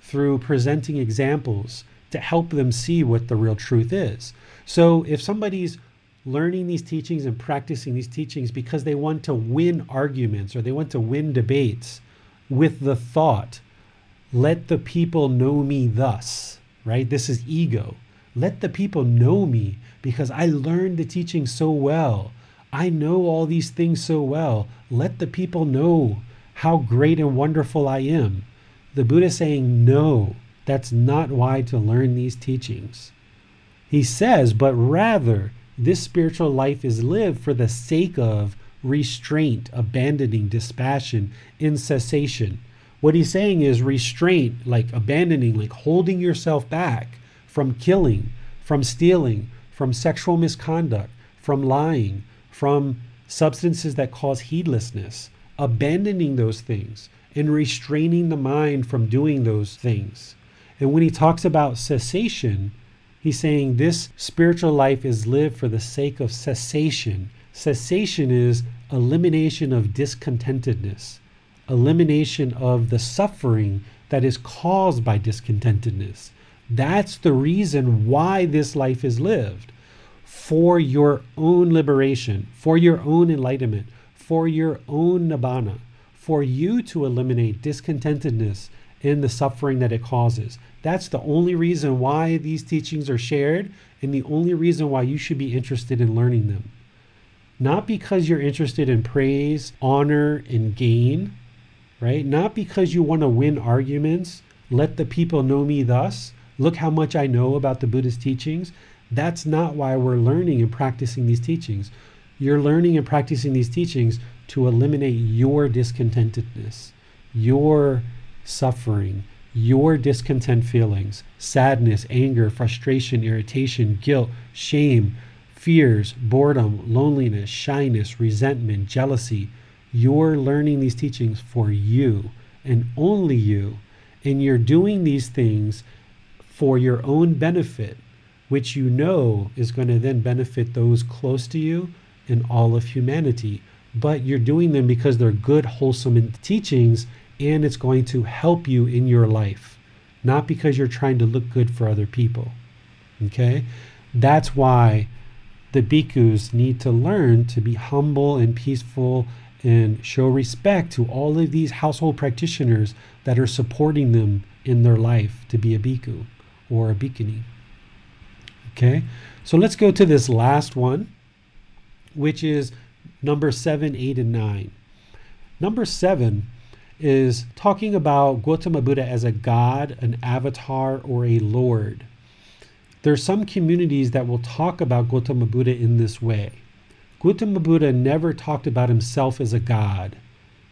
through presenting examples to help them see what the real truth is. So if somebody's learning these teachings and practicing these teachings because they want to win arguments or they want to win debates with the thought, let the people know me thus, right? This is ego. Let the people know me because I learned the teaching so well. I know all these things so well. Let the people know how great and wonderful I am. The Buddha saying, no, that's not why to learn these teachings. He says, but rather, this spiritual life is lived for the sake of restraint, abandoning, dispassion, incessation. What he's saying is restraint, like abandoning, like holding yourself back from killing, from stealing, from sexual misconduct, from lying, from substances that cause heedlessness, abandoning those things and restraining the mind from doing those things. And when he talks about cessation, He's saying this spiritual life is lived for the sake of cessation. Cessation is elimination of discontentedness, elimination of the suffering that is caused by discontentedness. That's the reason why this life is lived for your own liberation, for your own enlightenment, for your own nibbana, for you to eliminate discontentedness in the suffering that it causes. That's the only reason why these teachings are shared and the only reason why you should be interested in learning them. Not because you're interested in praise, honor, and gain, right? Not because you want to win arguments, let the people know me thus. Look how much I know about the Buddhist teachings. That's not why we're learning and practicing these teachings. You're learning and practicing these teachings to eliminate your discontentedness, your suffering, your discontent feelings, sadness, anger, frustration, irritation, guilt, shame, fears, boredom, loneliness, shyness, resentment, jealousy. You're learning these teachings for you and only you. And you're doing these things for your own benefit, which you know is going to then benefit those close to you and all of humanity. But you're doing them because they're good, wholesome teachings and it's going to help you in your life, not because you're trying to look good for other people. Okay? That's why the bhikkhus need to learn to be humble and peaceful and show respect to all of these household practitioners that are supporting them in their life to be a bhikkhu or a bhikkhuni. Okay, so let's go to this last one, which is number seven, eight, and nine. Number seven is talking about Gautama Buddha as a god, an avatar, or a lord. There are some communities that will talk about Gautama Buddha in this way. Gautama Buddha never talked about himself as a god.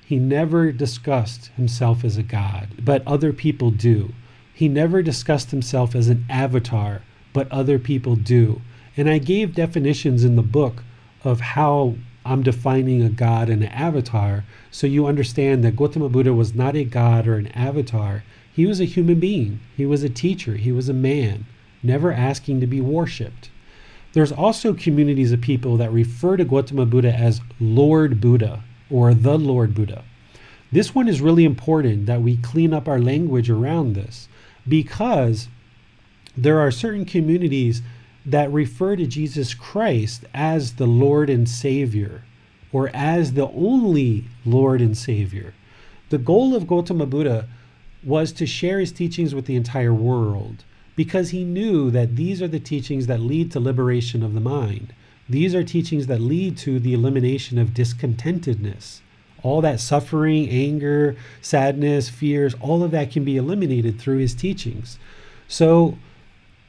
He never discussed himself as a god, but other people do. He never discussed himself as an avatar, but other people do. And I gave definitions in the book of how I'm defining a god and an avatar so you understand that Gautama Buddha was not a god or an avatar. He was a human being, he was a teacher, he was a man, never asking to be worshipped. There's also communities of people that refer to Gautama Buddha as Lord Buddha or the Lord Buddha. This one is really important that we clean up our language around this because there are certain communities that refer to Jesus Christ as the Lord and Savior or as the only Lord and Savior. The goal of Gautama Buddha was to share his teachings with the entire world because he knew that these are the teachings that lead to liberation of the mind. These are teachings that lead to the elimination of discontentedness. All that suffering, anger, sadness, fears, all of that can be eliminated through his teachings. So,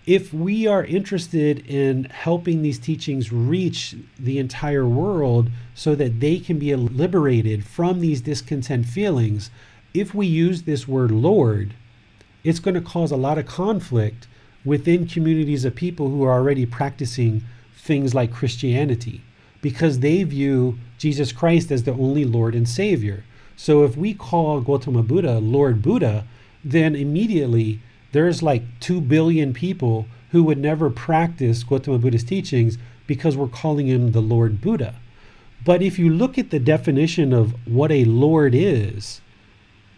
if we are interested in helping these teachings reach the entire world so that they can be liberated from these discontent feelings, if we use this word Lord, it's going to cause a lot of conflict within communities of people who are already practicing things like Christianity because they view Jesus Christ as the only Lord and Savior. So if we call Gautama Buddha Lord Buddha, then immediately there's like 2 billion people who would never practice Gautama Buddha's teachings because we're calling him the Lord Buddha. But if you look at the definition of what a Lord is,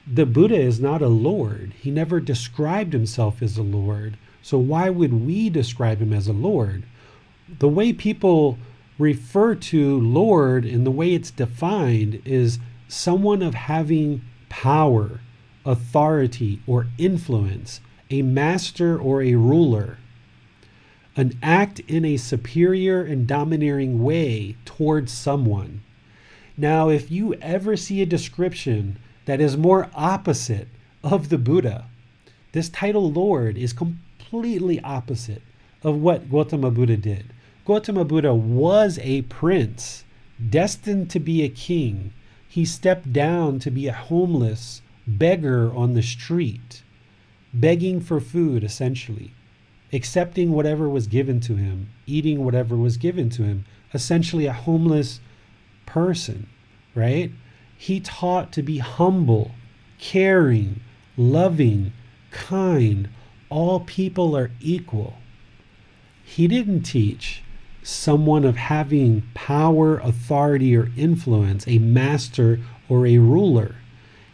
the Buddha is not a Lord. He never described himself as a Lord. So why would we describe him as a Lord? The way people refer to Lord and the way it's defined is someone of having power, authority, or influence a master or a ruler, an act in a superior and domineering way towards someone. Now, if you ever see a description that is more opposite of the Buddha, this title Lord is completely opposite of what Gautama Buddha did. Gautama Buddha was a prince, destined to be a king. He stepped down to be a homeless beggar on the street begging for food, essentially, accepting whatever was given to him, eating whatever was given to him, essentially a homeless person, right? He taught to be humble, caring, loving, kind. All people are equal. He didn't teach someone of having power, authority, or influence, a master or a ruler.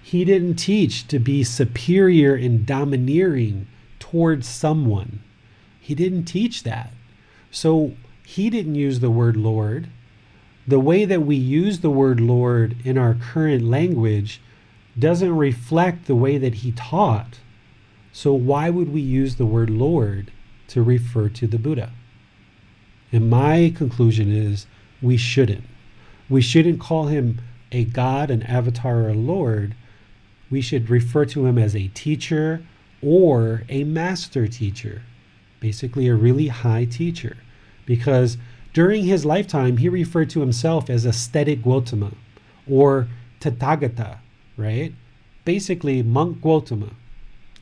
He didn't teach to be superior and domineering towards someone. He didn't teach that. So he didn't use the word Lord. The way that we use the word Lord in our current language doesn't reflect the way that he taught. So why would we use the word Lord to refer to the Buddha? And my conclusion is we shouldn't. We shouldn't call him a God, an avatar, or a Lord we should refer to him as a teacher or a master teacher, basically, a really high teacher, because during his lifetime, he referred to himself as ascetic Gautama or Tathagata, right? Basically, monk Gautama.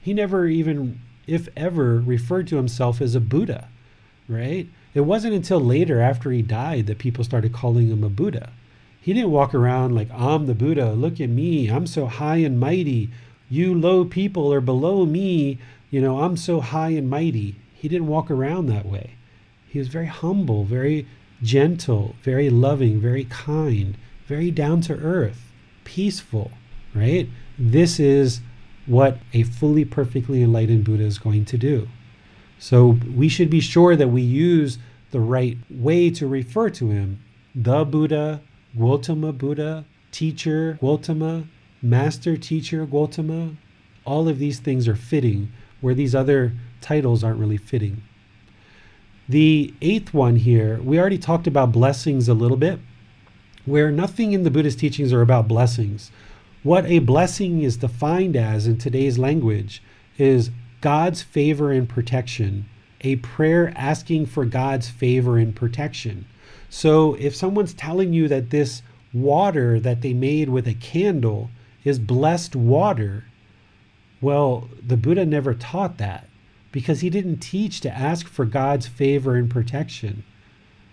He never even, if ever, referred to himself as a Buddha, right? It wasn't until later, after he died, that people started calling him a Buddha. He didn't walk around like, I'm the Buddha. Look at me. I'm so high and mighty. You low people are below me. You know, I'm so high and mighty. He didn't walk around that way. He was very humble, very gentle, very loving, very kind, very down to earth, peaceful, right? This is what a fully perfectly enlightened Buddha is going to do. So we should be sure that we use the right way to refer to him. The Buddha, Gautama Buddha, teacher Gautama, master teacher Gautama. All of these things are fitting, where these other titles aren't really fitting. The eighth one here, we already talked about blessings a little bit, where nothing in the Buddhist teachings are about blessings. What a blessing is defined as in today's language is God's favor and protection, a prayer asking for God's favor and protection. So if someone's telling you that this water that they made with a candle is blessed water, well, the Buddha never taught that because he didn't teach to ask for God's favor and protection.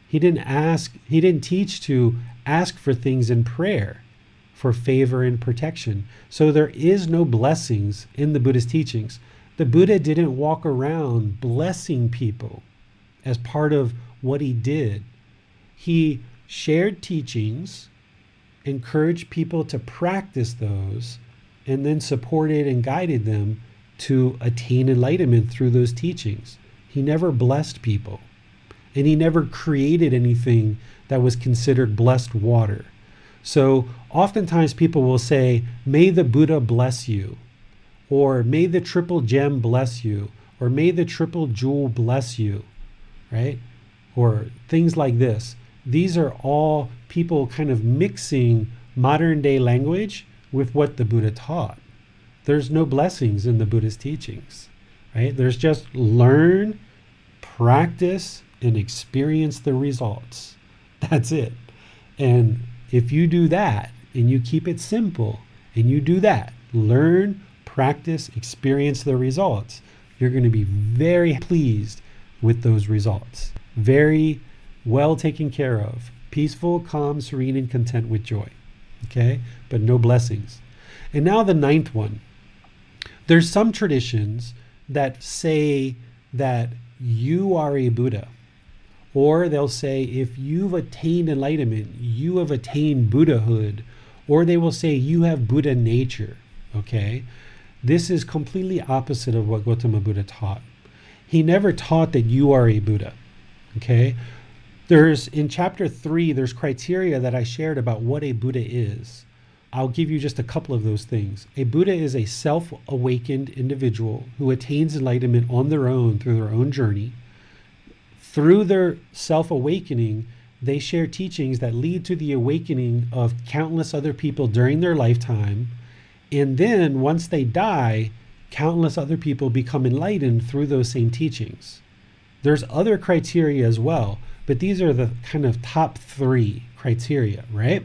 He didn't ask, he didn't teach to ask for things in prayer for favor and protection. So there is no blessings in the Buddhist teachings. The Buddha didn't walk around blessing people as part of what he did. He shared teachings, encouraged people to practice those, and then supported and guided them to attain enlightenment through those teachings. He never blessed people, and he never created anything that was considered blessed water. So oftentimes people will say, May the Buddha bless you, or May the triple gem bless you, or May the triple jewel bless you, right? Or things like this. These are all people kind of mixing modern day language with what the Buddha taught. There's no blessings in the Buddhist teachings, right? There's just learn, practice, and experience the results. That's it. And if you do that and you keep it simple and you do that, learn, practice, experience the results, you're going to be very pleased with those results. Very well taken care of. Peaceful, calm, serene, and content with joy. Okay? But no blessings. And now the ninth one. There's some traditions that say that you are a Buddha. Or they'll say, if you've attained enlightenment, you have attained Buddhahood. Or they will say, you have Buddha nature. Okay? This is completely opposite of what Gautama Buddha taught. He never taught that you are a Buddha. Okay? There's in chapter three, there's criteria that I shared about what a Buddha is. I'll give you just a couple of those things. A Buddha is a self awakened individual who attains enlightenment on their own through their own journey through their self awakening, they share teachings that lead to the awakening of countless other people during their lifetime. And then once they die, countless other people become enlightened through those same teachings. There's other criteria as well, but these are the kind of top three criteria, right?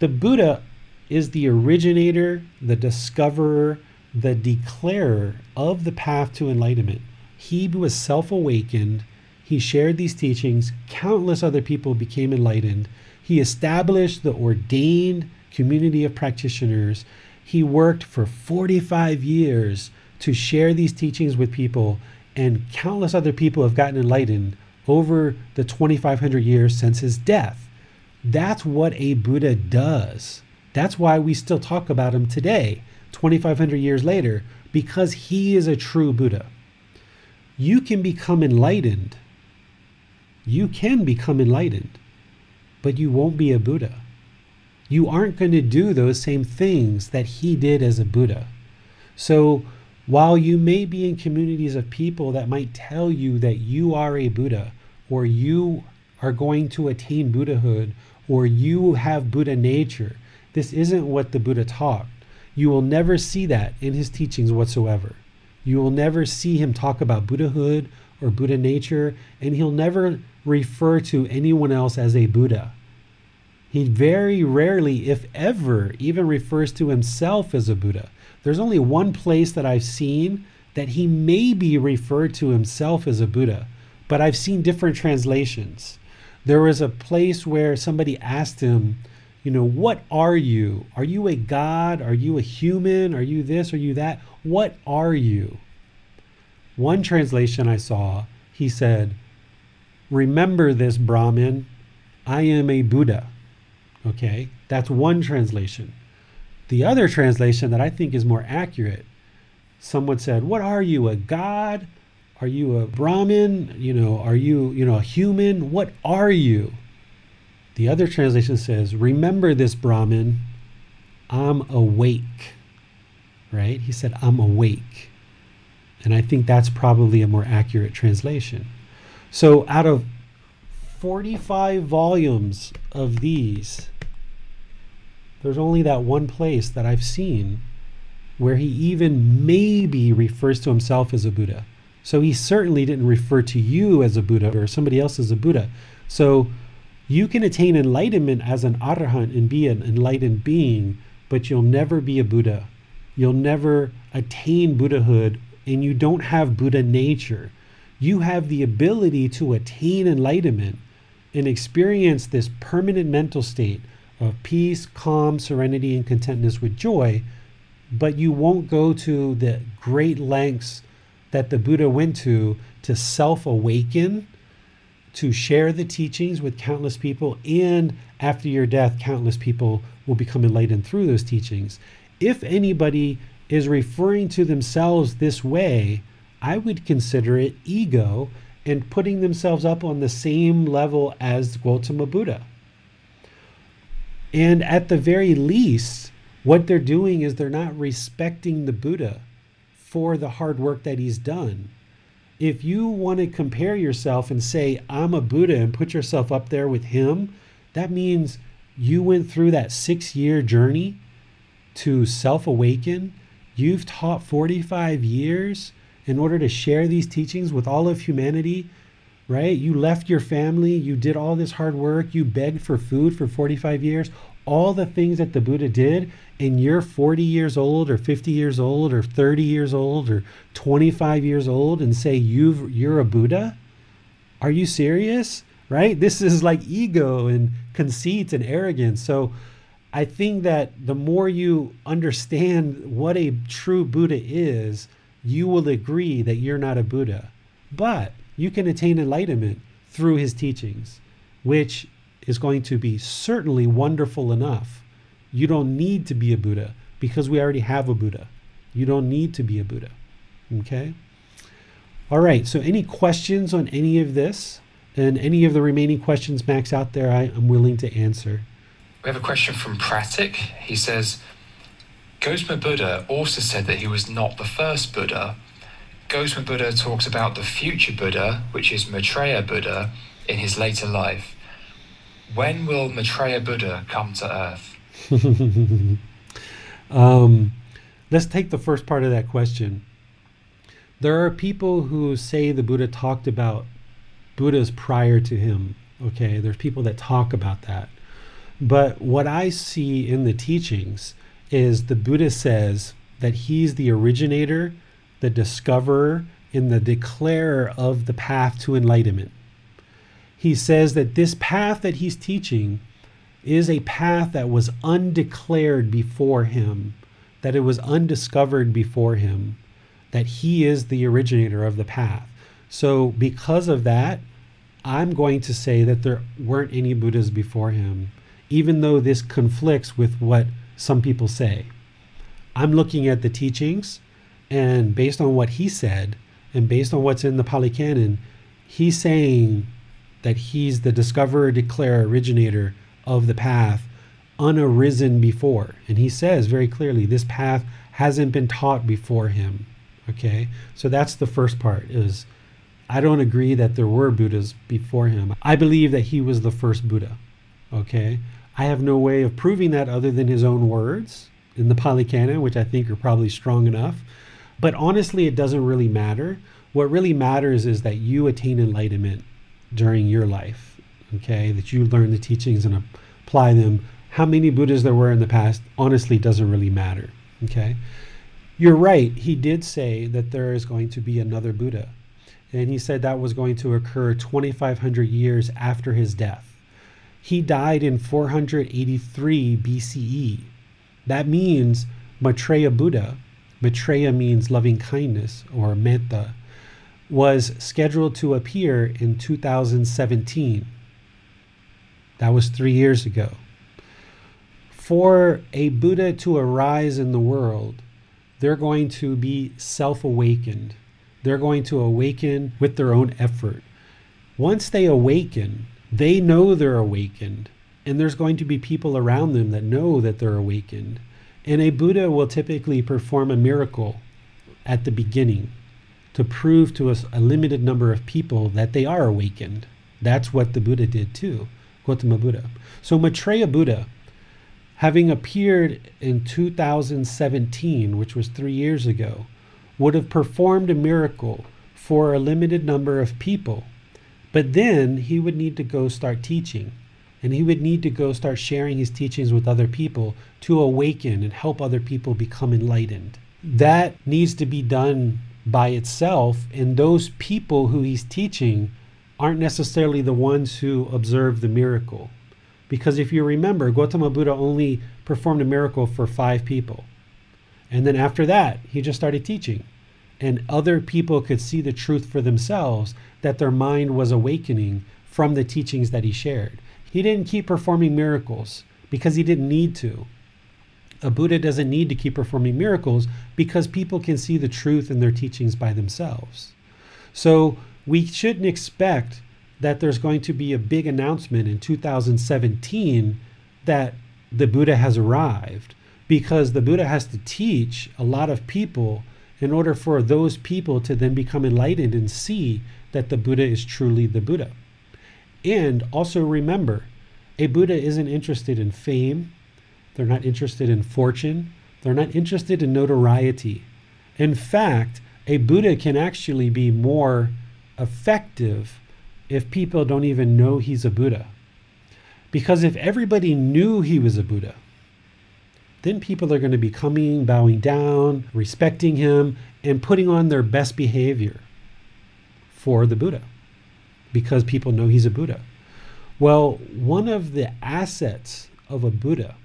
The Buddha is the originator, the discoverer, the declarer of the path to enlightenment. He was self awakened he shared these teachings. Countless other people became enlightened. He established the ordained community of practitioners. He worked for 45 years to share these teachings with people, and countless other people have gotten enlightened over the 2,500 years since his death. That's what a Buddha does. That's why we still talk about him today, 2,500 years later, because he is a true Buddha. You can become enlightened you can become enlightened, but you won't be a Buddha. You aren't going to do those same things that he did as a Buddha. So while you may be in communities of people that might tell you that you are a Buddha, or you are going to attain Buddhahood, or you have Buddha nature, this isn't what the Buddha taught. You will never see that in his teachings whatsoever. You will never see him talk about Buddhahood or Buddha nature, and he'll never refer to anyone else as a Buddha. He very rarely, if ever, even refers to himself as a Buddha. There's only one place that I've seen that he may be referred to himself as a Buddha, but I've seen different translations. There was a place where somebody asked him, you know, what are you? Are you a god? Are you a human? Are you this? Are you that? What are you? One translation I saw, he said, Remember this, Brahmin, I am a Buddha. Okay, that's one translation. The other translation that I think is more accurate, someone said, What are you, a god? Are you a Brahmin? You know, are you, you know, a human? What are you? The other translation says, Remember this, Brahmin, I'm awake. Right? He said, I'm awake. And I think that's probably a more accurate translation. So out of 45 volumes of these, there's only that one place that I've seen where he even maybe refers to himself as a Buddha. So he certainly didn't refer to you as a Buddha or somebody else as a Buddha. So you can attain enlightenment as an arahant and be an enlightened being, but you'll never be a Buddha. You'll never attain Buddhahood, and you don't have Buddha nature. You have the ability to attain enlightenment and experience this permanent mental state of peace, calm, serenity, and contentness with joy, but you won't go to the great lengths that the Buddha went to to self awaken, to share the teachings with countless people, and after your death, countless people will become enlightened through those teachings. If anybody is referring to themselves this way, I would consider it ego and putting themselves up on the same level as Gautama Buddha. And at the very least, what they're doing is they're not respecting the Buddha for the hard work that he's done. If you want to compare yourself and say, I'm a Buddha and put yourself up there with him, that means you went through that six year journey to self awaken. You've taught 45 years in order to share these teachings with all of humanity, right? You left your family, you did all this hard work, you begged for food for 45 years, all the things that the Buddha did, and you're 40 years old or 50 years old or 30 years old or 25 years old and say you you're a Buddha? Are you serious? Right? This is like ego and conceit and arrogance. So I think that the more you understand what a true Buddha is, you will agree that you're not a Buddha. But you can attain enlightenment through his teachings, which is going to be certainly wonderful enough. You don't need to be a Buddha because we already have a Buddha. You don't need to be a Buddha. Okay? All right, so any questions on any of this? And any of the remaining questions, Max, out there, I, am willing to answer. We have a question from Pratik. He says, Gautama Buddha also said that he was not the first Buddha. Gautama Buddha talks about the future Buddha, which is Maitreya Buddha, in his later life. When will Maitreya Buddha come to Earth? um, let's take the first part of that question. There are people who say the Buddha talked about Buddhas prior to him. Okay, there's people that talk about that. But what I see in the teachings is the Buddha says that he's the originator, the discoverer, and the declarer of the path to enlightenment he says that this path that he's teaching is a path that was undeclared before him, that it was undiscovered before him, that he is the originator of the path. So, because of that, I'm going to say that there weren't any Buddhas before him, even though this conflicts with what some people say. I'm looking at the teachings, and based on what he said, and based on what's in the Pali Canon, he's saying that he's the discoverer, declarer, originator of the path, unarisen before. And he says very clearly, this path hasn't been taught before him. Okay, so that's the first part is I don't agree that there were Buddhas before him. I believe that he was the first Buddha. Okay, I have no way of proving that other than his own words in the Pali Canon, which I think are probably strong enough. But honestly, it doesn't really matter. What really matters is that you attain enlightenment during your life, okay, that you learn the teachings and apply them. How many Buddhas there were in the past honestly doesn't really matter, okay? You're right, he did say that there is going to be another Buddha. And he said that was going to occur 2,500 years after his death. He died in 483 BCE. That means Maitreya Buddha, Maitreya means loving kindness or metta, was scheduled to appear in 2017. That was three years ago. For a Buddha to arise in the world, they're going to be self awakened. they're going to awaken with their own effort. Once they awaken, they know they're awakened, and there's going to be people around them that know that they're awakened. And a Buddha will typically perform a miracle at the beginning to prove to a limited number of people that they are awakened. That's what the Buddha did too, Gautama Buddha. So Maitreya Buddha, having appeared in 2017, which was three years ago, would have performed a miracle for a limited number of people. But then he would need to go start teaching. And he would need to go start sharing his teachings with other people to awaken and help other people become enlightened. That needs to be done by itself. And those people who he's teaching aren't necessarily the ones who observe the miracle. Because if you remember, Gautama Buddha only performed a miracle for five people. And then after that, he just started teaching. And other people could see the truth for themselves that their mind was awakening from the teachings that he shared. He didn't keep performing miracles because he didn't need to. A Buddha doesn't need to keep performing miracles because people can see the truth in their teachings by themselves. So we shouldn't expect that there's going to be a big announcement in 2017 that the Buddha has arrived because the Buddha has to teach a lot of people in order for those people to then become enlightened and see that the Buddha is truly the Buddha. And also remember, a Buddha isn't interested in fame, they're not interested in fortune, they're not interested in notoriety. In fact, a Buddha can actually be more effective if people don't even know he's a Buddha. Because if everybody knew he was a Buddha, then people are going to be coming, bowing down, respecting him, and putting on their best behavior for the Buddha because people know he's a Buddha. Well, one of the assets of a Buddha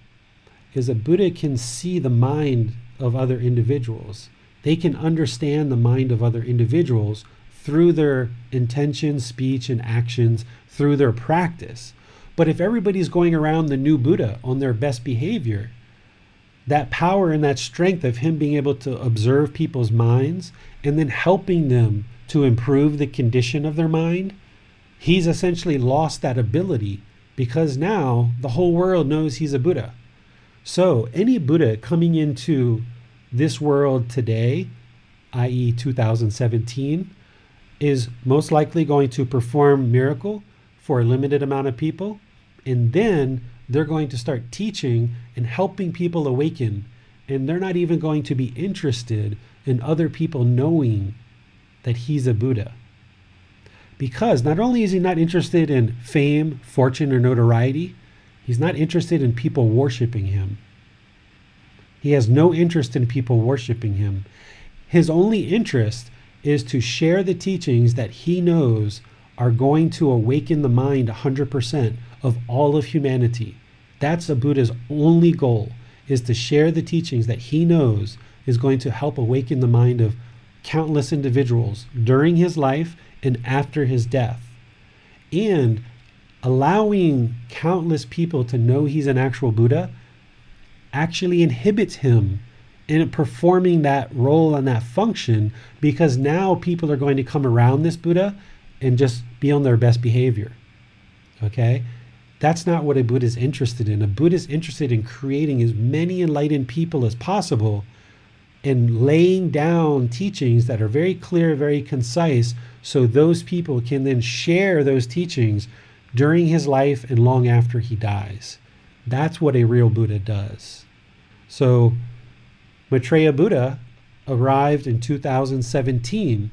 is a Buddha can see the mind of other individuals. They can understand the mind of other individuals through their intention, speech, and actions, through their practice. But if everybody's going around the new Buddha on their best behavior, that power and that strength of him being able to observe people's minds and then helping them to improve the condition of their mind, he's essentially lost that ability because now the whole world knows he's a Buddha. So, any Buddha coming into this world today, i.e., 2017, is most likely going to perform miracle for a limited amount of people and then they're going to start teaching and helping people awaken and they're not even going to be interested in other people knowing that he's a buddha. Because not only is he not interested in fame fortune or notoriety he's not interested in people worshiping him. He has no interest in people worshiping him. His only interest is to share the teachings that he knows are going to awaken the mind 100% of all of humanity. That's a Buddha's only goal is to share the teachings that he knows is going to help awaken the mind of countless individuals during his life and after his death. And allowing countless people to know he's an actual Buddha actually inhibits him in performing that role and that function because now people are going to come around this Buddha and just be on their best behavior. Okay? That's not what a Buddha is interested in. A Buddha is interested in creating as many enlightened people as possible and laying down teachings that are very clear, very concise, so those people can then share those teachings during his life and long after he dies. That's what a real Buddha does. So, Maitreya Buddha arrived in 2017.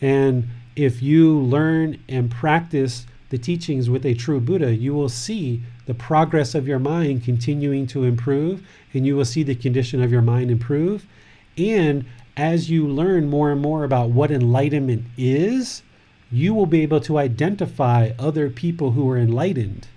And if you learn and practice the teachings with a true Buddha, you will see the progress of your mind continuing to improve, and you will see the condition of your mind improve. And as you learn more and more about what enlightenment is, you will be able to identify other people who are enlightened.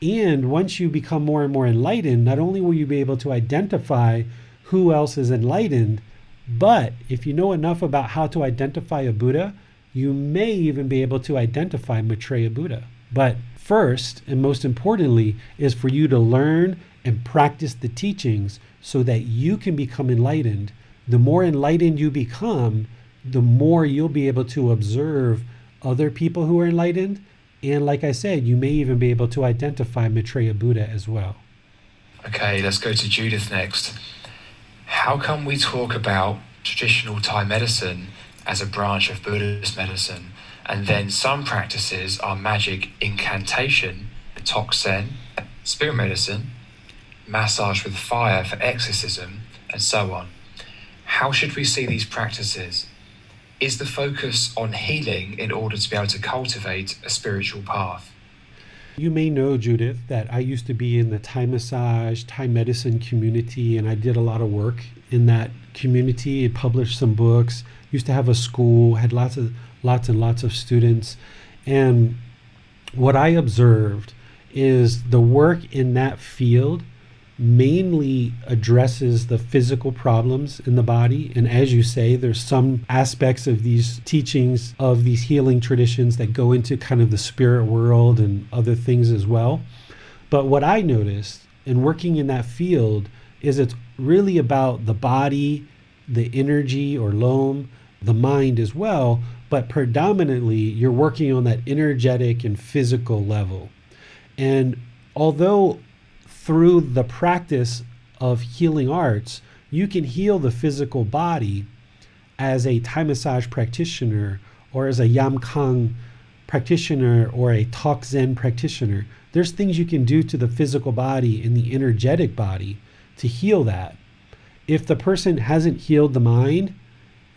And once you become more and more enlightened, not only will you be able to identify who else is enlightened. But if you know enough about how to identify a Buddha, you may even be able to identify Maitreya Buddha. But first, and most importantly, is for you to learn and practice the teachings so that you can become enlightened. The more enlightened you become, the more you'll be able to observe other people who are enlightened. And like I said, you may even be able to identify Maitreya Buddha as well. Okay, let's go to Judith next. How come we talk about traditional Thai medicine as a branch of Buddhist medicine, and then some practices are magic incantation, toxin, spirit medicine, massage with fire for exorcism, and so on? How should we see these practices? Is the focus on healing in order to be able to cultivate a spiritual path? You may know, Judith, that I used to be in the Thai massage, Thai medicine community, and I did a lot of work in that community. I published some books, used to have a school, had lots of lots and lots of students. And what I observed is the work in that field mainly addresses the physical problems in the body. And as you say, there's some aspects of these teachings, of these healing traditions that go into kind of the spirit world and other things as well. But what I noticed in working in that field is it's really about the body, the energy or loam, the mind as well. But predominantly, you're working on that energetic and physical level. And although through the practice of healing arts, you can heal the physical body as a Thai massage practitioner or as a Yam Kang practitioner or a Tok Sen practitioner. There's things you can do to the physical body and the energetic body to heal that. If the person hasn't healed the mind,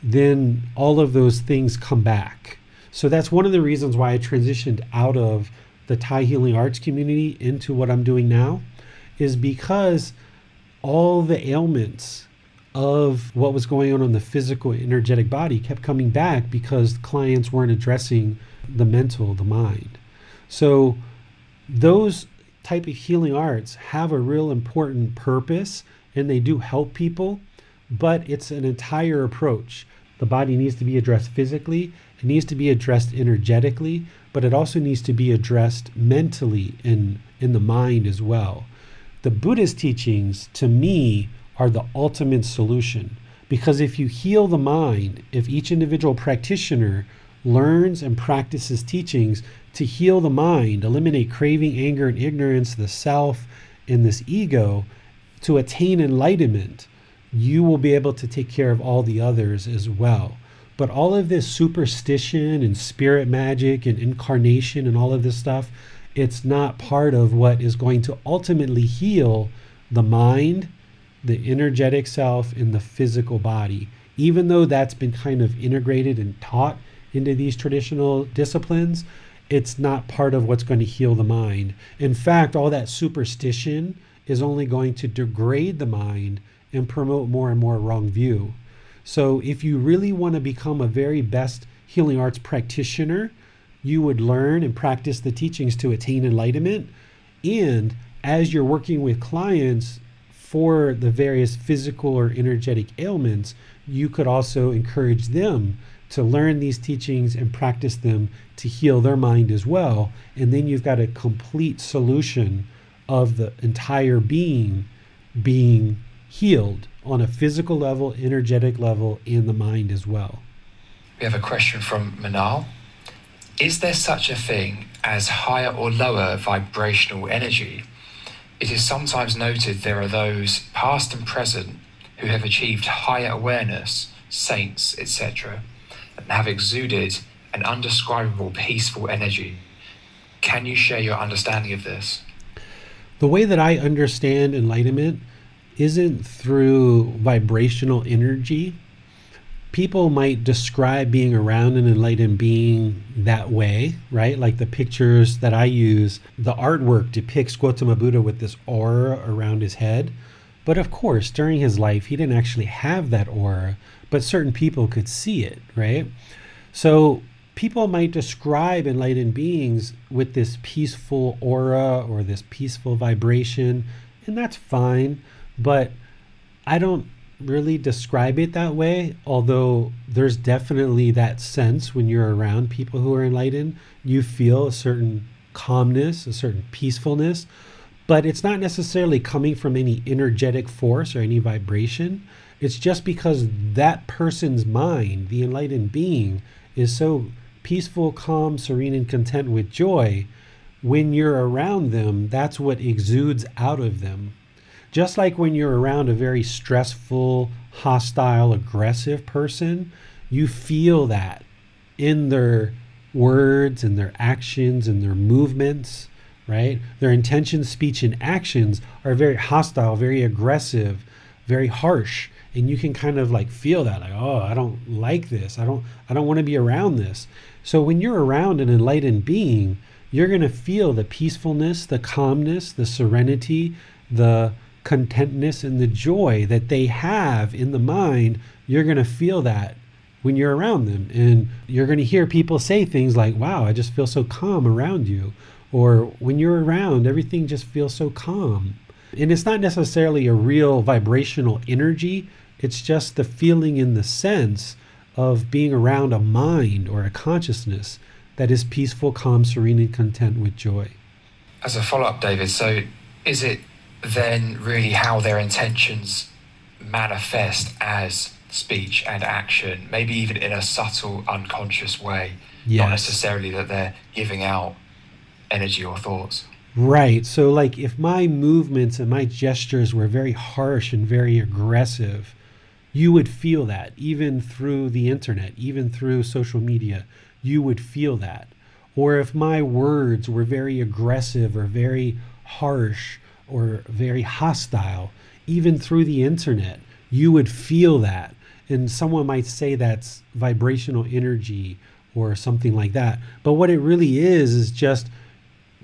then all of those things come back. So that's one of the reasons why I transitioned out of the Thai healing arts community into what I'm doing now is because all the ailments of what was going on in the physical energetic body kept coming back because clients weren't addressing the mental the mind. So those type of healing arts have a real important purpose and they do help people but it's an entire approach. The body needs to be addressed physically it needs to be addressed energetically but it also needs to be addressed mentally in in the mind as well the Buddhist teachings, to me, are the ultimate solution. Because if you heal the mind, if each individual practitioner learns and practices teachings to heal the mind, eliminate craving, anger, and ignorance, the self, and this ego, to attain enlightenment, you will be able to take care of all the others as well. But all of this superstition and spirit magic and incarnation and all of this stuff, it's not part of what is going to ultimately heal the mind, the energetic self, and the physical body. Even though that's been kind of integrated and taught into these traditional disciplines, it's not part of what's going to heal the mind. In fact, all that superstition is only going to degrade the mind and promote more and more wrong view. So, if you really want to become a very best healing arts practitioner, you would learn and practice the teachings to attain enlightenment. And as you're working with clients for the various physical or energetic ailments, you could also encourage them to learn these teachings and practice them to heal their mind as well. And then you've got a complete solution of the entire being being healed on a physical level, energetic level, and the mind as well. We have a question from Manal. Is there such a thing as higher or lower vibrational energy? It is sometimes noted there are those, past and present, who have achieved higher awareness, saints, etc., and have exuded an undescribable peaceful energy. Can you share your understanding of this? The way that I understand enlightenment isn't through vibrational energy people might describe being around an enlightened being that way, right? Like the pictures that I use, the artwork depicts Gautama Buddha with this aura around his head. But of course, during his life, he didn't actually have that aura, but certain people could see it, right? So people might describe enlightened beings with this peaceful aura or this peaceful vibration, and that's fine. But I don't really describe it that way, although there's definitely that sense when you're around people who are enlightened. You feel a certain calmness, a certain peacefulness, but it's not necessarily coming from any energetic force or any vibration. It's just because that person's mind, the enlightened being, is so peaceful, calm, serene, and content with joy. When you're around them, that's what exudes out of them. Just like when you're around a very stressful, hostile, aggressive person, you feel that in their words and their actions and their movements, right? Their intentions, speech, and actions are very hostile, very aggressive, very harsh. And you can kind of like feel that, like, oh, I don't like this. I don't I don't want to be around this. So when you're around an enlightened being, you're gonna feel the peacefulness, the calmness, the serenity, the contentness and the joy that they have in the mind, you're going to feel that when you're around them. And you're going to hear people say things like, wow, I just feel so calm around you. Or when you're around, everything just feels so calm. And it's not necessarily a real vibrational energy, it's just the feeling in the sense of being around a mind or a consciousness that is peaceful, calm, serene, and content with joy. As a follow up, David, so is it then really how their intentions manifest as speech and action, maybe even in a subtle, unconscious way, yes. not necessarily that they're giving out energy or thoughts. Right. So, like, if my movements and my gestures were very harsh and very aggressive, you would feel that even through the internet, even through social media, you would feel that. Or if my words were very aggressive or very harsh or very hostile, even through the internet, you would feel that. And someone might say that's vibrational energy or something like that. But what it really is, is just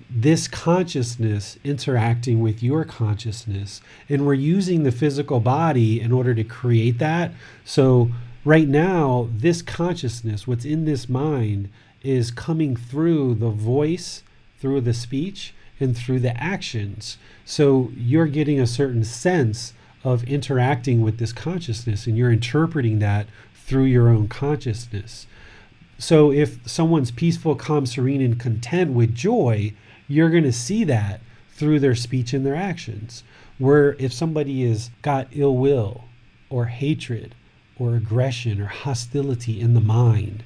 this consciousness interacting with your consciousness. And we're using the physical body in order to create that. So, right now, this consciousness, what's in this mind, is coming through the voice, through the speech, and through the actions. So you're getting a certain sense of interacting with this consciousness and you're interpreting that through your own consciousness. So if someone's peaceful, calm, serene, and content with joy, you're going to see that through their speech and their actions. Where if somebody has got ill will or hatred or aggression or hostility in the mind,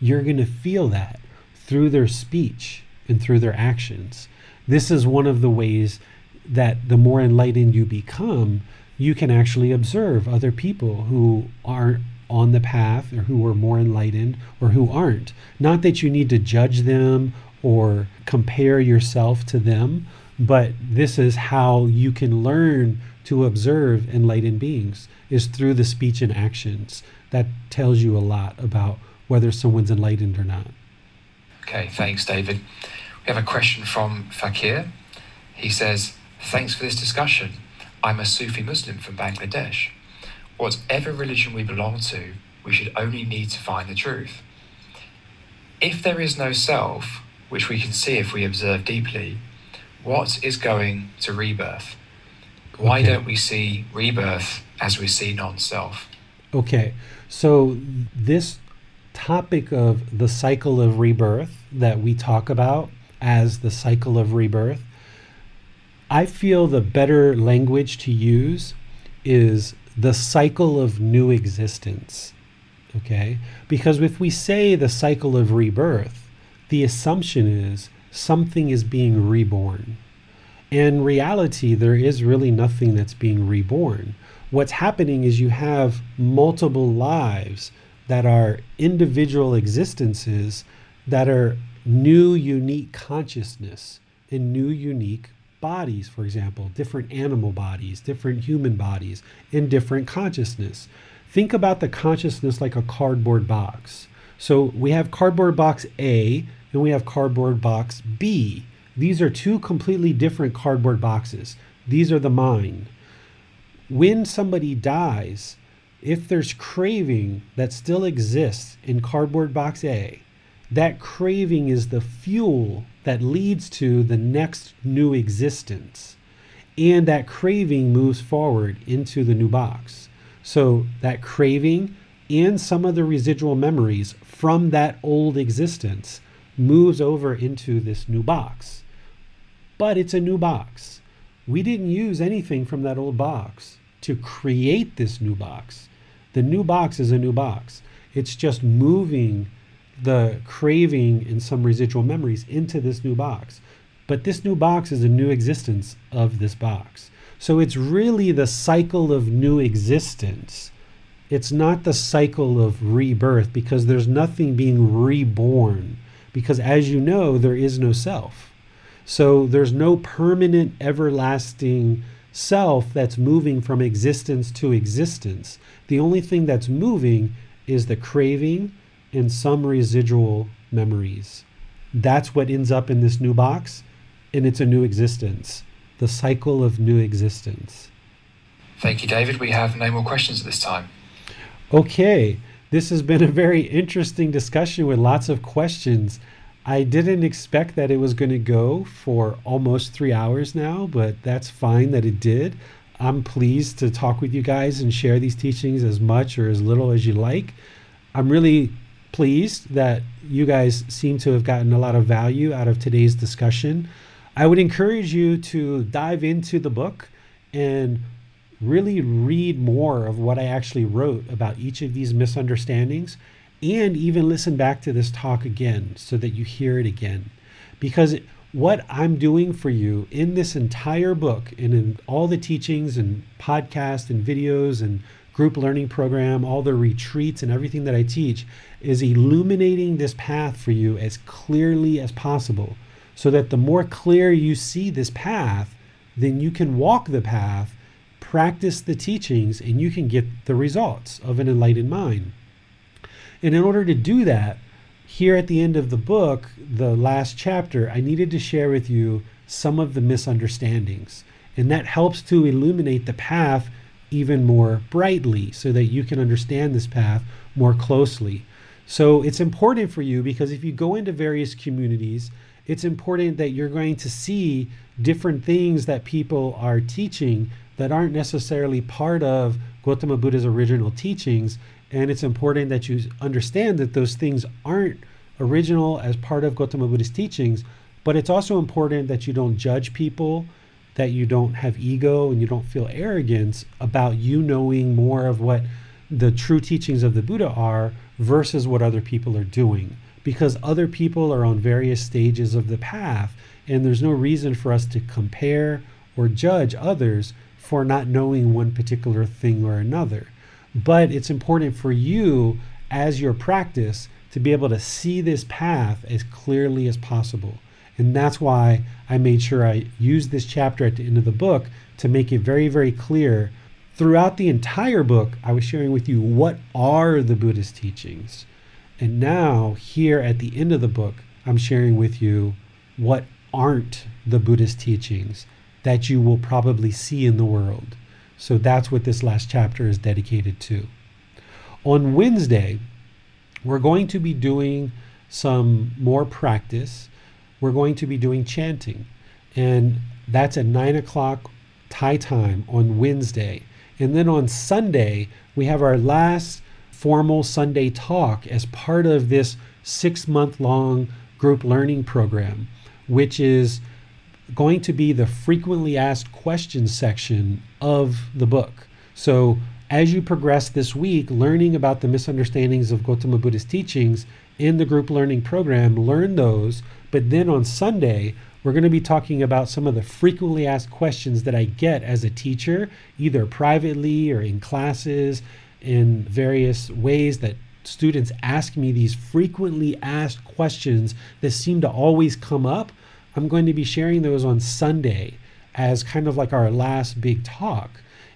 you're going to feel that through their speech and through their actions. This is one of the ways that the more enlightened you become, you can actually observe other people who are on the path or who are more enlightened or who aren't. Not that you need to judge them or compare yourself to them, but this is how you can learn to observe enlightened beings is through the speech and actions. That tells you a lot about whether someone's enlightened or not. Okay, thanks, David. We have a question from Fakir. He says, Thanks for this discussion. I'm a Sufi Muslim from Bangladesh. Whatever religion we belong to, we should only need to find the truth. If there is no self, which we can see if we observe deeply, what is going to rebirth? Why okay. don't we see rebirth as we see non self? Okay, so this topic of the cycle of rebirth that we talk about as the cycle of rebirth. I feel the better language to use is the cycle of new existence. Okay? Because if we say the cycle of rebirth, the assumption is something is being reborn. In reality, there is really nothing that's being reborn. What's happening is you have multiple lives that are individual existences that are new, unique consciousness in new, unique bodies, for example, different animal bodies, different human bodies, and different consciousness. Think about the consciousness like a cardboard box. So we have cardboard box A and we have cardboard box B. These are two completely different cardboard boxes. These are the mind. When somebody dies, if there's craving that still exists in cardboard box A, that craving is the fuel that leads to the next new existence. And that craving moves forward into the new box. So that craving and some of the residual memories from that old existence moves over into this new box. But it's a new box. We didn't use anything from that old box to create this new box. The new box is a new box. It's just moving the craving and some residual memories into this new box. But this new box is a new existence of this box. So it's really the cycle of new existence. It's not the cycle of rebirth because there's nothing being reborn. Because as you know, there is no self. So there's no permanent, everlasting self that's moving from existence to existence. The only thing that's moving is the craving and some residual memories. That's what ends up in this new box, and it's a new existence, the cycle of new existence. Thank you, David. We have no more questions at this time. Okay, this has been a very interesting discussion with lots of questions. I didn't expect that it was going to go for almost three hours now, but that's fine that it did. I'm pleased to talk with you guys and share these teachings as much or as little as you like. I'm really pleased that you guys seem to have gotten a lot of value out of today's discussion. I would encourage you to dive into the book and really read more of what I actually wrote about each of these misunderstandings and even listen back to this talk again so that you hear it again. Because what I'm doing for you in this entire book and in all the teachings and podcasts and videos and group learning program, all the retreats and everything that I teach is illuminating this path for you as clearly as possible so that the more clear you see this path, then you can walk the path, practice the teachings, and you can get the results of an enlightened mind. And in order to do that, here at the end of the book, the last chapter, I needed to share with you some of the misunderstandings. And that helps to illuminate the path even more brightly so that you can understand this path more closely. So it's important for you because if you go into various communities, it's important that you're going to see different things that people are teaching that aren't necessarily part of Gautama Buddha's original teachings. And it's important that you understand that those things aren't original as part of Gautama Buddha's teachings, but it's also important that you don't judge people that you don't have ego and you don't feel arrogance about you knowing more of what the true teachings of the Buddha are versus what other people are doing. Because other people are on various stages of the path, and there's no reason for us to compare or judge others for not knowing one particular thing or another. But it's important for you as your practice to be able to see this path as clearly as possible. And that's why I made sure I used this chapter at the end of the book to make it very, very clear. Throughout the entire book, I was sharing with you what are the Buddhist teachings. And now, here at the end of the book, I'm sharing with you what aren't the Buddhist teachings that you will probably see in the world. So that's what this last chapter is dedicated to. On Wednesday, we're going to be doing some more practice we're going to be doing chanting. And that's at 9 o'clock Thai time on Wednesday. And then on Sunday, we have our last formal Sunday talk as part of this six month long group learning program, which is going to be the frequently asked questions section of the book. So, as you progress this week, learning about the misunderstandings of Gautama Buddha's teachings in the group learning program, learn those but then on Sunday, we're going to be talking about some of the frequently asked questions that I get as a teacher, either privately or in classes, in various ways that students ask me these frequently asked questions that seem to always come up. I'm going to be sharing those on Sunday as kind of like our last big talk.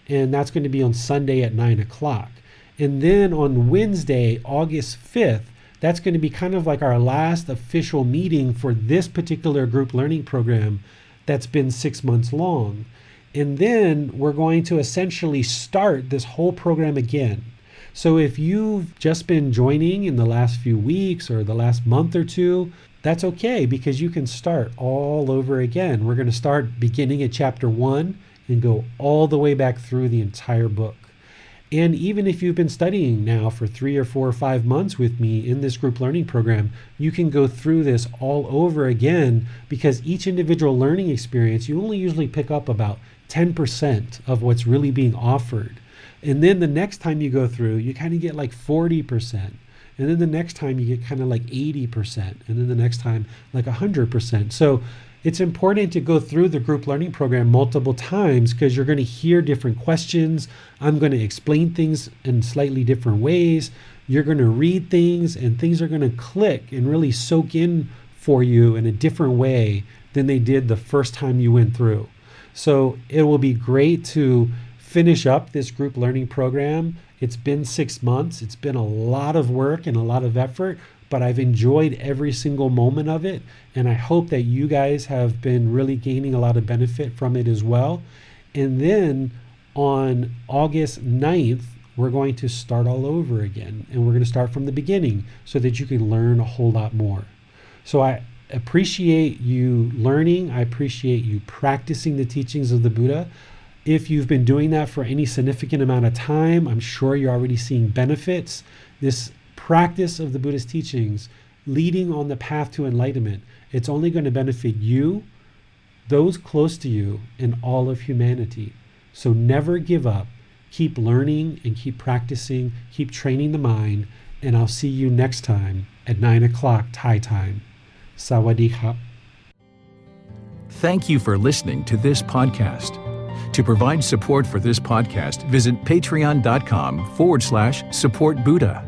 And that's going to be on Sunday at 9 o'clock. And then on Wednesday, August 5th, that's going to be kind of like our last official meeting for this particular group learning program that's been six months long. And then we're going to essentially start this whole program again. So if you've just been joining in the last few weeks or the last month or two, that's okay because you can start all over again. We're going to start beginning at chapter one and go all the way back through the entire book. And even if you've been studying now for three or four or five months with me in this group learning program, you can go through this all over again because each individual learning experience, you only usually pick up about 10% of what's really being offered. And then the next time you go through, you kind of get like 40%. And then the next time you get kind of like 80%. And then the next time like 100%. So it's important to go through the group learning program multiple times because you're going to hear different questions. I'm going to explain things in slightly different ways. You're going to read things and things are going to click and really soak in for you in a different way than they did the first time you went through. So it will be great to finish up this group learning program. It's been six months, it's been a lot of work and a lot of effort, but I've enjoyed every single moment of it. And I hope that you guys have been really gaining a lot of benefit from it as well. And then on August 9th, we're going to start all over again. And we're going to start from the beginning so that you can learn a whole lot more. So I appreciate you learning. I appreciate you practicing the teachings of the Buddha. If you've been doing that for any significant amount of time, I'm sure you're already seeing benefits. This practice of the Buddhist teachings, leading on the path to enlightenment, it's only going to benefit you, those close to you, and all of humanity. So never give up. Keep learning and keep practicing, keep training the mind, and I'll see you next time at 9 o'clock Thai time. Sawadee khap. Thank you for listening to this podcast. To provide support for this podcast, visit patreon.com forward slash support Buddha.